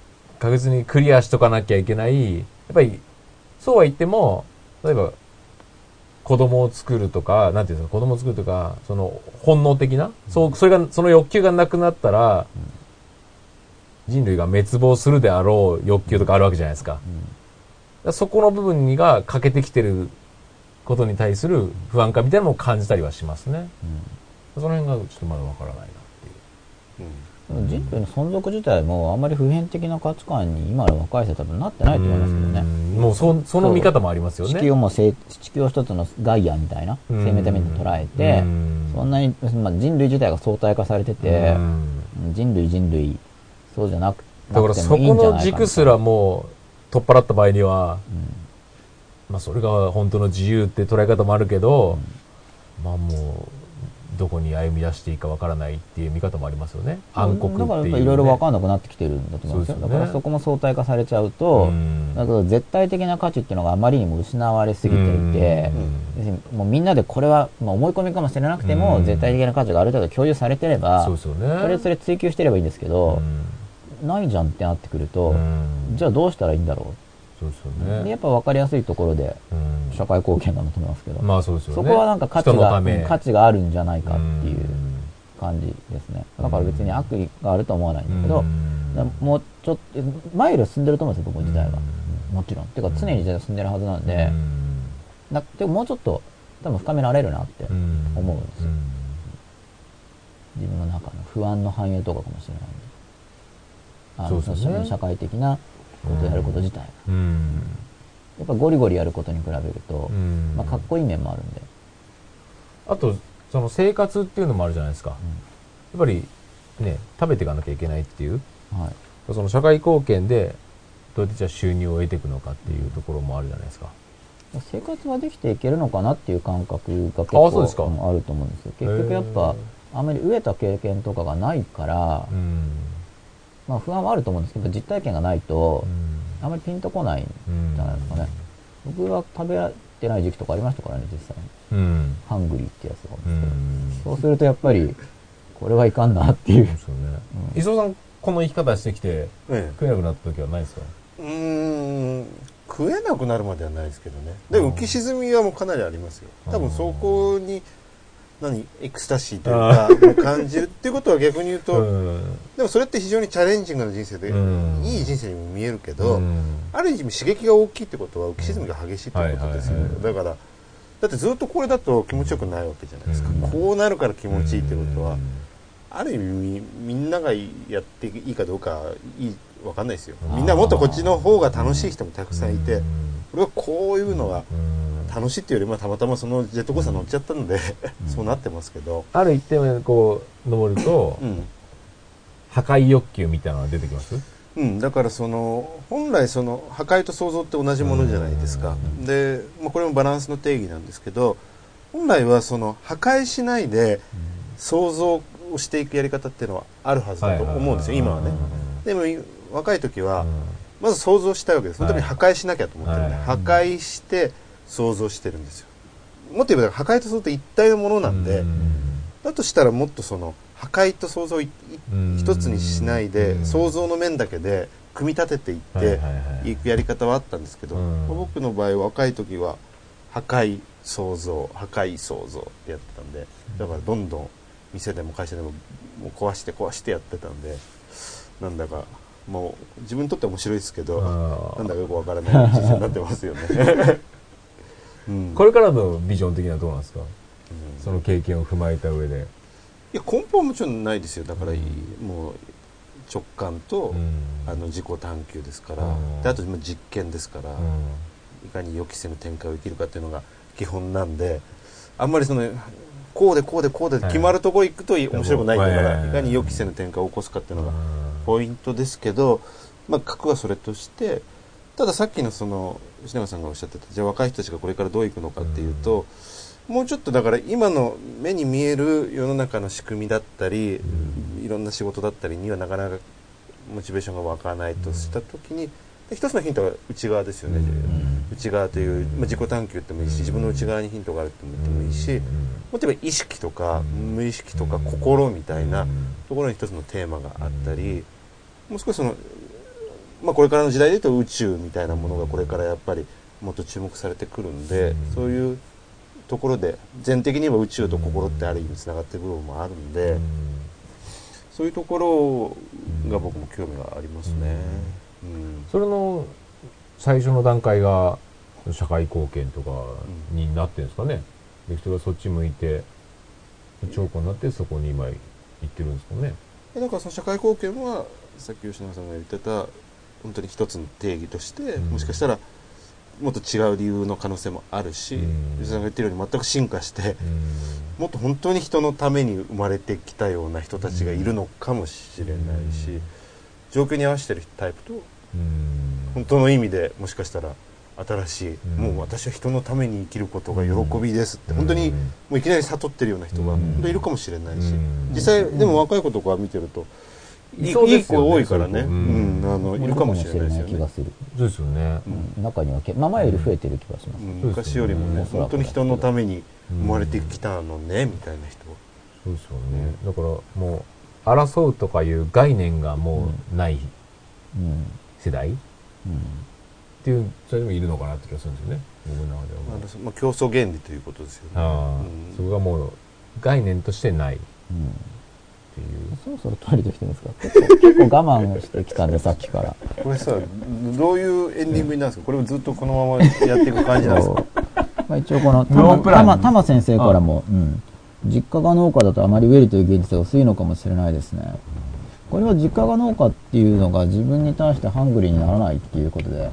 確実にクリアしとかなきゃいけない、やっぱり、そうは言っても、例えば、子供を作るとか、なんていうんですか、子供を作るとか、その、本能的な、そう、それが、その欲求がなくなったら、人類が滅亡するであろう欲求とかあるわけじゃないですか。だからそこの部分にが欠けてきてることに対する不安感みたいなのも感じたりはしますね。その辺がちょっとまだわからないなっていう。うん人類の存続自体もあんまり普遍的な価値観に今の若い世代多分なってないと思いますけどね。うんもうそその見方もありますよね。地球をもう生地球を一つのガイアみたいなうん生命体に捉えてうんそんなに、まあ、人類自体が相対化されててうん人類人類そうじゃなくだからそこの軸すらもう取っ払った場合には、まあそれが本当の自由って捉え方もあるけど、まあもうどこに歩み出していいかわからないっていう見方もありますよね。暗黒っていう、ね。だからいろいろ分かんなくなってきてるんだと思うんですよ。すよね。だからそこも相対化されちゃうと、うん。だから絶対的な価値っていうのがあまりにも失われすぎていて、もうみんなでこれは、まあ、思い込みかもしれなくても、うん。絶対的な価値がある程度共有されてればそね。それそれ追求してればいいんですけど、ないじゃんってなってくると、うん。じゃあどうしたらいいんだろそうですよね。やっぱ分かりやすいところでうん。社会貢献だと思いますけど、まあそうですよね。そこはなんか価値が価値があるんじゃないかっていううん感じですね。だから別に悪意があるとは思わないんだけど、もうちょっと前よりは進んでると思うんですよ僕自体は、うん。もちろん。ていうか常に進んでるはずなんで、うん。だでももうちょっと多分深められるなって思うんですよ、自分の中の不安の反映とかかもしれないあのそうですよねの社会的なことをやること自体が、うん。やっぱゴリゴリやることに比べると、うん。まあ、かっこいい面もあるんで、あと、その生活っていうのもあるじゃないですか。やっぱり、ね、食べていかなきゃいけないっていう、はい、その社会貢献で、どうやってじゃあ収入を得ていくのかっていうところもあるじゃないですか。生活はできていけるのかなっていう感覚が結構あると思うんですよ。結局やっぱあんまり飢えた経験とかがないから、うん。まあ、不安はあると思うんですけど実体験がないとあん。まりピンとこないんうんじゃないですかね、僕は食べてない時期とかありましたからね実際。にうん。ハングリーってやつとかうん。そうするとやっぱりこれはいかんなっていう。そうですよね。磯尾さん、この生き方してきて、ええ。食えなくなった時はないですか？うーん食えなくなるまではないですけどね。でも浮き沈みはもうかなりありますよ。多分そこに何？エクスタシーというか感じるっていうことは逆に言うと、うん。でもそれって非常にチャレンジングな人生で、うん。いい人生にも見えるけど、うん。ある意味刺激が大きいってことは浮き沈みが激しいってことですよね、はいはいはい。だからだってずっとこれだと気持ちよくないわけじゃないですか、うん。こうなるから気持ちいいってことは、ある意味みんながやっていいかどうかいいわかんないですよ。みんなもっとこっちの方が楽しい人もたくさんいて俺はこういうのがうん楽しいっていうよりもたまたまそのジェットコースター乗っちゃったので、そうなってますけど、ある一点までこう登るとうん。破壊欲求みたいなのが出てきます？うん、だからその本来その破壊と創造って同じものじゃないですか。で、まあ、これもバランスの定義なんですけど本来はその破壊しないで創造をしていくやり方っていうのはあるはずだと思うんですよ今はね。でもい若い時はまず想像したいわけです。その時に破壊しなきゃと思ってるんではい。破壊して想像してるんですよ。もっと言えば破壊と創造って一体のものなんでだとしたらもっとその破壊と想像を一つにしないでうん。想像の面だけで組み立てていってはいくやり方はあったんですけど、うん。僕の場合若い時は破壊想像破壊想像ってやってたんでだからどんどん店でも会社でももう壊して壊してやってたんでなんだかもう自分にとっては面白いですけどなんだかよくわからない人生になってますよね。うん。これからのビジョン的にはどうなんですか？うん。その経験を踏まえた上で。いや根本はもちろんないですよ。だから、もう直感と、うん。あの自己探求ですから、うん。であとまあ実験ですから、うん。いかに予期せぬ展開を生きるかっていうのが基本なんであんまりそのこうでこうでこうで決まるところ行くと面白くないから、はい。いかに予期せぬ展開を起こすかっていうのがポイントですけど、まあ、核はそれとしてたださっきのその吉永さんがおっしゃってた。じゃあ若い人たちがこれからどういくのかっていうと、もうちょっとだから今の目に見える世の中の仕組みだったり、いろんな仕事だったりにはなかなかモチベーションが湧かないとした時に、で一つのヒントは内側ですよね、内側という、まあ、自己探求ってもいいし自分の内側にヒントがあるって言ってもいいし、もっと言えば意識とか、無意識とか心みたいなところに一つのテーマがあったり、もう少しその、まあ、これからの時代で言うと宇宙みたいなものがこれからやっぱりもっと注目されてくるんで、そういうところで全的に言えば宇宙と心ってある意味つながってる部分もあるんで、そういうところが僕も興味がありますね。うん。それの最初の段階が社会貢献とかになってるんですかね、で人がそっち向いて長考になってそこに今行ってるんですかね。えだからその社会貢献はさっき吉永さんが言ってた本当に一つの定義として、うん。もしかしたらもっと違う理由の可能性もあるし、うん。吉永さんが言ってるように全く進化して、うん。もっと本当に人のために生まれてきたような人たちがいるのかもしれないし、うん。状況に合わせてるタイプとうん。本当の意味でもしかしたら新しい、うん。もう私は人のために生きることが喜びですって、うん。本当にもういきなり悟ってるような人がうん。本当にいるかもしれないし、うん。実際でも若い子とか見てると、いい子多いからね、そうんんあのいるかもしれないですよね。気が。する、そうですよね。うん。中にはけ、まあ、前より増えてる気がします、うん昔よりもね、うん本当に人のために生まれてきたのね、みたいな人。そうですよね。だからもう争うとかいう概念がもうないうん。世代っうんていうそれでもいるのかなって気がするんですよね。僕の中では。まあまあ、競争原理ということですよね。ああ、うん。そこがもう概念としてない。っうんていう。そろそろトイレできてるんですか？結構我慢してきたんでさっきから。これさ、どういうエンディングになるんですか？これをずっとこのままやっていく感じなんですか？まあ、一応このノープラン。玉玉先生からも、うん、実家が農家だとあまり飢えるという現実が薄いのかもしれないですねこれは実家が農家っていうのが自分に対してハングリーにならないっていうことで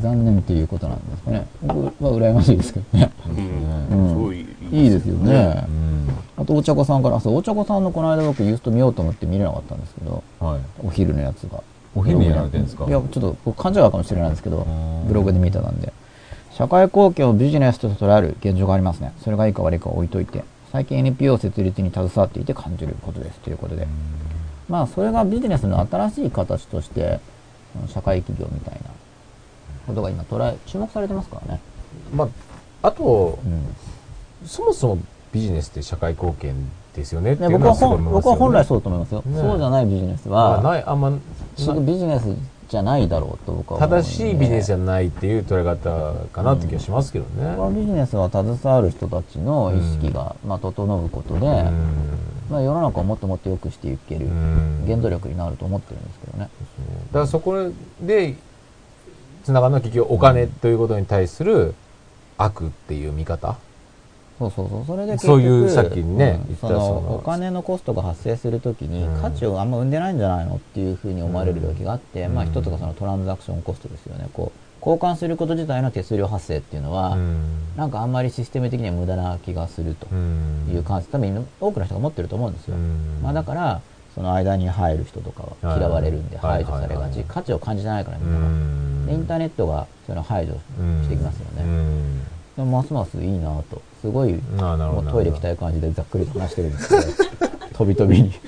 残念っていうことなんですかね。僕は羨ましいですけどね。うん。うん。すごいいいいですよね。うん。あとお茶子さんからあそうお茶子さんのこの間僕ユースト見ようと思って見れなかったんですけどはい。お昼のやつが。お昼にやられてるんですか？いやちょっと僕勘違いかもしれないんですけどん。ブログで見てたんで。社会貢献をビジネスと捉える現状がありますね。それがいいか悪いかは置いといて最近 NPO 設立に携わっていて感じることです。ということでまあそれがビジネスの新しい形として社会企業みたいなことが今捉え注目されてますからね。まああとうん。そもそもビジネスって社会貢献ですよねっていね僕はうのはすごい本思いますよね。僕は本来そうだと思いますよ、ね。そうじゃないビジネスまあはないあんまビジネスじゃないだろうと僕は正しいビジネスじゃないっていう捉え方かなって気がしますけどね。僕はビジネスは携わる人たちの意識が、まあ、整うことで、うんまあ、世の中をもっともっと良くしていけるうん原動力になると思ってるんですけどね。だからそこでつながるのは結局お金ということに対する悪っていう見方？そうそうそう。それで結局そういうさっきね言ったそのお金のコストが発生するときにうん価値をあんま生んでないんじゃないの？っていうふうに思われる時があって、うんまあ一つがそのトランザクションコストですよね。こう、交換すること自体の手数料発生っていうのは、うんなんかあんまりシステム的には無駄な気がするとうんいう感じ、多分多くの人が持ってると思うんですよ。うんまあだから、その間に入る人とかは嫌われるんではい排除されがち。価値を感じてないからみうんなが。んでインターネットがそういうのを排除してきますよね。うんでもますますいいなと。すごい、もうトイレ行きたい感じでざっくりと話してるんですけど、飛び飛びに。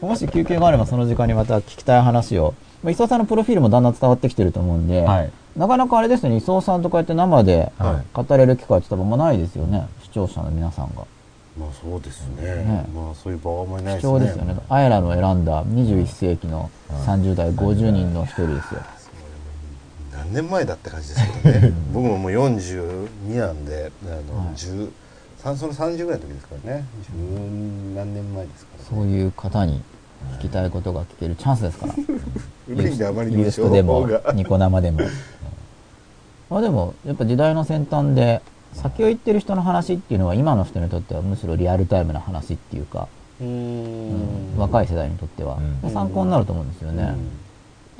もし休憩があればその時間にまた聞きたい話を。まあ、磯尾さんのプロフィールもだんだん伝わってきてると思うんで、はい。なかなかあれですよね、磯尾さんとこうやって生では語れる機会って多分あんまないですよね、視聴者の皆さんが。まあそうですね。ね。まあそういう場はあんまりない貴ですね。重ですよね。あやらの選んだ21世紀の30代50人の一人ですよ。何年前だって感じですけどね。僕ももう42なんであの、はい。10その30ぐらいの時ですからね。十何年前ですからそういう方に聞きたいことが聞けるチャンスですから。古いんであまりにユーもストでもニコ生でも。まあでもやっぱ時代の先端で先を行ってる人の話っていうのは今の人にとってはむしろリアルタイムな話っていうか、うんん。若い世代にとっては、うん。参考になると思うんですよね、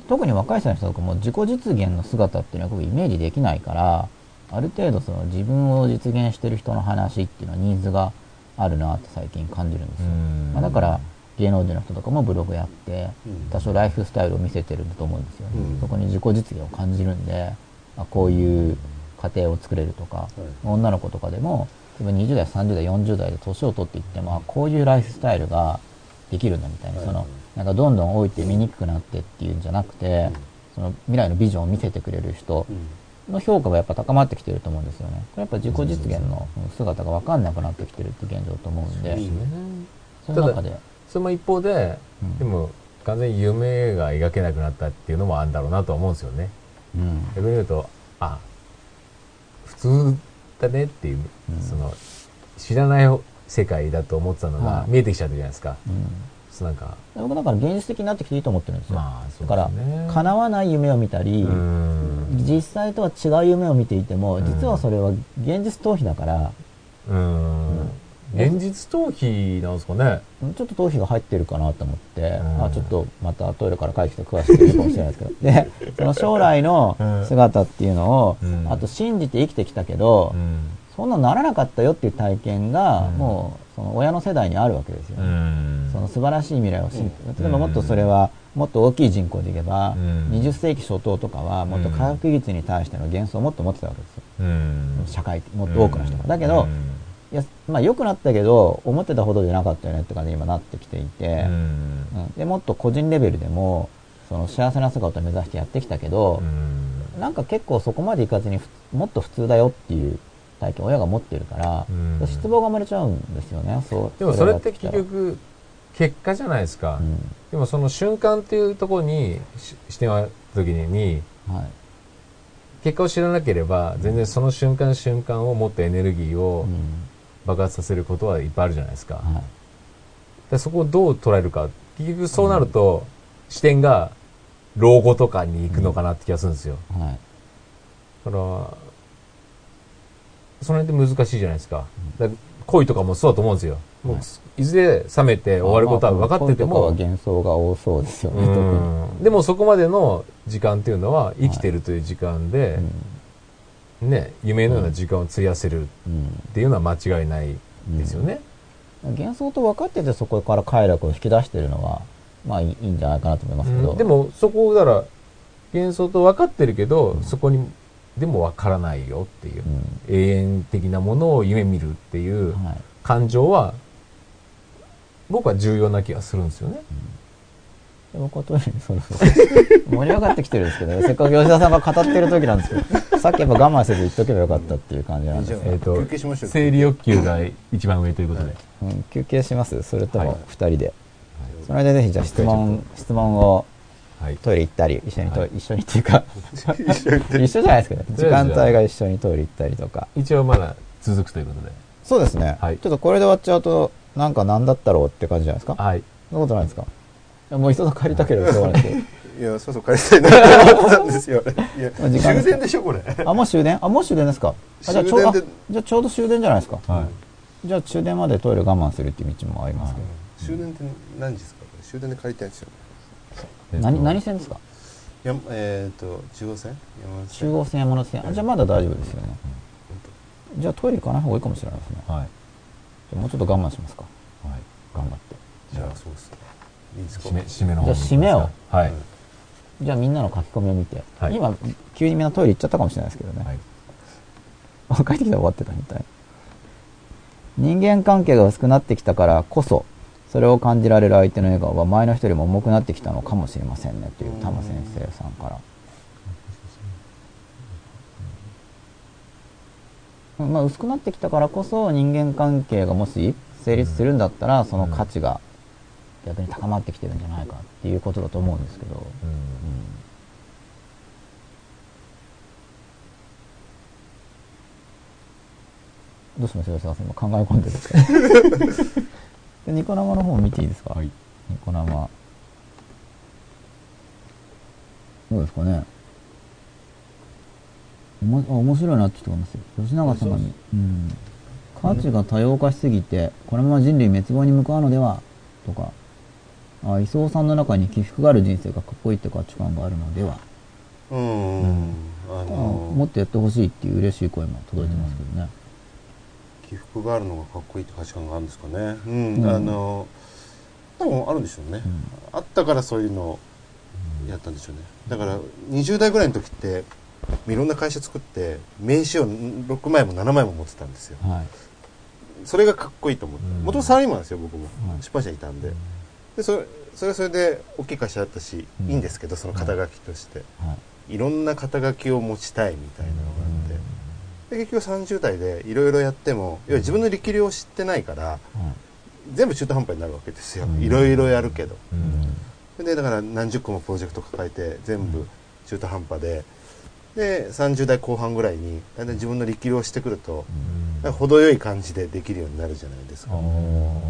特に若い世代の人とかも自己実現の姿っていうのは僕イメージできないからある程度その自分を実現してる人の話っていうのはニーズがあるなって最近感じるんですよ、うん。まあ、だから芸能人の人とかもブログやってうん。多少ライフスタイルを見せてるんだと思うんですよね、うん。そこに自己実現を感じるんであこういう家庭を作れるとか、女の子とかでも例えば20代30代40代で年を取っていってもあこういうライフスタイルができるんだみたいな、はい。そのなんかどんどん老いて見にくくなってっていうんじゃなくて、その未来のビジョンを見せてくれる人うん。の評価がやっぱ高まってきてると思うんですよね。これやっぱ自己実現の姿が分かんなくなってきてるって現状だと思うんで、その中で、その一方で、うん。でも完全に夢が描けなくなったっていうのもあるんだろうなとは思うんですよね。うん。逆に言うとあ普通だねっていう、うん。その知らない世界だと思ってたのがはい見えてきちゃったじゃないですか、うん。なんか。僕だから現実的になってきていいと思ってるんですよ。まあそうだから叶わない夢を見たり、うん。実際とは違う夢を見ていても、うん。実はそれは現実逃避だから、うん現実逃避なんですかね。ちょっと逃避が入ってるかなと思って、うん。あちょっとまたトイレから帰ってきて詳しく言うかもしれないですけど、で、その将来の姿っていうのを、うん。あと信じて生きてきたけど、うん。そんなならなかったよっていう体験が、うん。もう、その親の世代にあるわけですようね。ん。その素晴らしい未来を信じ例えばもっとそれは、もっと大きい人口でいけば、うん。20世紀初頭とかは、もっと科学技術に対しての幻想をもっと持ってたわけですよ。うん。社会的、もっと多くの人が。だけど、うんいや、まあ良くなったけど、思ってたほどじゃなかったよねって感じに今なってきていて、うんうんでもっと個人レベルでも、その幸せな姿を目指してやってきたけどう、んなんか結構そこまでいかずにふもっと普通だよっていう体験を親が持ってるから、うん失望が生まれちゃうんですよね。そう。でもそれって結局結果じゃないですか、うん。でもその瞬間っていうところにし視点をた時にはい。結果を知らなければ全然その瞬間瞬間をもっとエネルギーをうん。爆発させることはいっぱいあるじゃないですか,、はい。でそこをどう捉えるか。結局そうなると、視点が老後とかに行くのかなって気がするんですよ。はい。だからその辺って難しいじゃないですか。だから恋とかもそうだと思うんですよ、もうはい。いずれ冷めて終わることは分かってても、まあまあ恋とかは幻想が多そうですよね、特に。うんでもそこまでの時間っていうのは生きてるという時間で、ね、夢のような時間を費やせるっうん。ていうのは間違いないですよね。うん。幻想と分かっててそこから快楽を引き出してるのは、まあいいんじゃないかなと思いますけど。うんでもそこだから幻想と分かってるけど、そこにでも分からないよっていう、うん、永遠的なものを夢見るっていうはい。感情は僕は重要な気がするんですよね。で僕はトイレにそろそろ盛り上がってきてるんですけど、せっかく吉田さんが語ってる時なんですけど、さっきやっぱ我慢せず言っとけばよかったっていう感じなんです。えーと休憩しましょう。生理欲求が一番上ということで。うん、休憩します。それともはい。二人で。それでぜひじゃあ質問質問をはい。トイレ行ったり一緒にトイレ、はい。一緒にっていうか。一緒じゃないですけど時間帯が一緒にトイレ行ったりとか。一応まだ続くということで。そうですね、はい。ちょっとこれで終わっちゃうとなんか何だったろうって感じじゃないですか？はい。そんなことないですか？いやもう急ぐ帰りたければしょうがないですけどいやそうそう帰りたいなと思ったんですよ。いやまあ時間終電でしょこれ。あもう終電？あもう終電ですか？あじゃあちょうどあ終電でじゃあちょうど終電じゃないですか、はい。じゃあ終電までトイレ我慢するっていう道もありますけど、終電って何時ですか？これ終電で帰りたいんですよえっと。何何線ですか？やえっ、と中央線？山手線？中央線山手線。あじゃあまだ大丈夫ですよね。本じゃあトイレ行かない方がいいかもしれないですね。はい。じゃあもうちょっと我慢しますか。はい。頑張って。当じゃあそうですね。いいですか？締め、締めの方にじゃあ締めを。はい。じゃあみんなの書き込みを見て、はい。今急にみんなトイレ行っちゃったかもしれないですけどね、はい。あ帰ってきたら終わってたみたい。人間関係が薄くなってきたからこそそれを感じられる相手の笑顔は前の人よりも重くなってきたのかもしれませんねという玉先生さんから、まあ、薄くなってきたからこそ人間関係がもし成立するんだったらその価値が逆に高まってきてるんじゃないかっていうことだと思うんですけど、うん。どうしましょう吉川さん今考え込んでるんですか？でニコ生の方見ていいですか、はい。ニコ生。どうですかね？おもあ面白いなって人がいますよ。吉永さんがうん。価値が多様化しすぎてこのまま人類滅亡に向かうのでは？とかあ磯さんの中に起伏がある人生がかっこいいって価値観があるのでは、うん、ああのもっとやってほしいっていう嬉しい声も届いてますけどね、起伏があるのがかっこいいって価値観があるんですかね。うん、うん。あの多分あるんでしょうね、あったからそういうのをやったんでしょうね。だから20代ぐらいの時っていろんな会社作って名刺を6枚も7枚も持ってたんですよ。はい。それがかっこいいと思って。うん。もともとサラリーマンですよ僕も、はい。出版社にいたんででそれそれはそれで大きい会社だったし、うん。いいんですけどその肩書きとして、はい。いろんな肩書きを持ちたいみたいなのがあって、で結局30代でいろいろやっても要は自分の力量を知ってないからはい。全部中途半端になるわけですよ。うん。いろいろやるけど。うん。でだから何十個もプロジェクト抱えて全部中途半端で。で30代後半ぐらいにだんだん自分の力量をしてくると程よい感じでできるようになるじゃないですか。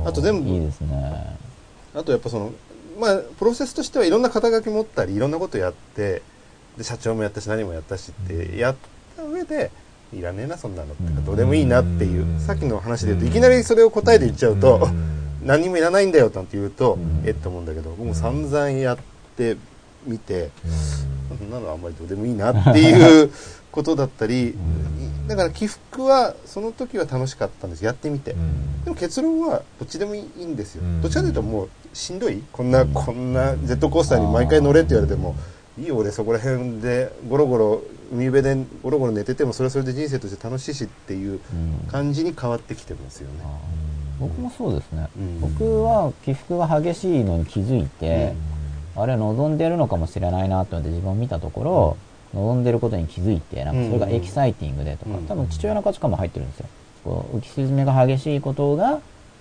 あと全部いいですねあとやっぱそのまあプロセスとしてはいろんな肩書き持ったりいろんなことやってで社長もやったし何もやったしってやった上でいらねえなそんなのってかうん。どうでもいいなっていううん。さっきの話で言うとうんいきなりそれを答えで言っちゃうとうん。何にもいらないんだよなんて言うとうん。えっと思うんだけど僕も散々やってみてそんなのあんまりどうでもいいなっていう ことだったりん。だから起伏はその時は楽しかったんですやってみて。うん。でも結論はどっちでもいいんですよ、うん。どっちかというともうしんどい？こんな、うん。こんなジェットコースターに毎回乗れって言われてもいいよ俺そこら辺でゴロゴロ海辺でゴロゴロ寝ててもそれはそれで人生として楽しいしっていううん。感じに変わってきてますよね、僕もそうですね、うん。僕は起伏が激しいのに気づいて、あれ望んでるのかもしれないなと思って自分を見たところ、望んでることに気づいてなんかそれがエキサイティングでとか、うん。多分父親の価値観も入ってるんですよ。こう浮き沈みが激しいことが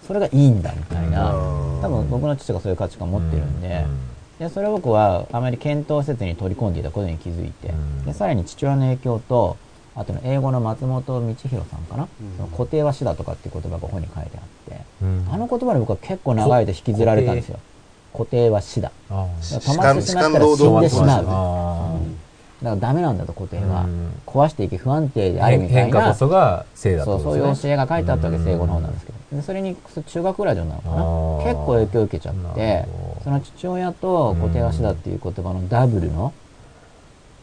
それがいいんだみたいな、うん。多分僕の父がそういう価値観を持ってるんで、でそれを僕はあまり検討せずに取り込んでいたことに気づいて、うん。でさらに父親の影響とあとの英語の松本道弘さんかな、うん。その固定は死だとかっていう言葉が本に書いてあって、うん。あの言葉に僕は結構長い間引きずられたんですよ。固定。は死だ。止まってしまったら死んでしまう。だ。あからダメなんだと固定は。うん。壊していき不安定でーあるみたいな。変化こそが正だそう、とそういう教えが書いてあったわけです、うん。英語の方なんですけど。でそれに、中学ぐらいでなのかな？結構影響を受けちゃっなてその父親と固定は死だっていう言葉のダブルの、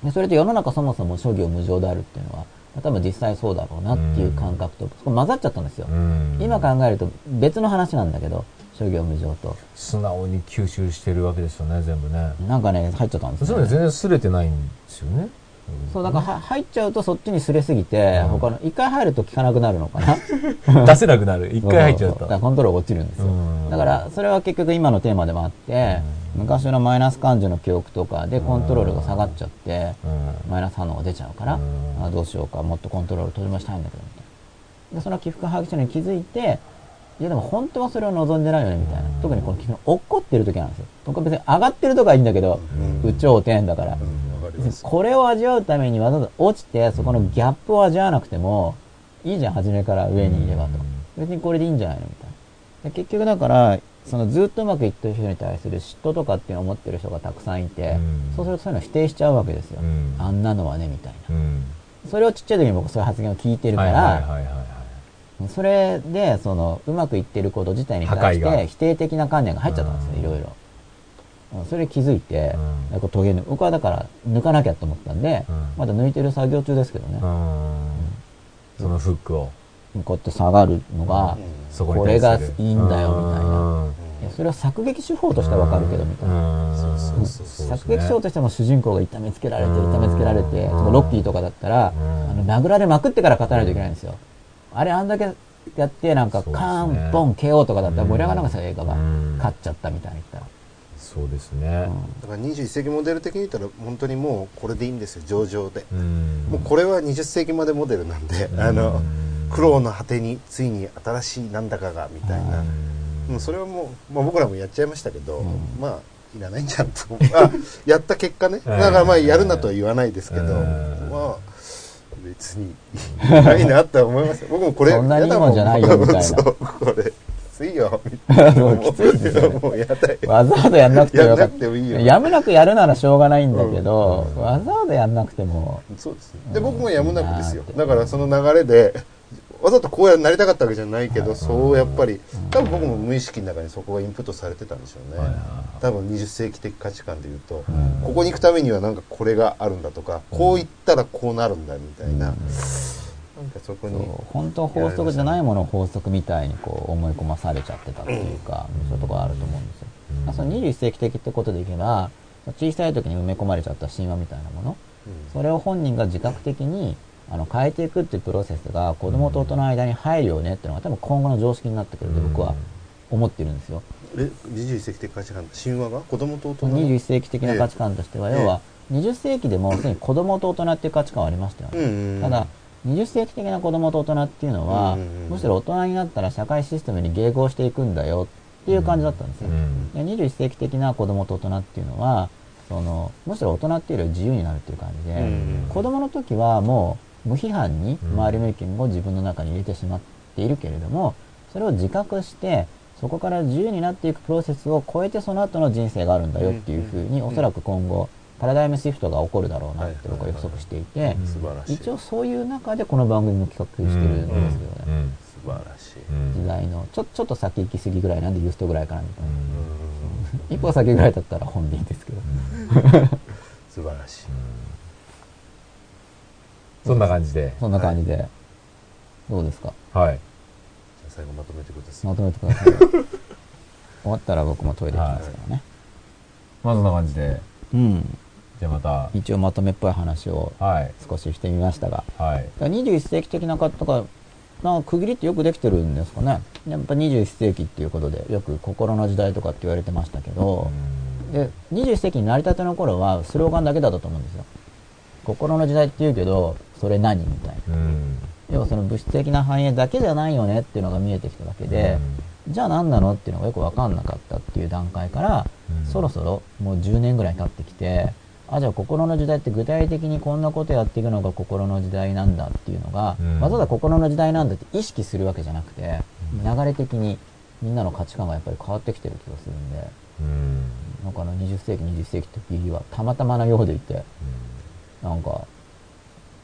でそれと世の中そもそも諸行無常であるっていうのは、多分実際そうだろうなっていう感覚と、そこ混ざっちゃったんですよ。うん。今考えると別の話なんだけど、諸行無常と。素直に吸収してるわけですよね全部ね。なんかね、入っちゃったんですそういうの全然すれてないんですよねそう、だか入っちゃうとそっちにすれすぎて、うん。他の、一回入ると効かなくなるのかな？出せなくなる。一回入っちゃうと。そそだからコントロール落ちるんですよ。うん。だから、それは結局今のテーマでもあって、昔のマイナス感情の記憶とかでコントロールが下がっちゃって、うん。マイナス反応が出ちゃうから、うん。あどうしようか、もっとコントロール取り戻したいんだけど、みたいな。で、その起伏激しいのに気づいて、いやでも本当はそれを望んでないよねみたいな。特にこの君落っこってる時なんですよ。僕は別に上がってるとかはいいんだけど、うん。有頂天だから。これを味わうためにわざわざ落ちてそこのギャップを味わわなくてもいいじゃん初めから上にいればと。別にこれでいいんじゃないのみたいな。で結局だからそのずっとうまくいってる人に対する嫉妬とかっていうのを持ってる人がたくさんいてうん。そうするとそういうのを否定しちゃうわけですよ。うん。あんなのはねみたいな。うん。それをちっちゃい時に僕そういう発言を聞いてるからそれでそのうまくいってること自体に対して否定的な観念が入っちゃったんですようん。いろいろ。うんそれ気づいてうん。なんかトゲ抜僕はだから抜かなきゃと思ったんでうん。まだ抜いてる作業中ですけどね。うん。そのフックを。こうやって下がるのが、そこれがいいんだよみたいな。うん。いやそれは作劇手法としてはわかるけどみたいな、作劇手法としても主人公が痛めつけられてうん。痛めつけられて、うん。ロッキーとかだったら、うん。あの殴られまくってから勝たないといけないんですよ。あれあんだけやってなんかカーンポン KO とかだったら盛り上がらなかった映画がうん。勝っちゃったみたいに言ったら、そうですね。だから21世紀モデル的に言ったら本当にもうこれでいいんですよ上々で、うん。もうこれは20世紀までモデルなんで、うん。あの苦労の果てについに新しいなんだかがみたいな、うん。もうそれはもう、まあ、僕らもやっちゃいましたけど、うん。まあいらないんじゃんと。あやった結果ね。だからまあやるなとは言わないですけど、うん。まあ別にいないなって思いますよ僕もこれそんなにいいもんじゃないよみたいなそうこれきついよ。もうきついですよ。ねもうやだよ。わざわざやんなくてもよ。かったやむなくやるならしょうがないんだけど、うん。わざわざやんなくても。そうですねで僕もやむなくですよ。うんだからその流れでわざとこうやなりたかったわけじゃないけどそうやっぱり多分僕も無意識の中にそこがインプットされてたんでしょうね。多分20世紀的価値観でいうとうん。ここに行くためにはなんかこれがあるんだとかこう言ったらこうなるんだみたいななんかそこに本当法則じゃないものを法則みたいにこう思い込まされちゃってたっていうか、そういうところあると思うんですよ、うんまあその21世紀的ってことでいけば小さい時に埋め込まれちゃった神話みたいなものそれを本人が自覚的にあの変えていくっていうプロセスが子供と大人の間に入るよねっていうのが多分今後の常識になってくると僕は思ってるんですよ。え21世紀的価値観神話が？子供と大人の？21世紀的な価値観としては、ええ。要は20世紀でもすでに子供と大人っていう価値観はありましたよね。ただ20世紀的な子供と大人っていうのは、うんうんうん。むしろ大人になったら社会システムに迎合していくんだよっていう感じだったんですよ。で21世紀的な子供と大人っていうのはそのむしろ大人っていうよりは自由になるっていう感じで、うんうん子供の時はもう無批判にうん。周りの意見を自分の中に入れてしまっているけれどもそれを自覚してそこから自由になっていくプロセスを超えてその後の人生があるんだよっていうふうに、うん。おそらく今後パラダイムシフトが起こるだろうなって僕は予測していて、一応そういう中でこの番組も企画してるんですけどね、素晴らしい、時代のちょちょっと先行き過ぎぐらいなんでユーストぐらいかなみたいな、うん。一歩先ぐらいだったら本でいいんですけど、素晴らしい。そんな感じで。そんな感じで、どうですか？はい。じゃあ最後まとめてください。まとめてください。終わったら僕もトイレ行きますからね、まあそんな感じで。うんじゃあまた。一応まとめっぽい話をはい。少ししてみましたが。はい。だから21世紀的な方とかなんか区切りってよくできてるんですかね。やっぱ21世紀っていうことでよく心の時代とかって言われてましたけど、で21世紀になりたての頃はスローガンだけだったと思うんですよ。心の時代って言うけどそれ何みたいな。うん。要はその物質的な繁栄だけじゃないよねっていうのが見えてきただけで、じゃあ何なのっていうのがよく分かんなかったっていう段階から、うん。そろそろもう10年ぐらい経ってきてあじゃあ心の時代って具体的にこんなことやっていくのが心の時代なんだっていうのが、うん。わざわざ心の時代なんだって意識するわけじゃなくて、流れ的にみんなの価値観がやっぱり変わってきてる気がするんでうん。なんかあの20世紀21世紀って区切りはたまたまなようでいてなんか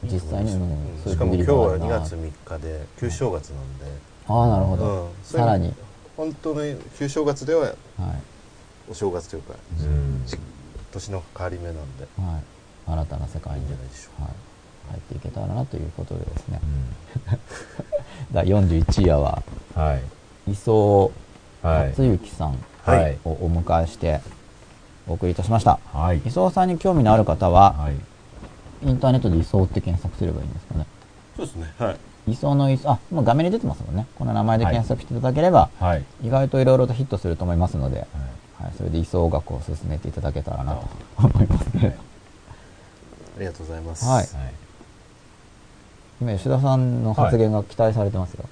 実際に、うんそういうしかも今日は2があるな月3日で旧正月なんで、ああなるほど、うん。さらに、本当に旧正月でははい。お正月というか、うん。じ年の変わり目なんで。はい、新たな世界にいいんじゃないでしょ。うはい、入っていけたらなということでですね、第41夜ははい。磯はい。達之さんはい。をお迎えしてお送りいたしました。はい。磯さんに興味のある方ははい。インターネットで磯って検索すればいいんですかね。そうですね。はい。磯の磯あもう画面に出てますもんね。この名前で検索していただければ、はい。意外といろいろとヒットすると思いますので、はいはい、それで磯学を進めていただけたらなと思いますね、ありがとうございますはいはい今吉田さんの発言が期待されてますよ、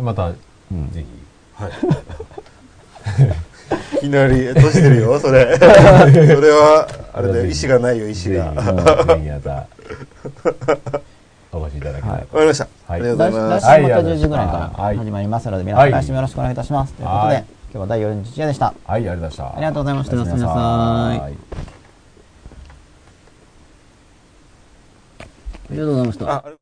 また、んぜひ。はい。いきなり閉じてるよ、それ。それは、あれだよ、意志がないよ、意志ぜひ、が。ぜわひまた、お越しいただけたらと。かりました。はいありがとうございます。来週また10時ぐらいからはい始まりますので、皆さんはい来週もよろしくお願いいたします。ということで、はい今日は第41夜でした。はい、ありがとうございました。ありがとうございましたおやすみなさいいありがとうございました。